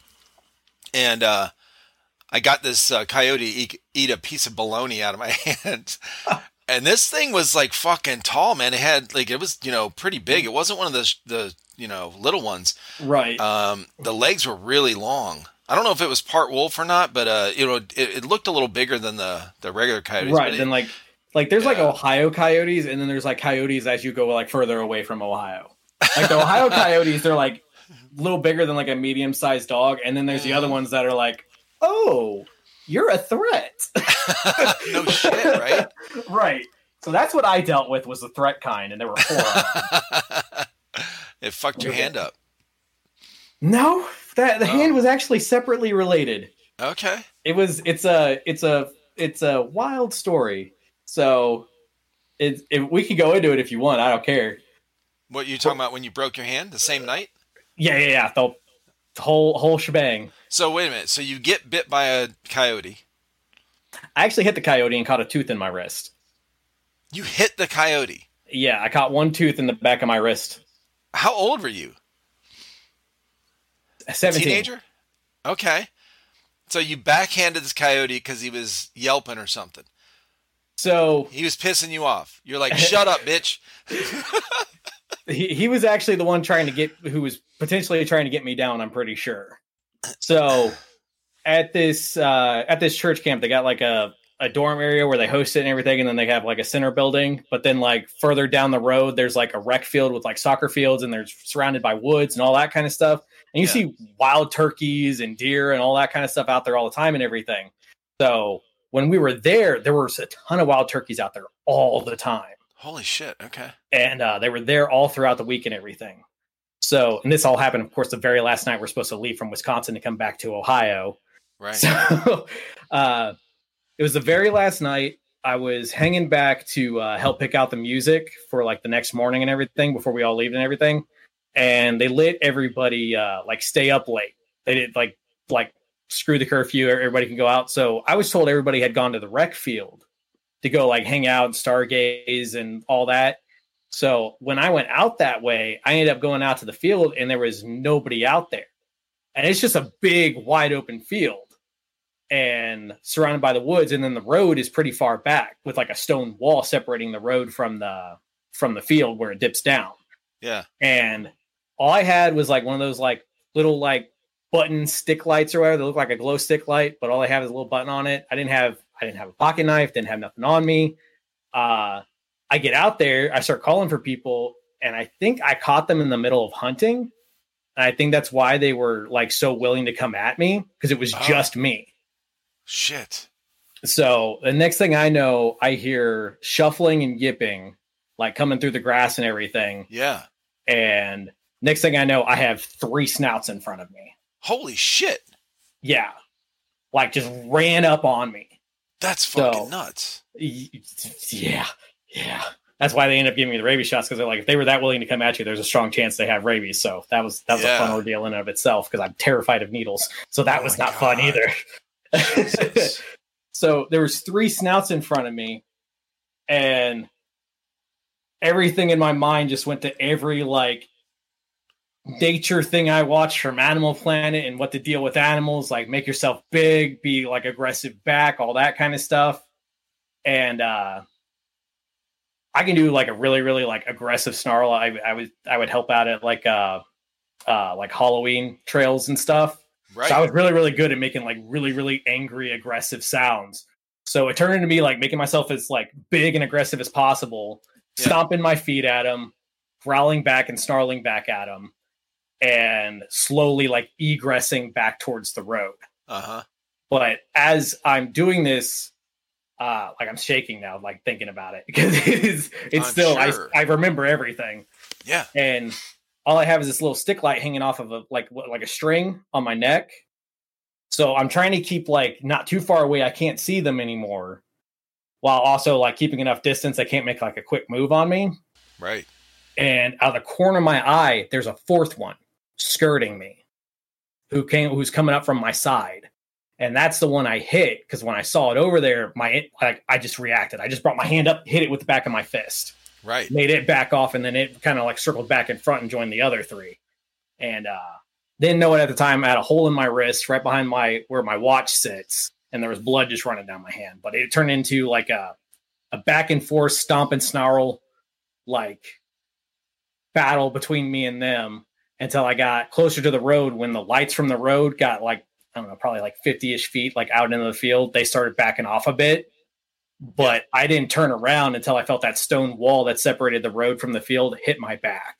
and uh, I got this uh, coyote eat, eat, a piece of bologna out of my hand. and this thing was like fucking tall, man. It had like it was you know pretty big. It wasn't one of the the you know little ones. Right. Um, the legs were really long. I don't know if it was part wolf or not, but uh, you know, it, it looked a little bigger than the the regular coyotes. Right. Then like like there's yeah. like Ohio coyotes, and then there's like coyotes as you go like further away from Ohio. Like the Ohio coyotes, they're like a little bigger than like a medium sized dog, and then there's the other mm. ones that are like, oh, you're a threat. no shit, right? right. So that's what I dealt with was the threat kind, and there were four. it fucked your hand up. No, that the oh. hand was actually separately related. Okay. It was. It's a. It's a. It's a wild story. So, it, if we could go into it if you want, I don't care. What you talking about when you broke your hand the same uh, night? Yeah, yeah, yeah. The, the whole whole shebang. So wait a minute. So you get bit by a coyote. I actually hit the coyote and caught a tooth in my wrist. You hit the coyote. Yeah, I caught one tooth in the back of my wrist. How old were you? Seventeen. teenager. Okay. So you backhanded this coyote because he was yelping or something. So he was pissing you off. You're like, shut up, bitch. he, he was actually the one trying to get, who was potentially trying to get me down. I'm pretty sure. So at this uh, at this church camp, they got like a a dorm area where they host it and everything, and then they have like a center building. But then like further down the road, there's like a rec field with like soccer fields, and they're surrounded by woods and all that kind of stuff. And you Yeah. see wild turkeys and deer and all that kind of stuff out there all the time and everything. So when we were there, there was a ton of wild turkeys out there all the time Holy shit. Okay. and uh, they were there all throughout the week and everything. So, and this all happened, of course, the very last night we're supposed to leave from Wisconsin to come back to Ohio. Right. So, uh, it was the very last night. I was hanging back to uh, help pick out the music for like the next morning and everything before we all leave and everything. And they let everybody uh, like stay up late. They did like like screw the curfew. Everybody can go out. So I was told everybody had gone to the rec field to go like hang out and stargaze and all that. So when I went out that way, I ended up going out to the field and there was nobody out there. And it's just a big, wide open field and surrounded by the woods. And then the road is pretty far back with like a stone wall separating the road from the from the field where it dips down. Yeah. And all I had was like one of those like little like button stick lights or whatever that look like a glow stick light, but all I have is a little button on it. I didn't have I didn't have a pocket knife, didn't have nothing on me. Uh I get out there, I start calling for people, and I think I caught them in the middle of hunting. And I think that's why they were like so willing to come at me because it was Oh. just me. Shit. So the next thing I know, I hear shuffling and yipping, like coming through the grass and everything. Yeah. And next thing I know, I have three snouts in front of me. Holy shit. Yeah. Like just ran up on me. That's So- fucking nuts. Yeah. Yeah. That's why they end up giving me the rabies shots because they're like, if they were that willing to come at you, there's a strong chance they have rabies. So that was that was a fun Yeah. ordeal in and of itself because I'm terrified of needles. So that Oh was not fun either. So there was three snouts in front of me and everything in my mind just went to every like nature thing i watched from animal planet and what to deal with animals like make yourself big be like aggressive back all that kind of stuff and uh i can do like a really really like aggressive snarl i, I would i would help out at like uh uh like halloween trails and stuff right. so I was really, really good at making like really, really angry, aggressive sounds. So it turned into me like making myself as like big and aggressive as possible, Yeah. stomping my feet at him, growling back and snarling back at him, and slowly like egressing back towards the road. uh huh. But as I'm doing this, uh, like I'm shaking now, like thinking about it because it is, it's I'm still, sure. I, I remember everything Yeah. and all I have is this little stick light hanging off of a like like a string on my neck. So I'm trying to keep like not too far away. I can't see them anymore, while also like keeping enough distance. I can't make like a quick move on me. Right. And out of the corner of my eye, there's a fourth one skirting me, who came who's coming up from my side. And that's the one I hit because when I saw it over there, my like I just reacted. I just brought my hand up, hit it with the back of my fist Right. made it back off, and then it kind of like circled back in front and joined the other three. And uh didn't know it at the time. I had a hole in my wrist right behind my where my watch sits, and there was blood just running down my hand. But it turned into like a a back and forth stomp and snarl like battle between me and them until I got closer to the road when the lights from the road got like I don't know, probably like 50-ish feet like out into the field. They started backing off a bit but I didn't turn around until I felt that stone wall that separated the road from the field hit my back.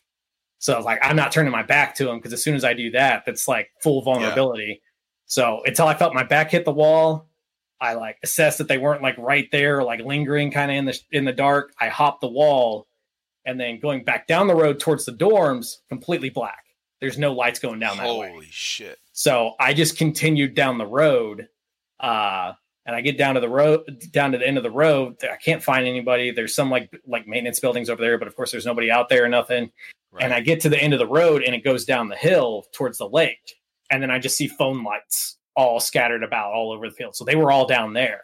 So I was like, I'm not turning my back to him because as soon as I do that, that's like full vulnerability. So until I felt my back hit the wall, I like assessed that they weren't like right there, like lingering kind of in the in the dark. I hopped the wall, and then going back down the road towards the dorms, completely black. There's no lights going down that way. Holy shit. So I just continued down the road. Uh, and I get down to the road, down to the end of the road. I can't find anybody. There's some like like maintenance buildings over there, but of course there's nobody out there or nothing. Right. And I get to the end of the road and it goes down the hill towards the lake. And then I just see phone lights all scattered about all over the field. So they were all down there.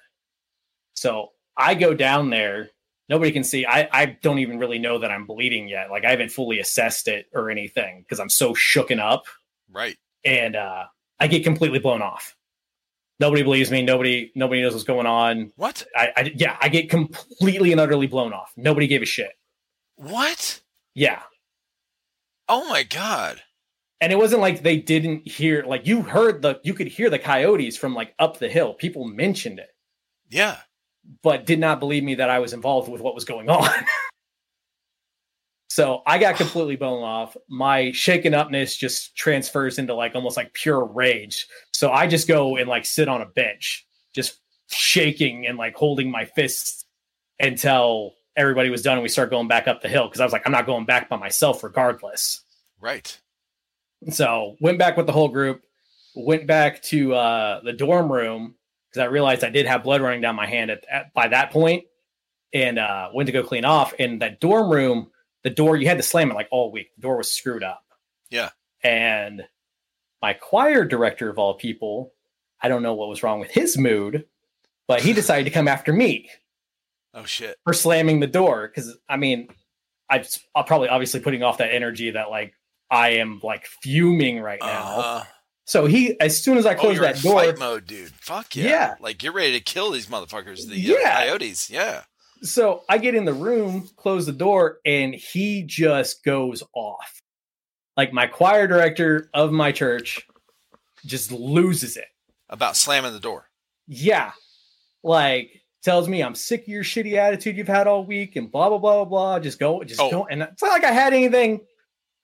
So I go down there. Nobody can see. I, I don't even really know that I'm bleeding yet. Like I haven't fully assessed it or anything because I'm so shooken up right. and uh, I get completely blown off. Nobody believes me. Nobody nobody knows what's going on. What? I, I yeah, I get completely and utterly blown off. Nobody gave a shit. What? Yeah, Oh my god. and it wasn't like they didn't hear. Like you heard the you could hear the coyotes from like up the hill. People mentioned it. Yeah. But did not believe me that I was involved with what was going on. so I got completely blown off. My shaken upness just transfers into like almost like pure rage. So I just go and like sit on a bench, just shaking and like holding my fists until everybody was done and we start going back up the hill because I was like, I'm not going back by myself regardless. Right. So went back with the whole group, went back to uh, the dorm room because I realized I did have blood running down my hand at, at by that point, and uh, went to go clean off. In that dorm room, the door you had to slam it like all week. The door was screwed up. Yeah. And my choir director of all people, I don't know what was wrong with his mood, but he decided to come after me Oh shit. for slamming the door because I mean, I I'm probably obviously putting off that energy that like I am like fuming right now. Uh-huh. So he, as soon as I Oh, close in that door, fight mode, dude. Fuck yeah. Yeah. Like you're ready to kill these motherfuckers, the uh, Yeah. coyotes. Yeah. so I get in the room, close the door, and he just goes off. Like my choir director of my church just loses it. About slamming the door. Yeah. Like tells me I'm sick of your shitty attitude you've had all week and blah blah blah blah blah. Just go, just Oh. go. And it's not like I had anything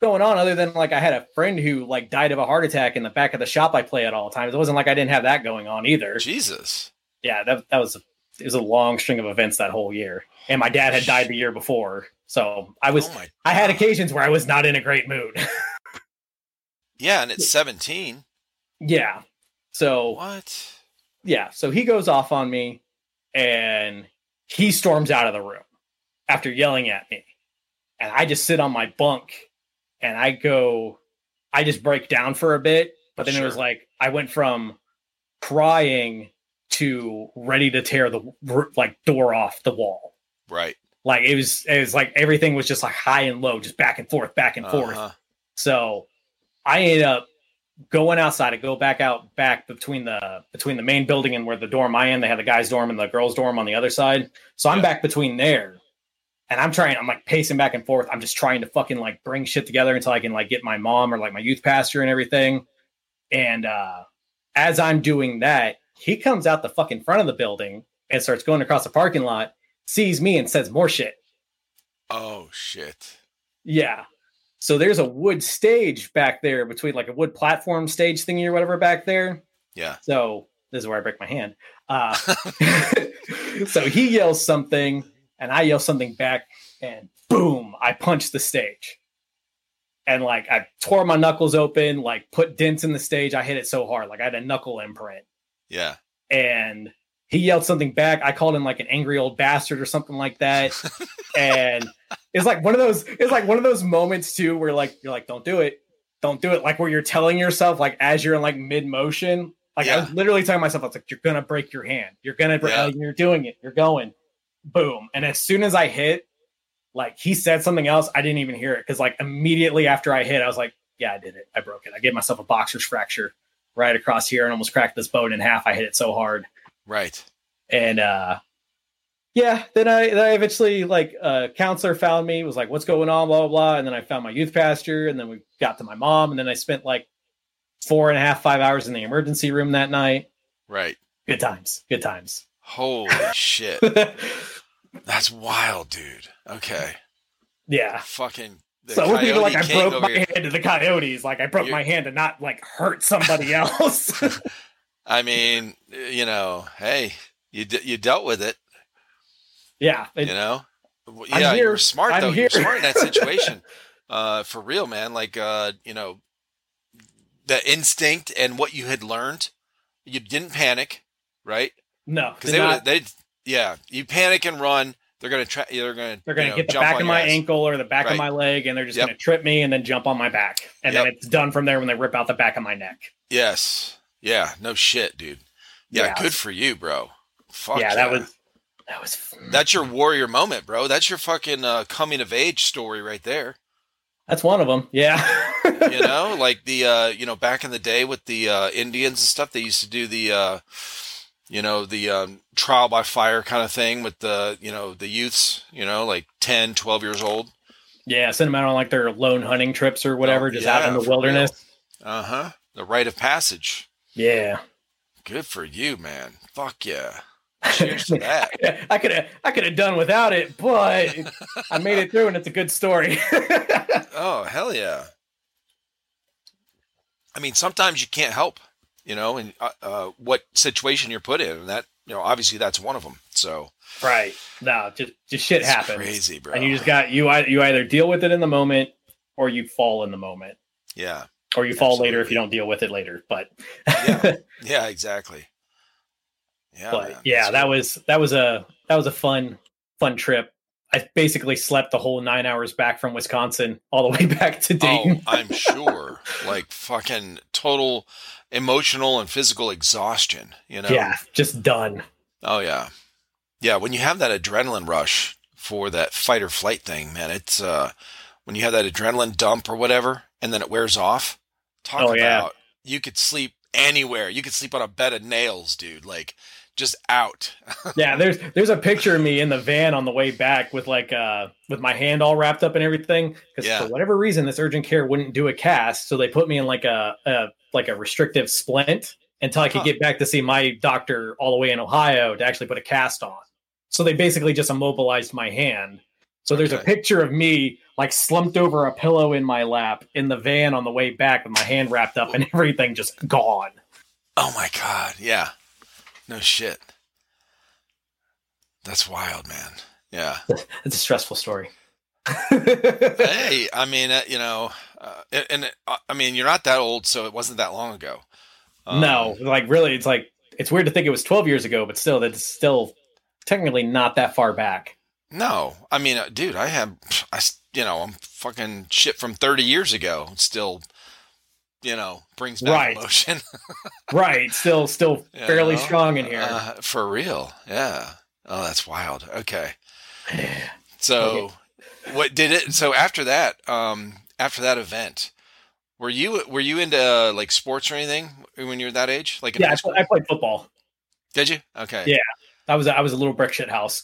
going on other than like I had a friend who like died of a heart attack in the back of the shop I play at all times. It wasn't like I didn't have that going on either. Jesus. Yeah, that that was it was a long string of events that whole year. And my dad had died the year before. So I was oh I had occasions where I was not in a great mood. Yeah, and it's 17. yeah. So What? yeah, so he goes off on me and he storms out of the room after yelling at me. And I just sit on my bunk and I go, I just break down for a bit. But then it was like, I went from crying to ready to tear the like door off the wall. Right. Like it was, it was like everything was just like high and low, just back and forth, back and forth. Uh-huh. So I ended up going outside to go back out back between the between the main building and where the dorm I am. They have the guys' dorm and the girls' dorm on the other side. So I'm Yeah. back between there. And I'm trying, I'm like pacing back and forth. I'm just trying to fucking like bring shit together until I can like get my mom or like my youth pastor and everything. And uh as I'm doing that, he comes out the fucking front of the building and starts going across the parking lot, sees me and says more shit. Oh shit. Yeah. So there's a wood stage back there between like a wood platform stage thingy or whatever back there. Yeah. So this is where I break my hand. Uh, so he yells something and I yell something back and boom, I punch the stage. And like I tore my knuckles open, like put dents in the stage. I hit it so hard, like I had a knuckle imprint. Yeah. And he yelled something back. I called him like an angry old bastard or something like that. and it's like one of those it's like one of those moments too where like you're like don't do it don't do it like where you're telling yourself like as you're in like mid motion like i was literally telling myself i was like you're gonna break your hand you're gonna break Yeah. you're doing it you're going boom. And as soon as i hit like he said something else i didn't even hear it. Because like immediately after i hit i was like yeah i did it. I broke it. I gave myself a boxer's fracture right across here and almost cracked this bone in half. I hit it so hard. Right. and uh yeah then i then i eventually like uh counselor found me was like what's going on? Blah blah blah. And then i found my youth pastor and then we got to my mom and then i spent like four and a half five hours in the emergency room that night. Right. good times. Good times. Holy shit. That's wild, dude. Okay. yeah Fucking. so it wasn't like i broke my here. hand to the coyotes like i broke You're- my hand to not like hurt somebody else I mean, you know, hey, you de- you dealt with it. yeah You it- know. I'm Yeah, you were smart I'm though. You here. were smart in that situation. uh, for real, man. Like, uh, you know, the instinct and what you had learned. You didn't panic, right? no Because they would. They, yeah, you panic and run. They're gonna try. They're gonna. they're going you to know, hit the back of my ass. ankle or the back Right. of my leg, and they're just Yep. going to trip me and then jump on my back. And then it's done from there when they rip out the back of my neck. Yes. Yeah. No shit, dude. Yeah. Yeah. Good for you, bro. Fuck yeah, that was that was That's your warrior moment, bro. That's your fucking uh, coming of age story right there. that's one of them. Yeah, You know, like the uh, you know back in the day with the uh, Indians and stuff, they used to do the uh, you know the um, trial by fire kind of thing with the you know the youths, you know, like 10, 12 years old. yeah. Send them out on like their lone hunting trips or whatever, Oh, just yeah, out in the wilderness. Uh huh. The rite of passage. Yeah, Good for you, man. Fuck yeah. Cheers to that. I could have I could have done without it, but I made it through, and it's a good story. oh hell yeah! I mean, sometimes you can't help, you know, and uh, uh, what situation you're put in, and that you know, obviously that's one of them. So right, no, just just shit happens, crazy, bro. and you just got you you either deal with it in the moment or you fall in the moment, yeah, or you fall later if you don't deal with it later. But Yeah. yeah, exactly. Yeah, but man. yeah, that cool. was that was a that was a fun fun trip. I basically slept the whole nine hours back from Wisconsin all the way back to Dayton. Oh, I'm sure. like fucking total emotional and physical exhaustion. You know. Yeah, just done. Oh yeah, yeah. When you have that adrenaline rush for that fight or flight thing, man, it's uh when you have that adrenaline dump or whatever, and then it wears off. Talk Oh, yeah. about you could sleep anywhere. You could sleep on a bed of nails, dude. Like just out. Yeah, there's there's a picture of me in the van on the way back with like uh with my hand all wrapped up and everything because Yeah. for whatever reason this urgent care wouldn't do a cast, so they put me in like a, a like a restrictive splint until I could Huh. get back to see my doctor all the way in Ohio to actually put a cast on. So they basically just immobilized my hand. So there's a picture of me like slumped over a pillow in my lap in the van on the way back with my hand wrapped up and everything just gone. Oh my god, yeah. No shit. That's wild, man. Yeah. It's a stressful story. hey, I mean, uh, you know, uh, and, and uh, I mean, you're not that old, so it wasn't that long ago. Um, no, like really, it's like it's weird to think it was 12 years ago, but still, that's still technically not that far back. no. I mean, uh, dude, I have, I you know, I'm fucking shit from 30 years ago. Still, you know, brings back Right. emotion. Right, still, still you fairly know? strong in here. Uh, for real, yeah. Oh, that's wild. Okay, so what did it? So after that, um, after that event, were you were you into uh, like sports or anything when you were that age? Like yeah, I? I played football. Did you? Okay. Yeah. I was I was a little brick shit house.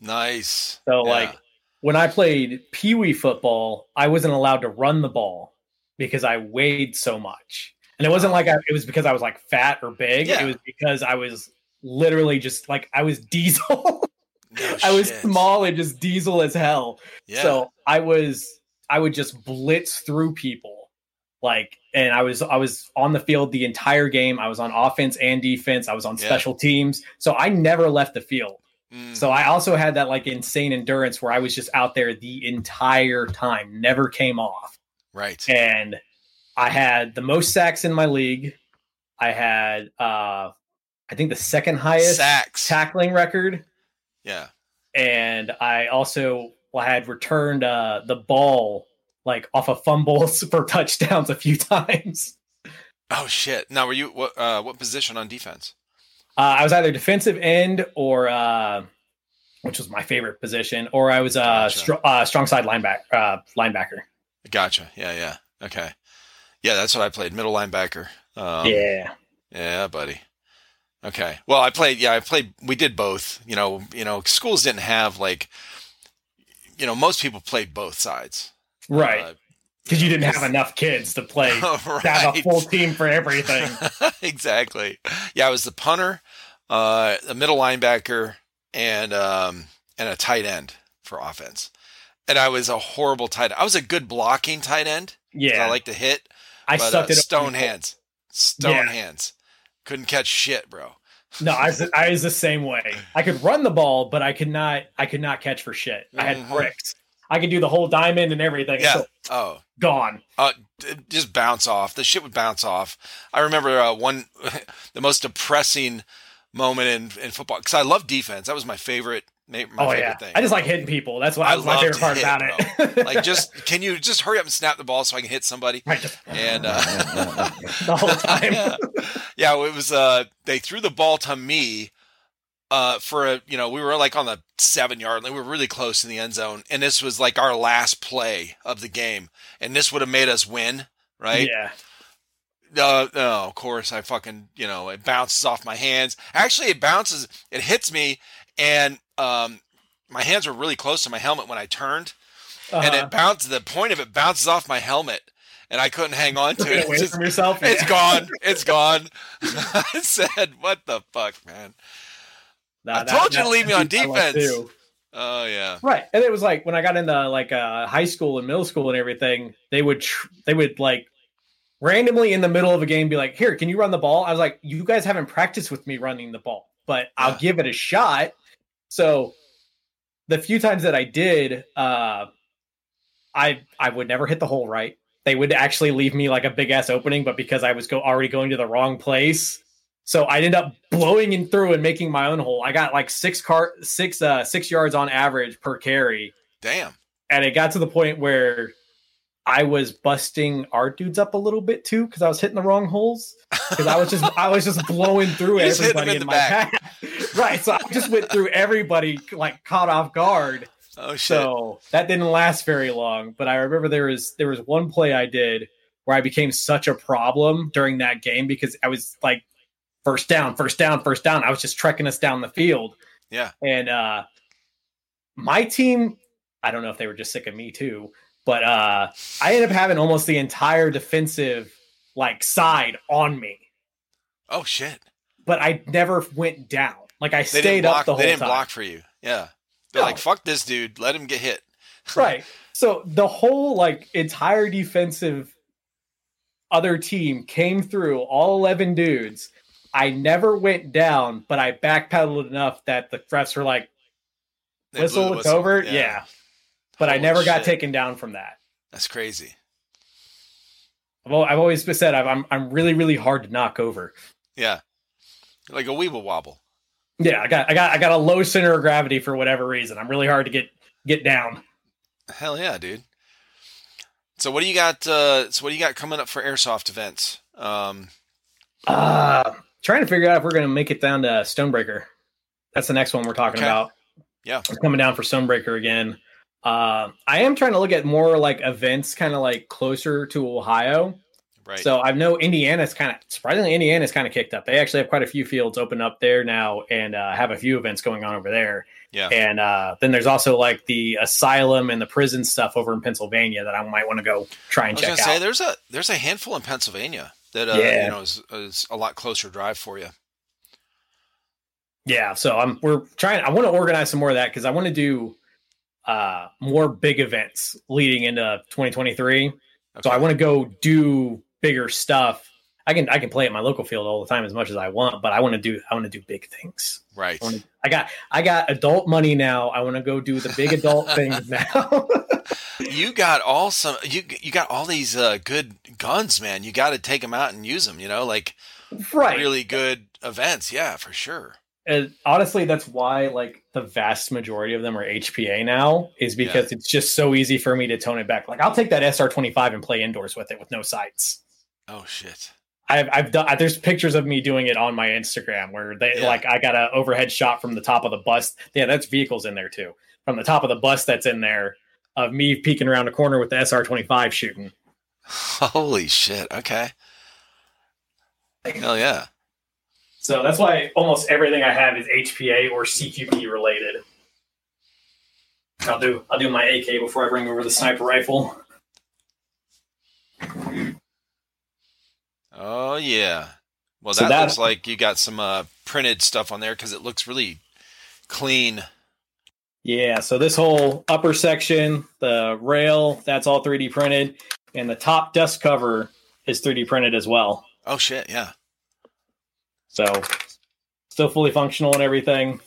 Nice. So Yeah. like when I played pee wee football, I wasn't allowed to run the ball because I weighed so much. And it wasn't like I, it was because I was like fat or big. Yeah. It was because I was literally just like I was diesel. No I was small and just diesel as hell. Yeah. So I was I would just blitz through people. Like and I was I was on the field the entire game. I was on offense and defense. I was on Yeah. special teams. So I never left the field. Mm, So I also had that like insane endurance where I was just out there the entire time, never came off. right. And I had the most sacks in my league. I had uh I think the second highest Sacks. tackling record yeah. and I also had returned uh, the ball like off of fumbles for touchdowns a few times. Oh shit. Now, were you what? Uh, what position on defense? Uh, I was either defensive end or, uh, which was my favorite position, or I was uh, Gotcha. str- uh, strong side linebacker. Uh, linebacker. Gotcha. Yeah. Yeah. Okay. Yeah, that's what I played. Middle linebacker. Um, yeah, Yeah, buddy. Okay. Well, I played. Yeah, I played. We did both. You know. You know, schools didn't have like. You know, most people played both sides. right. Uh, Because you didn't have enough kids to play. right. To have a full team for everything. exactly. Yeah, I was the punter, uh, the middle linebacker, and um, and a tight end for offense. And I was a horrible tight. End. I was a good blocking tight end. Yeah, I like to hit. I but, sucked uh, it. stone hands. Stone Yeah. hands. Couldn't catch shit, bro. No, I was, I was the same way. I could run the ball, but I could not. I could not catch for shit. I had Mhm. bricks. I could do the whole diamond and everything. Yeah. So Oh, gone. uh, just bounce off. The shit would bounce off. I remember uh, one, the most depressing moment in, in football because I love defense. That was my favorite. My, oh favorite yeah, thing. I just like hitting people. That's what I was my favorite part hit, about it. like just can you just hurry up and snap the ball so I can hit somebody? Right, And uh, the whole time. yeah. yeah, it was. Uh, they threw the ball to me. Uh, for a you know we were like on the seven yard line. We were really close in the end zone, and this was like our last play of the game, and this would have made us win, right? Yeah, Uh, no, of course I fucking you know it bounces off my hands. Actually, it bounces, it hits me, and um, my hands were really close to my helmet when I turned, and Uh-huh. it bounced. The point of it bounces off my helmet, and I couldn't hang on to Get it. away It's, just- from yourself. it's Yeah. gone. It's gone. I said, "What the fuck, man?" I told you to leave me on defense. Oh yeah. Right. And it was like when I got into like uh, high school and middle school and everything, they would tr- they would like randomly in the middle of a game be like, "Here, can you run the ball?" I was like, "You guys haven't practiced with me running the ball, but I'll yeah. give it a shot." So the few times that I did, uh I I would never hit the hole right. They would actually leave me like a big ass opening, but because I was go already going to the wrong place, so I ended up blowing in through and making my own hole. I got like six car six uh six yards on average per carry. Damn. And it got to the point where I was busting our dudes up a little bit too because I was hitting the wrong holes. Because I was just I was just blowing through everybody in, in my back. right. So I just went through everybody like caught off guard. Oh shit. So that didn't last very long. But I remember there was there was one play I did where I became such a problem during that game because I was like first down, first down, first down. I was just trekking us down the field. Yeah. And uh my team, I don't know if they were just sick of me too, but uh I ended up having almost the entire defensive like side on me. Oh shit. But I never went down. Like I they stayed block, up the whole time. They didn't time. block for you. Yeah. They're no. like, fuck this dude. Let him get hit. right. So the whole like entire defensive other team came through, all 11 dudes, I never went down, but I backpedaled enough that the refs were like, whistle, it's over. Yeah. yeah. But Holy I never shit. got taken down from that. That's crazy. I've, I've always said I'm I'm really really hard to knock over. Yeah, like a weeble wobble. Yeah, I got I got I got a low center of gravity for whatever reason. I'm really hard to get get down. Hell yeah, dude. So what do you got? Uh, so what do you got coming up for airsoft events? Um, uh, trying to figure out if we're going to make it down to Stonebreaker. That's the next one we're talking okay. about. Yeah, we're coming down for Stonebreaker again. Uh, I am trying to look at more like events, kind of like closer to Ohio. Right. So I know Indiana's kind of surprisingly Indiana's kind of kicked up. They actually have quite a few fields open up there now, and uh, have a few events going on over there. Yeah. And uh, then there's also like the asylum and the prison stuff over in Pennsylvania that I might want to go try and check out. I was gonna say there's a there's a handful in Pennsylvania that uh, yeah. you know is, is a lot closer drive for you. Yeah, so I'm we're trying. I want to organize some more of that because I want to do uh, more big events leading into 2023. Okay. So I want to go do bigger stuff. I can I can play at my local field all the time as much as I want, but I want to do I want to do big things. Right. I, wanna, I got I got adult money now. I want to go do the big adult things now. you got all some you you got all these uh, good guns, man. You got to take them out and use them. You know, like right. really good events. Yeah, for sure. And honestly, that's why like the vast majority of them are HPA now, is because yeah. it's just so easy for me to tone it back. Like I'll take that SR twenty five and play indoors with it with no sights. Oh shit. I've I've done. There's pictures of me doing it on my Instagram where they yeah. like I got an overhead shot from the top of the bus. Yeah, that's vehicles in there too. From the top of the bus that's in there of me peeking around a corner with the SR25 shooting. Holy shit! Okay. Hell yeah. So that's why almost everything I have is HPA or CQB related. I'll do I'll do my AK before I bring over the sniper rifle. Oh yeah. Well, so that, that, looks like you got some uh, printed stuff on there because it looks really clean. Yeah. So this whole upper section, the rail, that's all 3D printed, and the top dust cover is 3D printed as well. Oh shit! Yeah. So still fully functional and everything.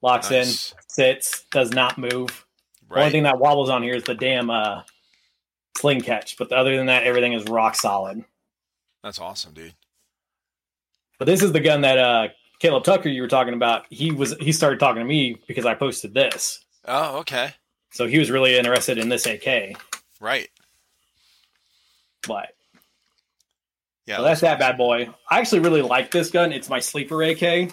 Locks nice. in, sits, does not move. Right. Only thing that wobbles on here is the damn uh, sling catch, but other than that, everything is rock solid. That's awesome, dude. But this is the gun that uh, Caleb Tucker you were talking about. He was he started talking to me because I posted this. Oh, okay. So he was really interested in this AK. Right. But yeah, so that's that bad boy. I actually really like this gun. It's my sleeper AK.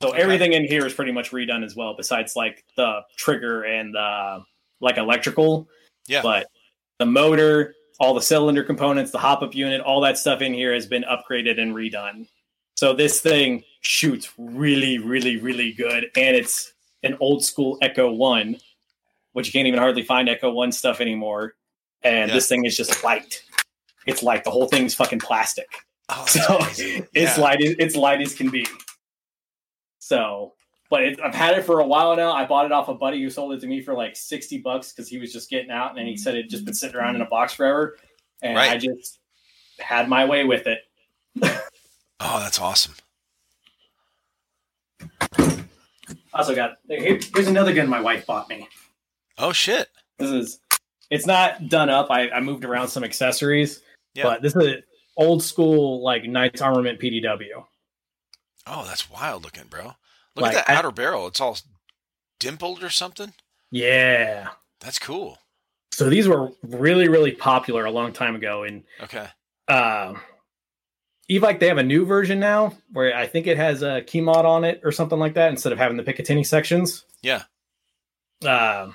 So okay. everything in here is pretty much redone as well, besides like the trigger and the like electrical. Yeah. But the motor, all the cylinder components, the hop up unit, all that stuff in here has been upgraded and redone. So this thing shoots really, really, really good. And it's an old school Echo One, which you can't even hardly find Echo One stuff anymore. And yeah. this thing is just light it's like the whole thing's fucking plastic. Oh, so it's yeah. light. It's light as can be. So but it, I've had it for a while now. I bought it off a buddy who sold it to me for like sixty bucks because he was just getting out, and he said it just been sitting around in a box forever, and Right. I just had my way with it. Oh, that's awesome. Also got here, here's another gun my wife bought me. Oh shit. This is it's not done up. I, I moved around some accessories, Yeah. but this is old school like Knights Armament PDW. Oh, that's wild looking, bro. Look Like, at that I- outer barrel. It's all dimpled or something. Yeah. That's cool. So these were really really popular a long time ago, and Okay. uh, Evike they have a new version now where I think it has a key mod on it or something like that instead of having the Picatinny sections. Yeah. Um,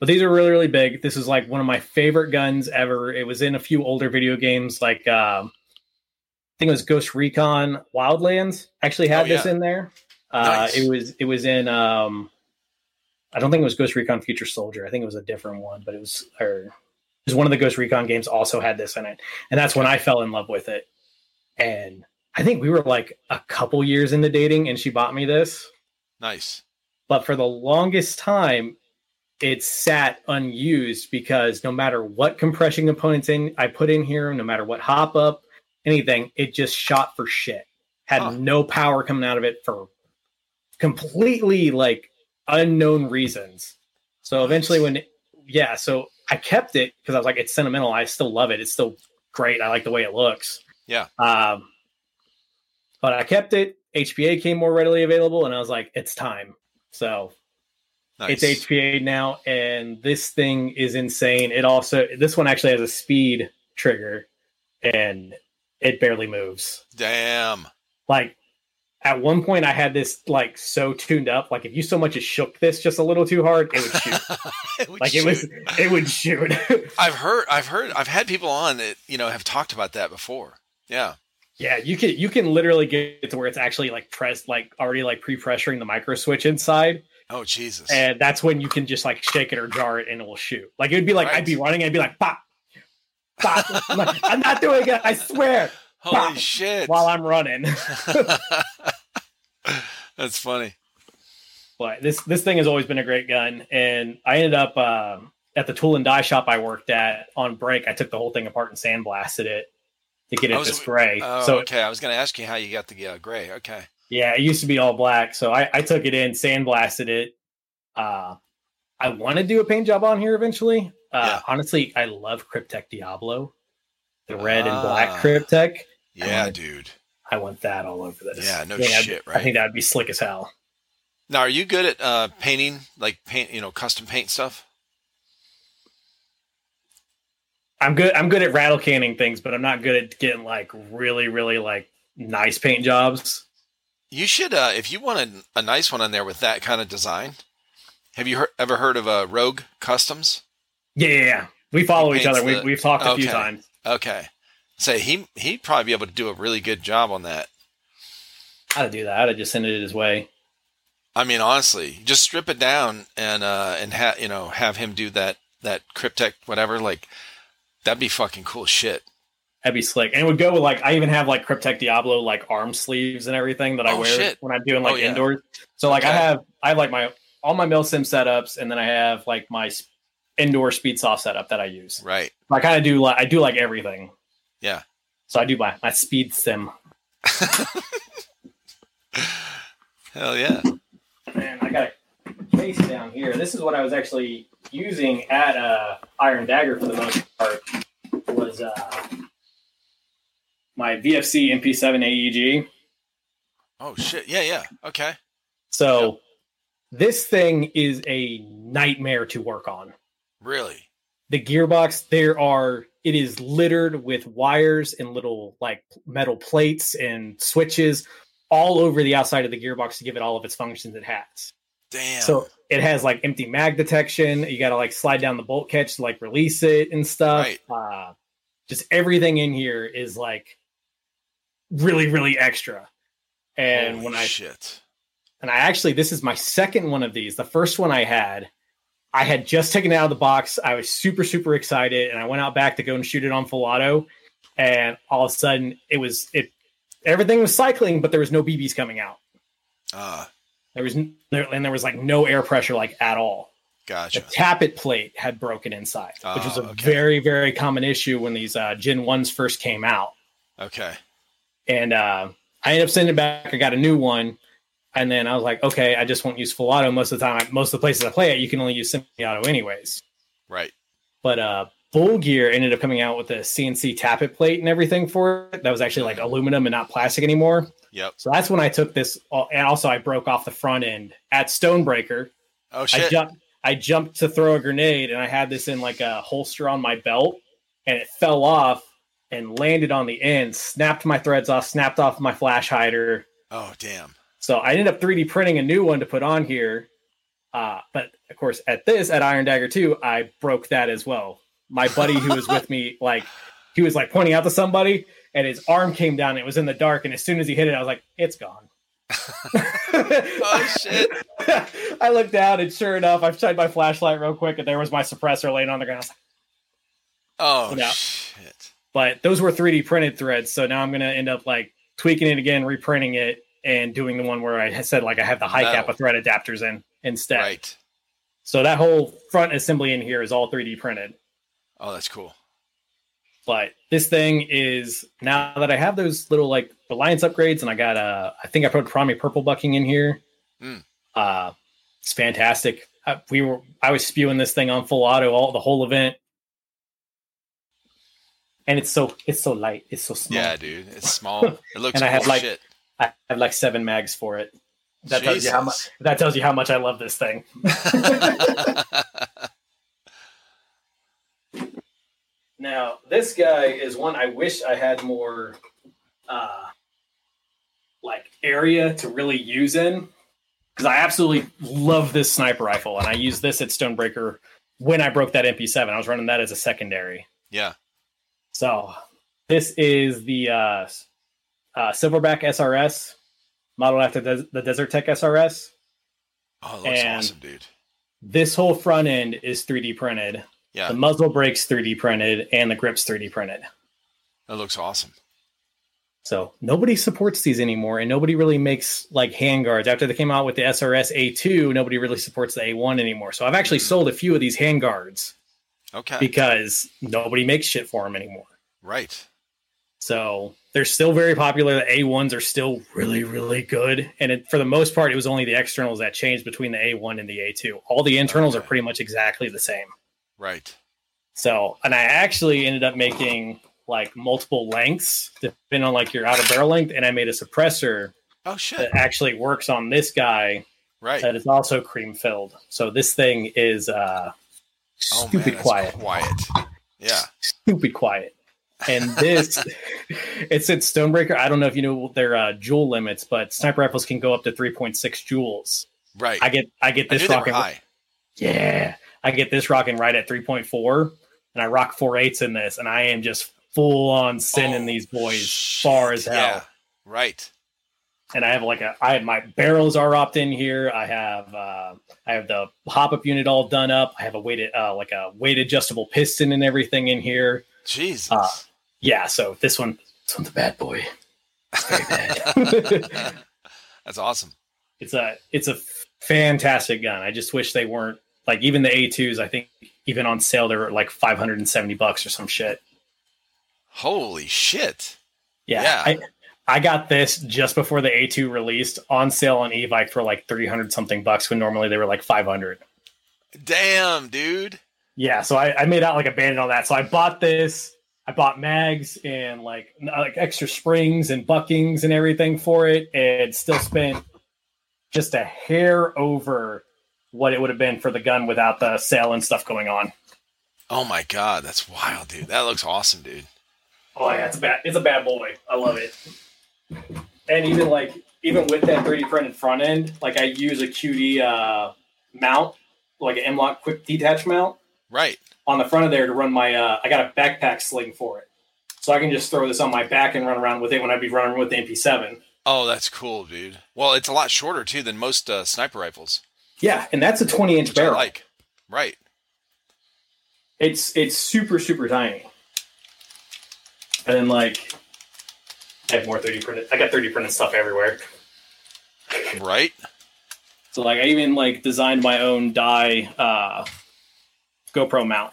but these are really really big. This is like one of my favorite guns ever. It was in a few older video games, like um, I think it was Ghost Recon Wildlands. Actually had Oh, this in there. Uh, It was it was in. Um, I don't think it was Ghost Recon Future Soldier. I think it was a different one, but it was or it was one of the Ghost Recon games. Also had this in it, and that's when I fell in love with it. And I think we were like a couple years into dating, and she bought me this Nice. but for the longest time it sat unused because no matter what compression components in I put in here, no matter what hop up, anything, it just shot for shit. Had Huh. no power coming out of it for completely like unknown reasons. So eventually when yeah, so I kept it because I was like, it's sentimental. I still love it. It's still great. I like the way it looks. Yeah. Um, but I kept it. HPA came more readily available, and I was like, it's time. So Nice. it's HPA now, and this thing is insane. It also this one actually has a speed trigger, and it barely moves. Damn. Like at one point, I had this like so tuned up. Like if you so much as shook this just a little too hard, it would shoot. It would like it was, it would shoot. I've heard. I've heard. I've had people on that you know have talked about that before. Yeah. Yeah, you can you can literally get to where it's actually like pressed, like already like pre-pressuring the micro switch inside, Oh Jesus. and that's when you can just like shake it or jar it and it will shoot. Like it would be like Right. I'd be running, I'd be like pop, pop. I'm, like, I'm not doing it, I swear. Holy shit. While I'm running, That's funny. but this this thing has always been a great gun, and I ended up uh, at the tool and die shop I worked at on break. I took the whole thing apart and sandblasted it to get it was- this gray. Oh, so okay. I was going to ask you how you got the uh, gray. Okay. Yeah, it used to be all black, so I, I took it in, sandblasted it. Uh, I want to do a paint job on here eventually. Uh, Yeah. Honestly, I love Kryptek Diablo, the red and Ah. black Kryptek. Yeah, wanna- dude. I want that all over this. Yeah, no I think that'd- I think that'd be slick as hell. Now, are you good at uh, painting, like paint, you know, custom paint stuff? I'm good. I'm good at rattle canning things, but I'm not good at getting like really, really like nice paint jobs. You should, uh, if you want a, a nice one on there with that kind of design. Have you heard, ever heard of uh, Rogue Customs? Yeah, yeah, yeah. We follow each other. paints we, we've talked a few times. Okay. Say he he'd probably be able to do a really good job on that. How to do that? I'd just send it his way. I mean, honestly, just strip it down and uh and have you know have him do that that Kryptek whatever. Like that'd be fucking cool shit. That'd be slick. And it would go with like I even have like Kryptek Diablo like arm sleeves and everything that I Oh, wear shit. when I'm doing like Oh, yeah. indoors. So like I have I have like my all my milsim setups and then I have like my indoor speed soft setup that I use. Right. I kind of do like I do like everything. Yeah. So I do my my speed sim. Hell yeah. Man, I got a case down here. This is what I was actually using at uh, Iron Dagger for the most part. Was uh, my VFC MP7 AEG. Oh shit. Yeah, yeah. Okay. So this thing is a nightmare to work on. Really? The gearbox, there are it is littered with wires and little like metal plates and switches all over the outside of the gearbox to give it all of its functions it has. Damn. So it has like empty mag detection. You got to like slide down the bolt catch to like release it and stuff. Right. Uh, just everything in here is like really, really extra. And Holy when I shit. and I actually this is my second one of these. The first one I had, I had just taken it out of the box. I was super super excited, and I went out back to go and shoot it on full auto, and all of a sudden it was it everything was cycling, but there was no BBs coming out. Uh There was there, and there was like no air pressure like at all. Gotcha. The tappet plate had broken inside, which was a okay. very very common issue when these uh, Gen ones first came out. Okay. And uh, I ended up sending it back. I got a new one, and then I was like, okay, I just won't use full auto. Most of the time, most of the places I play at, you can only use semi auto anyways. Right. But uh, Bull Gear ended up coming out with a CNC tappet plate and everything for it. That was actually like aluminum and not plastic anymore. Yep. So that's when I took this, and also I broke off the front end at Stonebreaker. Oh I shit. jumped, I jumped to throw a grenade, and I had this in like a holster on my belt, and it fell off and landed on the end, snapped my threads off, snapped off my flash hider. oh damn. So I ended up 3D printing a new one to put on here. Uh, but of course, at this at Iron Dagger 2, I broke that as well. My buddy who was with me, like he was like pointing out to somebody, and his arm came down. And it was in the dark, and as soon as he hit it, I was like, "It's gone." Oh shit. I looked down, and sure enough, I shined my flashlight real quick, and there was my suppressor laying on the ground. I was like, Oh Yeah. shit. But those were 3D printed threads, so now I'm gonna end up like tweaking it again, reprinting it, and doing the one where I said like I have the high Metal. kappa thread adapters in instead. Right. So that whole front assembly in here is all 3D printed. Oh, that's cool. But this thing is now that I have those little like Alliance upgrades, and I got a I think I put Prami purple bucking in here. Mm. Uh, it's fantastic. Uh, we were I was spewing this thing on full auto all the whole event, and it's so it's so light, it's so small. Yeah, dude. It's small. It looks And I cool have, as like- shit. I have like seven mags for it. That tells you how much. That tells you how much I love this thing. Now, this guy is one I wish I had more uh like area to really use in because I absolutely love this sniper rifle and I used this at Stonebreaker when I broke that MP7. I was running that as a secondary. yeah. So, this is the uh uh Silverback SRS modeled after the, the Desert Tech SRS. Oh, it looks And- awesome, dude. This whole front end is 3D printed. Yeah. The muzzle brake's 3D printed and the grip's 3D printed. That looks awesome. So nobody supports these anymore, and nobody really makes like handguards. After they came out with the SRS A2, nobody really supports the A1 anymore. So I've actually sold a few of these handguards Okay. because nobody makes shit for them anymore. right. So they're still very popular. The A1s are still really, really good. And it, for the most part, it was only the externals that changed between the A1 and the A2. All the internals are pretty much exactly the same. Right. So, and I actually ended up making like multiple lengths depending on like your outer barrel length. And I made a suppressor Oh shit. that actually works on this guy Right. that is also cream filled. So this thing is uh Oh stupid that's quiet. Quiet. Yeah. Stupid quiet. And this it's at Stonebreaker. I don't know if you know their uh joule limits, but sniper rifles can go up to 3.6 joules. Right. I get I get this were rocking high. Yeah. I get this rocking right at 3.4 and I rock four eights in this and I am just full on sending Oh, these boys shit. far as hell. Yeah. Right. and I have like a I have my barrels are opt in here. I have uh I have the hop up unit all done up. I have a weighted uh like a weight adjustable piston and everything in here. Jesus. Uh, Yeah, so this one this one's a bad boy. Bad. That's awesome. it's a it's a fantastic gun. I just wish they weren't like even the A2s, I think even on sale they were like 570 bucks or some shit. Holy shit. Yeah. Yeah. I I got this just before the A2 released on sale on Evike for like 300 something bucks when normally they were like 500. Damn, dude. Yeah, so I, I made out like a bandit on that. So I bought this. I bought mags and like like extra springs and buckings and everything for it, and still spent just a hair over what it would have been for the gun without the sale and stuff going on. Oh my god, that's wild, dude. That looks awesome, dude. Oh yeah, it's a bad it's a bad boy. I love it. And even like even with that 3D printed front end, like I use a QD uh, mount, like an M-LOK quick detach mount. Right. on the front of there to run my uh, I got a backpack sling for it. So I can just throw this on my back and run around with it when I'd be running with the MP7. Oh, that's cool, dude. Well, it's a lot shorter too than most uh, sniper rifles. Yeah, and that's a 20 inch Which I barrel. like. Right. It's it's super super tiny. And then like I have more 3D printed. I got 3D printed stuff everywhere. Right. So like I even like designed my own die uh, GoPro mount.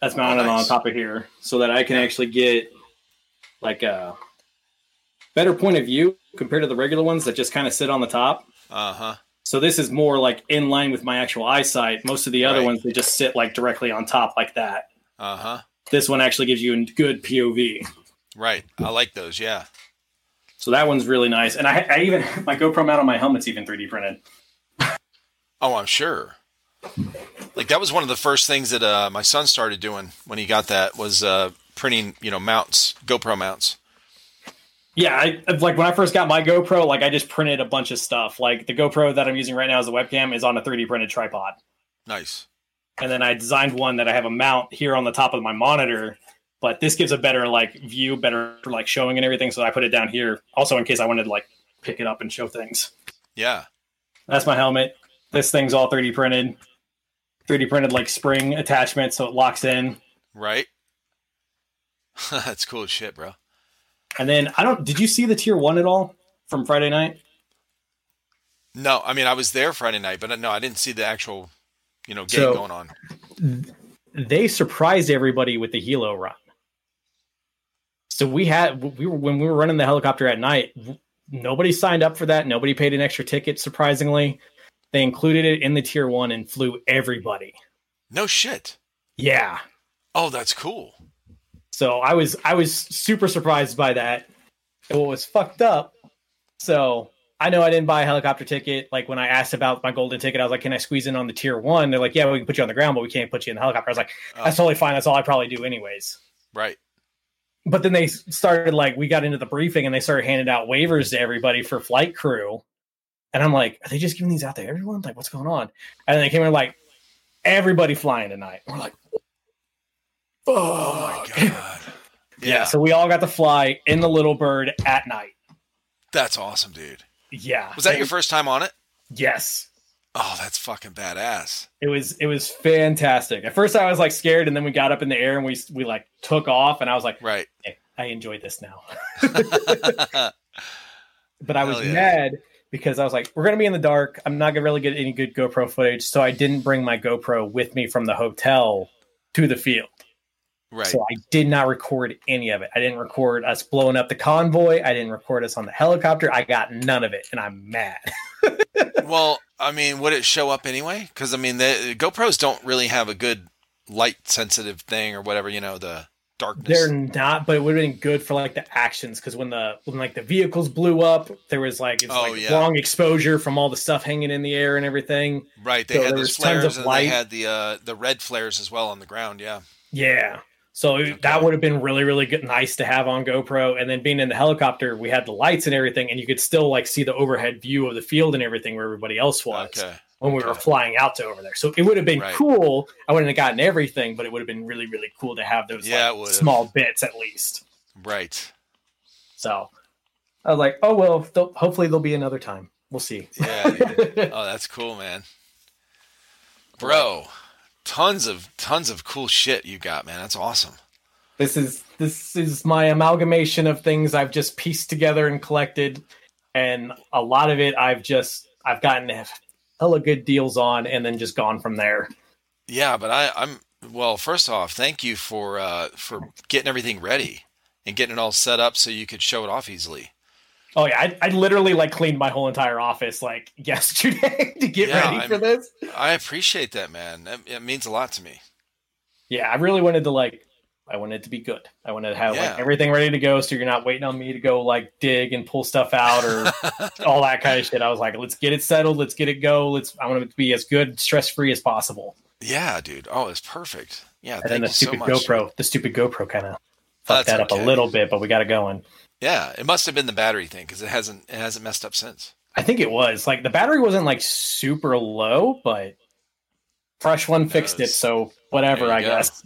That's mounted nice. on top of here, so that I can actually get like a better point of view compared to the regular ones that just kind of sit on the top. Uh huh. So this is more like in line with my actual eyesight. Most of the other Right. ones they just sit like directly on top like that. Uh huh. This one actually gives you a good POV. Right. I like those. Yeah. So that one's really nice. And I, I even my GoPro mount on my helmet's even 3D printed. Oh, I'm sure. Like that was one of the first things that uh, my son started doing when he got that was uh, printing, you know, mounts, GoPro mounts. Yeah, I like when I first got my GoPro, like I just printed a bunch of stuff. Like the GoPro that I'm using right now as a webcam is on a 3D printed tripod. Nice. And then I designed one that I have a mount here on the top of my monitor, but this gives a better like view, better for like showing and everything. So I put it down here also in case I wanted to like pick it up and show things. Yeah. That's my helmet. This thing's all 3D printed. 3D printed like spring attachment so it locks in. Right. That's cool as shit, bro. And then I don't did you see the tier 1 at all from Friday night? No, I mean I was there Friday night, but uh, no, I didn't see the actual, you know, game So- going on. they surprised everybody with the helo run. So we had we were when we were running the helicopter at night. Nobody signed up for that. Nobody paid an extra ticket. Surprisingly, they included it in the tier one and flew everybody. No shit. Yeah. Oh, that's cool. So I was I was super surprised by that. And what was fucked up? So I know I didn't buy a helicopter ticket. Like when I asked about my golden ticket, I was like, "Can I squeeze in on the tier one?" They're like, "Yeah, we can put you on the ground, but we can't put you in the helicopter." I was like, oh. "That's totally fine. That's all I probably do anyways." Right. but then they started like we got into the briefing and they started handing out waivers to everybody for flight crew and i'm like are they just giving these out to everyone like what's going on and then they came in like everybody flying tonight we're like Oh my god. yeah. Yeah. so we all got to fly in the little bird at night That's awesome, dude. yeah Was that your first time on it? yes Oh, that's fucking badass. it was it was fantastic at first i was like scared and then we got up in the air and we we like took off and i was like Right. "Hey, i enjoy this now but I was yeah. mad because I was like, we're going to be in the dark. I'm not going to really get any good GoPro footage. So I didn't bring my GoPro with me from the hotel to the field. Right. So I did not record any of it. I didn't record us blowing up the convoy. I didn't record us on the helicopter. I got none of it. And I'm mad. Well, I mean, would it show up anyway? Because I mean, the GoPros don't really have a good light sensitive thing or whatever. You know, the darkness. They're not, but it would have been good for like the actions because when the when like the vehicles blew up, there was like it's Oh, like yeah. long exposure from all the stuff hanging in the air and everything. right. They so had those was tons flares of and light. they had the uh, the red flares as well on the ground. Yeah. Yeah. So that would have been really, really good, nice to have on GoPro. And then being in the helicopter, we had the lights and everything, and you could still like see the overhead view of the field and everything where everybody else was Okay. When we were flying out to over there. So it would have been Right. cool. I wouldn't have gotten everything, but it would have been really, really cool to have those Yeah, like, small bits at least. Right. So I was like, oh well, hopefully there'll be another time. We'll see. Yeah. dude. oh, that's cool, man. Bro, tons of tons of cool shit you got, man. That's awesome. this is this is my amalgamation of things I've just pieced together and collected, and a lot of it I've just I've gotten hella good deals on, and then just gone from there. Yeah, but I, I'm well. First off, thank you for uh, for getting everything ready and getting it all set up so you could show it off easily. Oh yeah, I, I literally like cleaned my whole entire office like yesterday to get Yeah, ready I'm- for this. I appreciate that, man. That, it means a lot to me. Yeah, I really wanted to like I wanted it to be good. I wanted to have Yeah. like everything ready to go, so you're not waiting on me to go like dig and pull stuff out or all that kind of shit. I was like, let's get it settled, let's get it go. Let's I want it to be as good, stress free as possible. yeah, dude. Oh, it's perfect. Yeah, And thank then the so stupid much. GoPro, the stupid GoPro kind of fucked that up okay. a little bit, but we got it going. Yeah, it must have been the battery thing because it hasn't it hasn't messed up since. I think it was like the battery wasn't like super low, but fresh one fixed it, so whatever, I go. guess.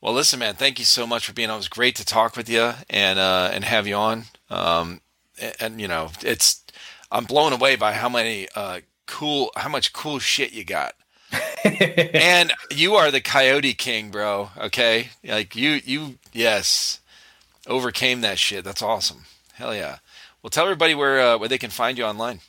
Well, listen, man. Thank you so much for being on. It was great to talk with you and uh, and have you on. Um, and, and, you know, it's I'm blown away by how many uh, cool, how much cool shit you got. and you are the Coyote King, bro. Okay, like you, you, yes, overcame that shit. That's awesome. Hell yeah. Well, tell everybody where uh, where they can find you online.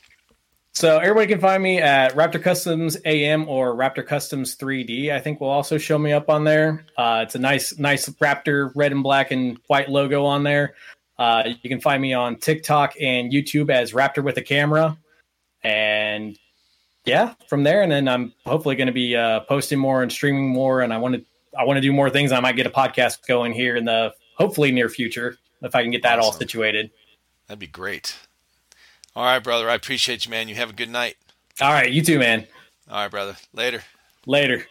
So everybody can find me at Raptor Customs AM or Raptor Customs 3D. I think will also show me up on there. Uh, it's a nice, nice Raptor red and black and white logo on there. Uh, you can find me on TikTok and YouTube as Raptor with a camera. And yeah, from there, and then I'm hopefully going to be uh, posting more and streaming more. And I want to, I want to do more things. I might get a podcast going here in the hopefully near future if I can get that awesome. all situated. That'd be great. All right, brother. I appreciate you, man. You have a good night. All right, you too, man. All right, brother. Later. Later.